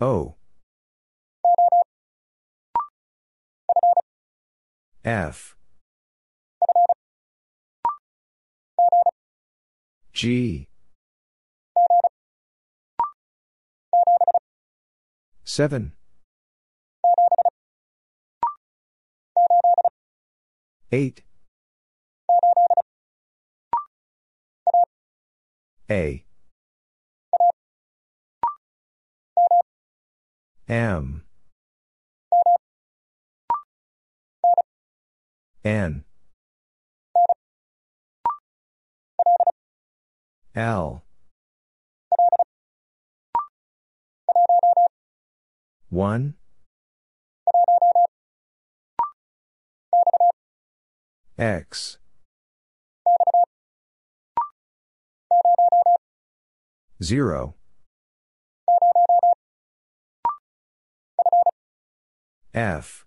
O. F. G. 7 8 A. M. N. L. 1 X 0 F.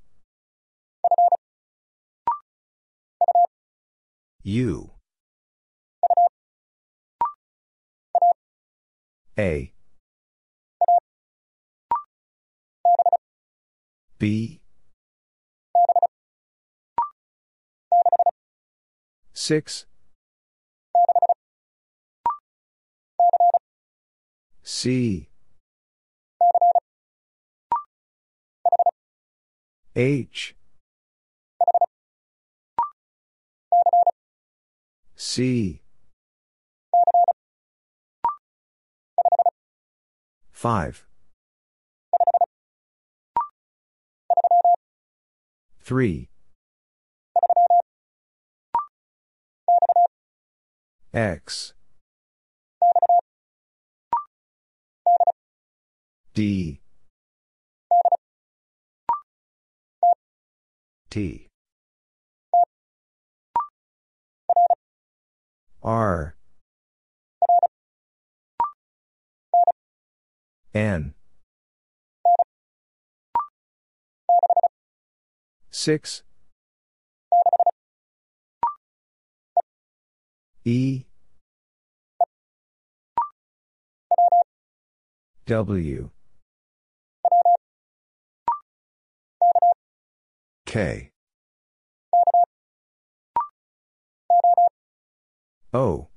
U. A. B. 6 C. H. C. 5 3 X D. T. R. N. 6 E. W K. O.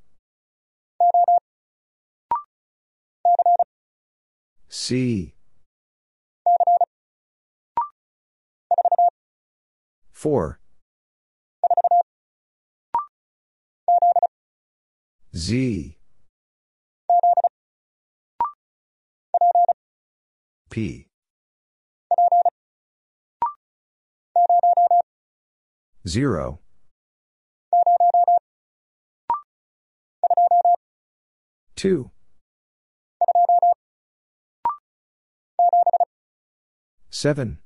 C. 4 Z. P 0 2 7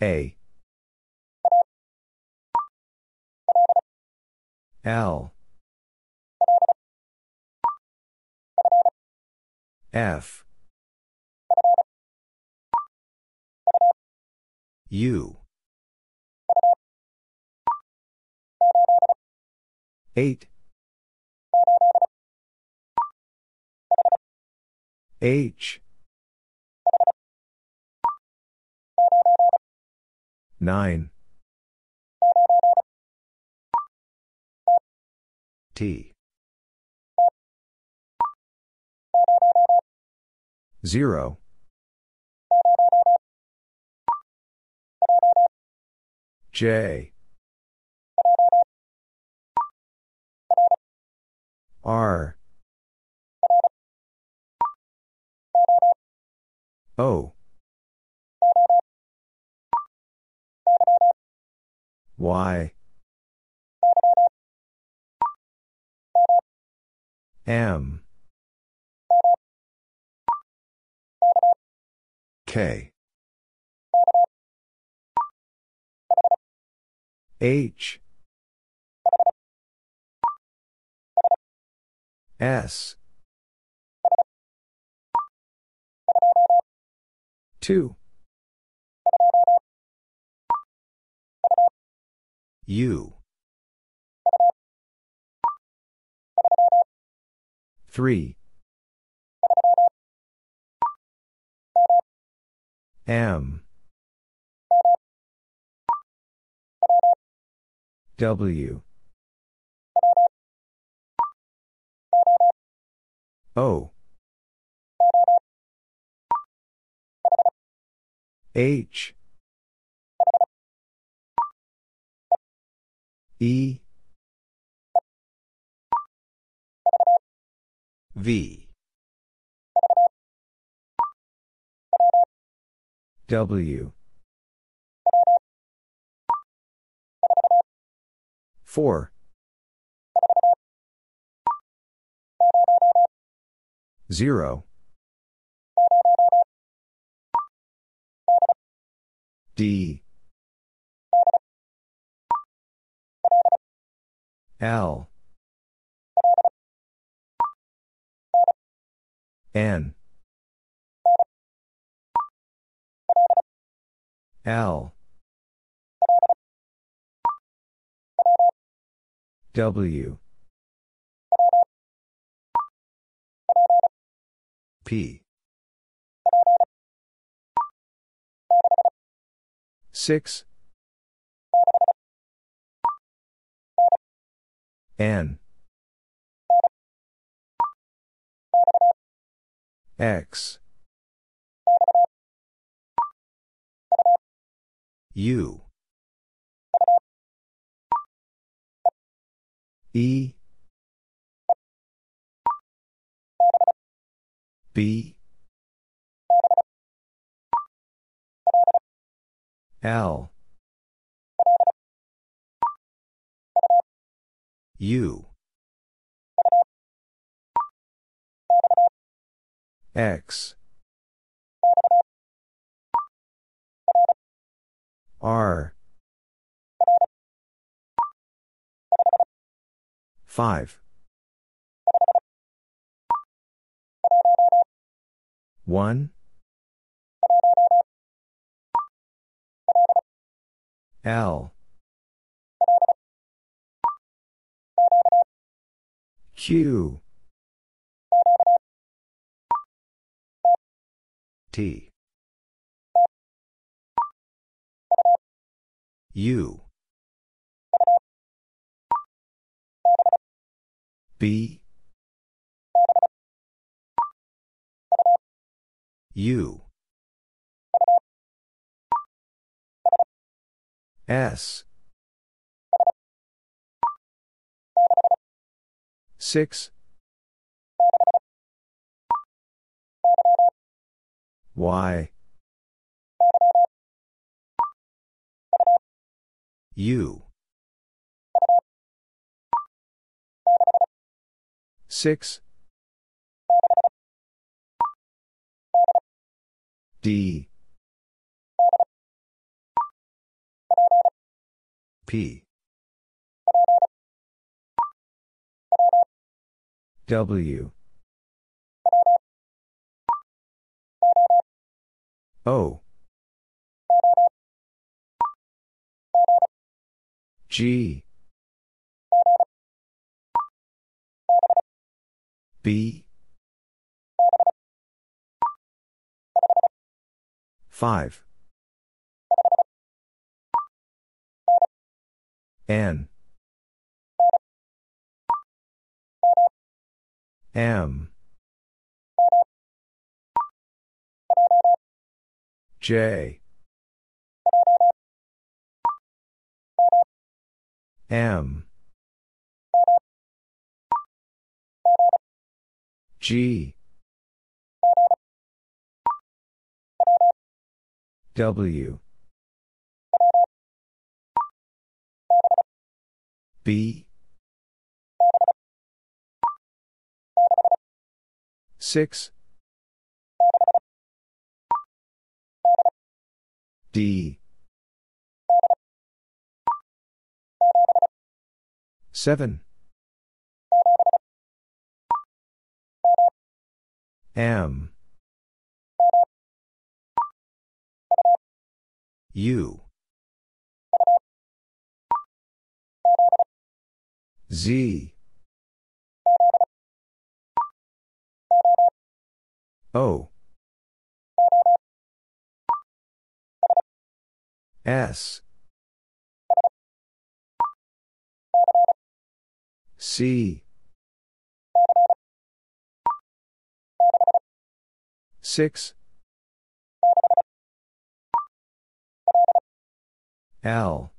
A. L. F U 8 H. 9 T. 0 J. R. O. Y. M. K H. S. 2 U. 3 M W. O. H. E. V. W 4 0 D. L. N. L W. P. 6 N. X. U E B L U. X. R. 5. 1. L. Q. T. U. B. U. S. 6. Y. U. 6. D. P. W. O. G. B. 5. N. M. J. M. G. W. B. 6. D. 7. M. U. Z. O. S. C. 6. L.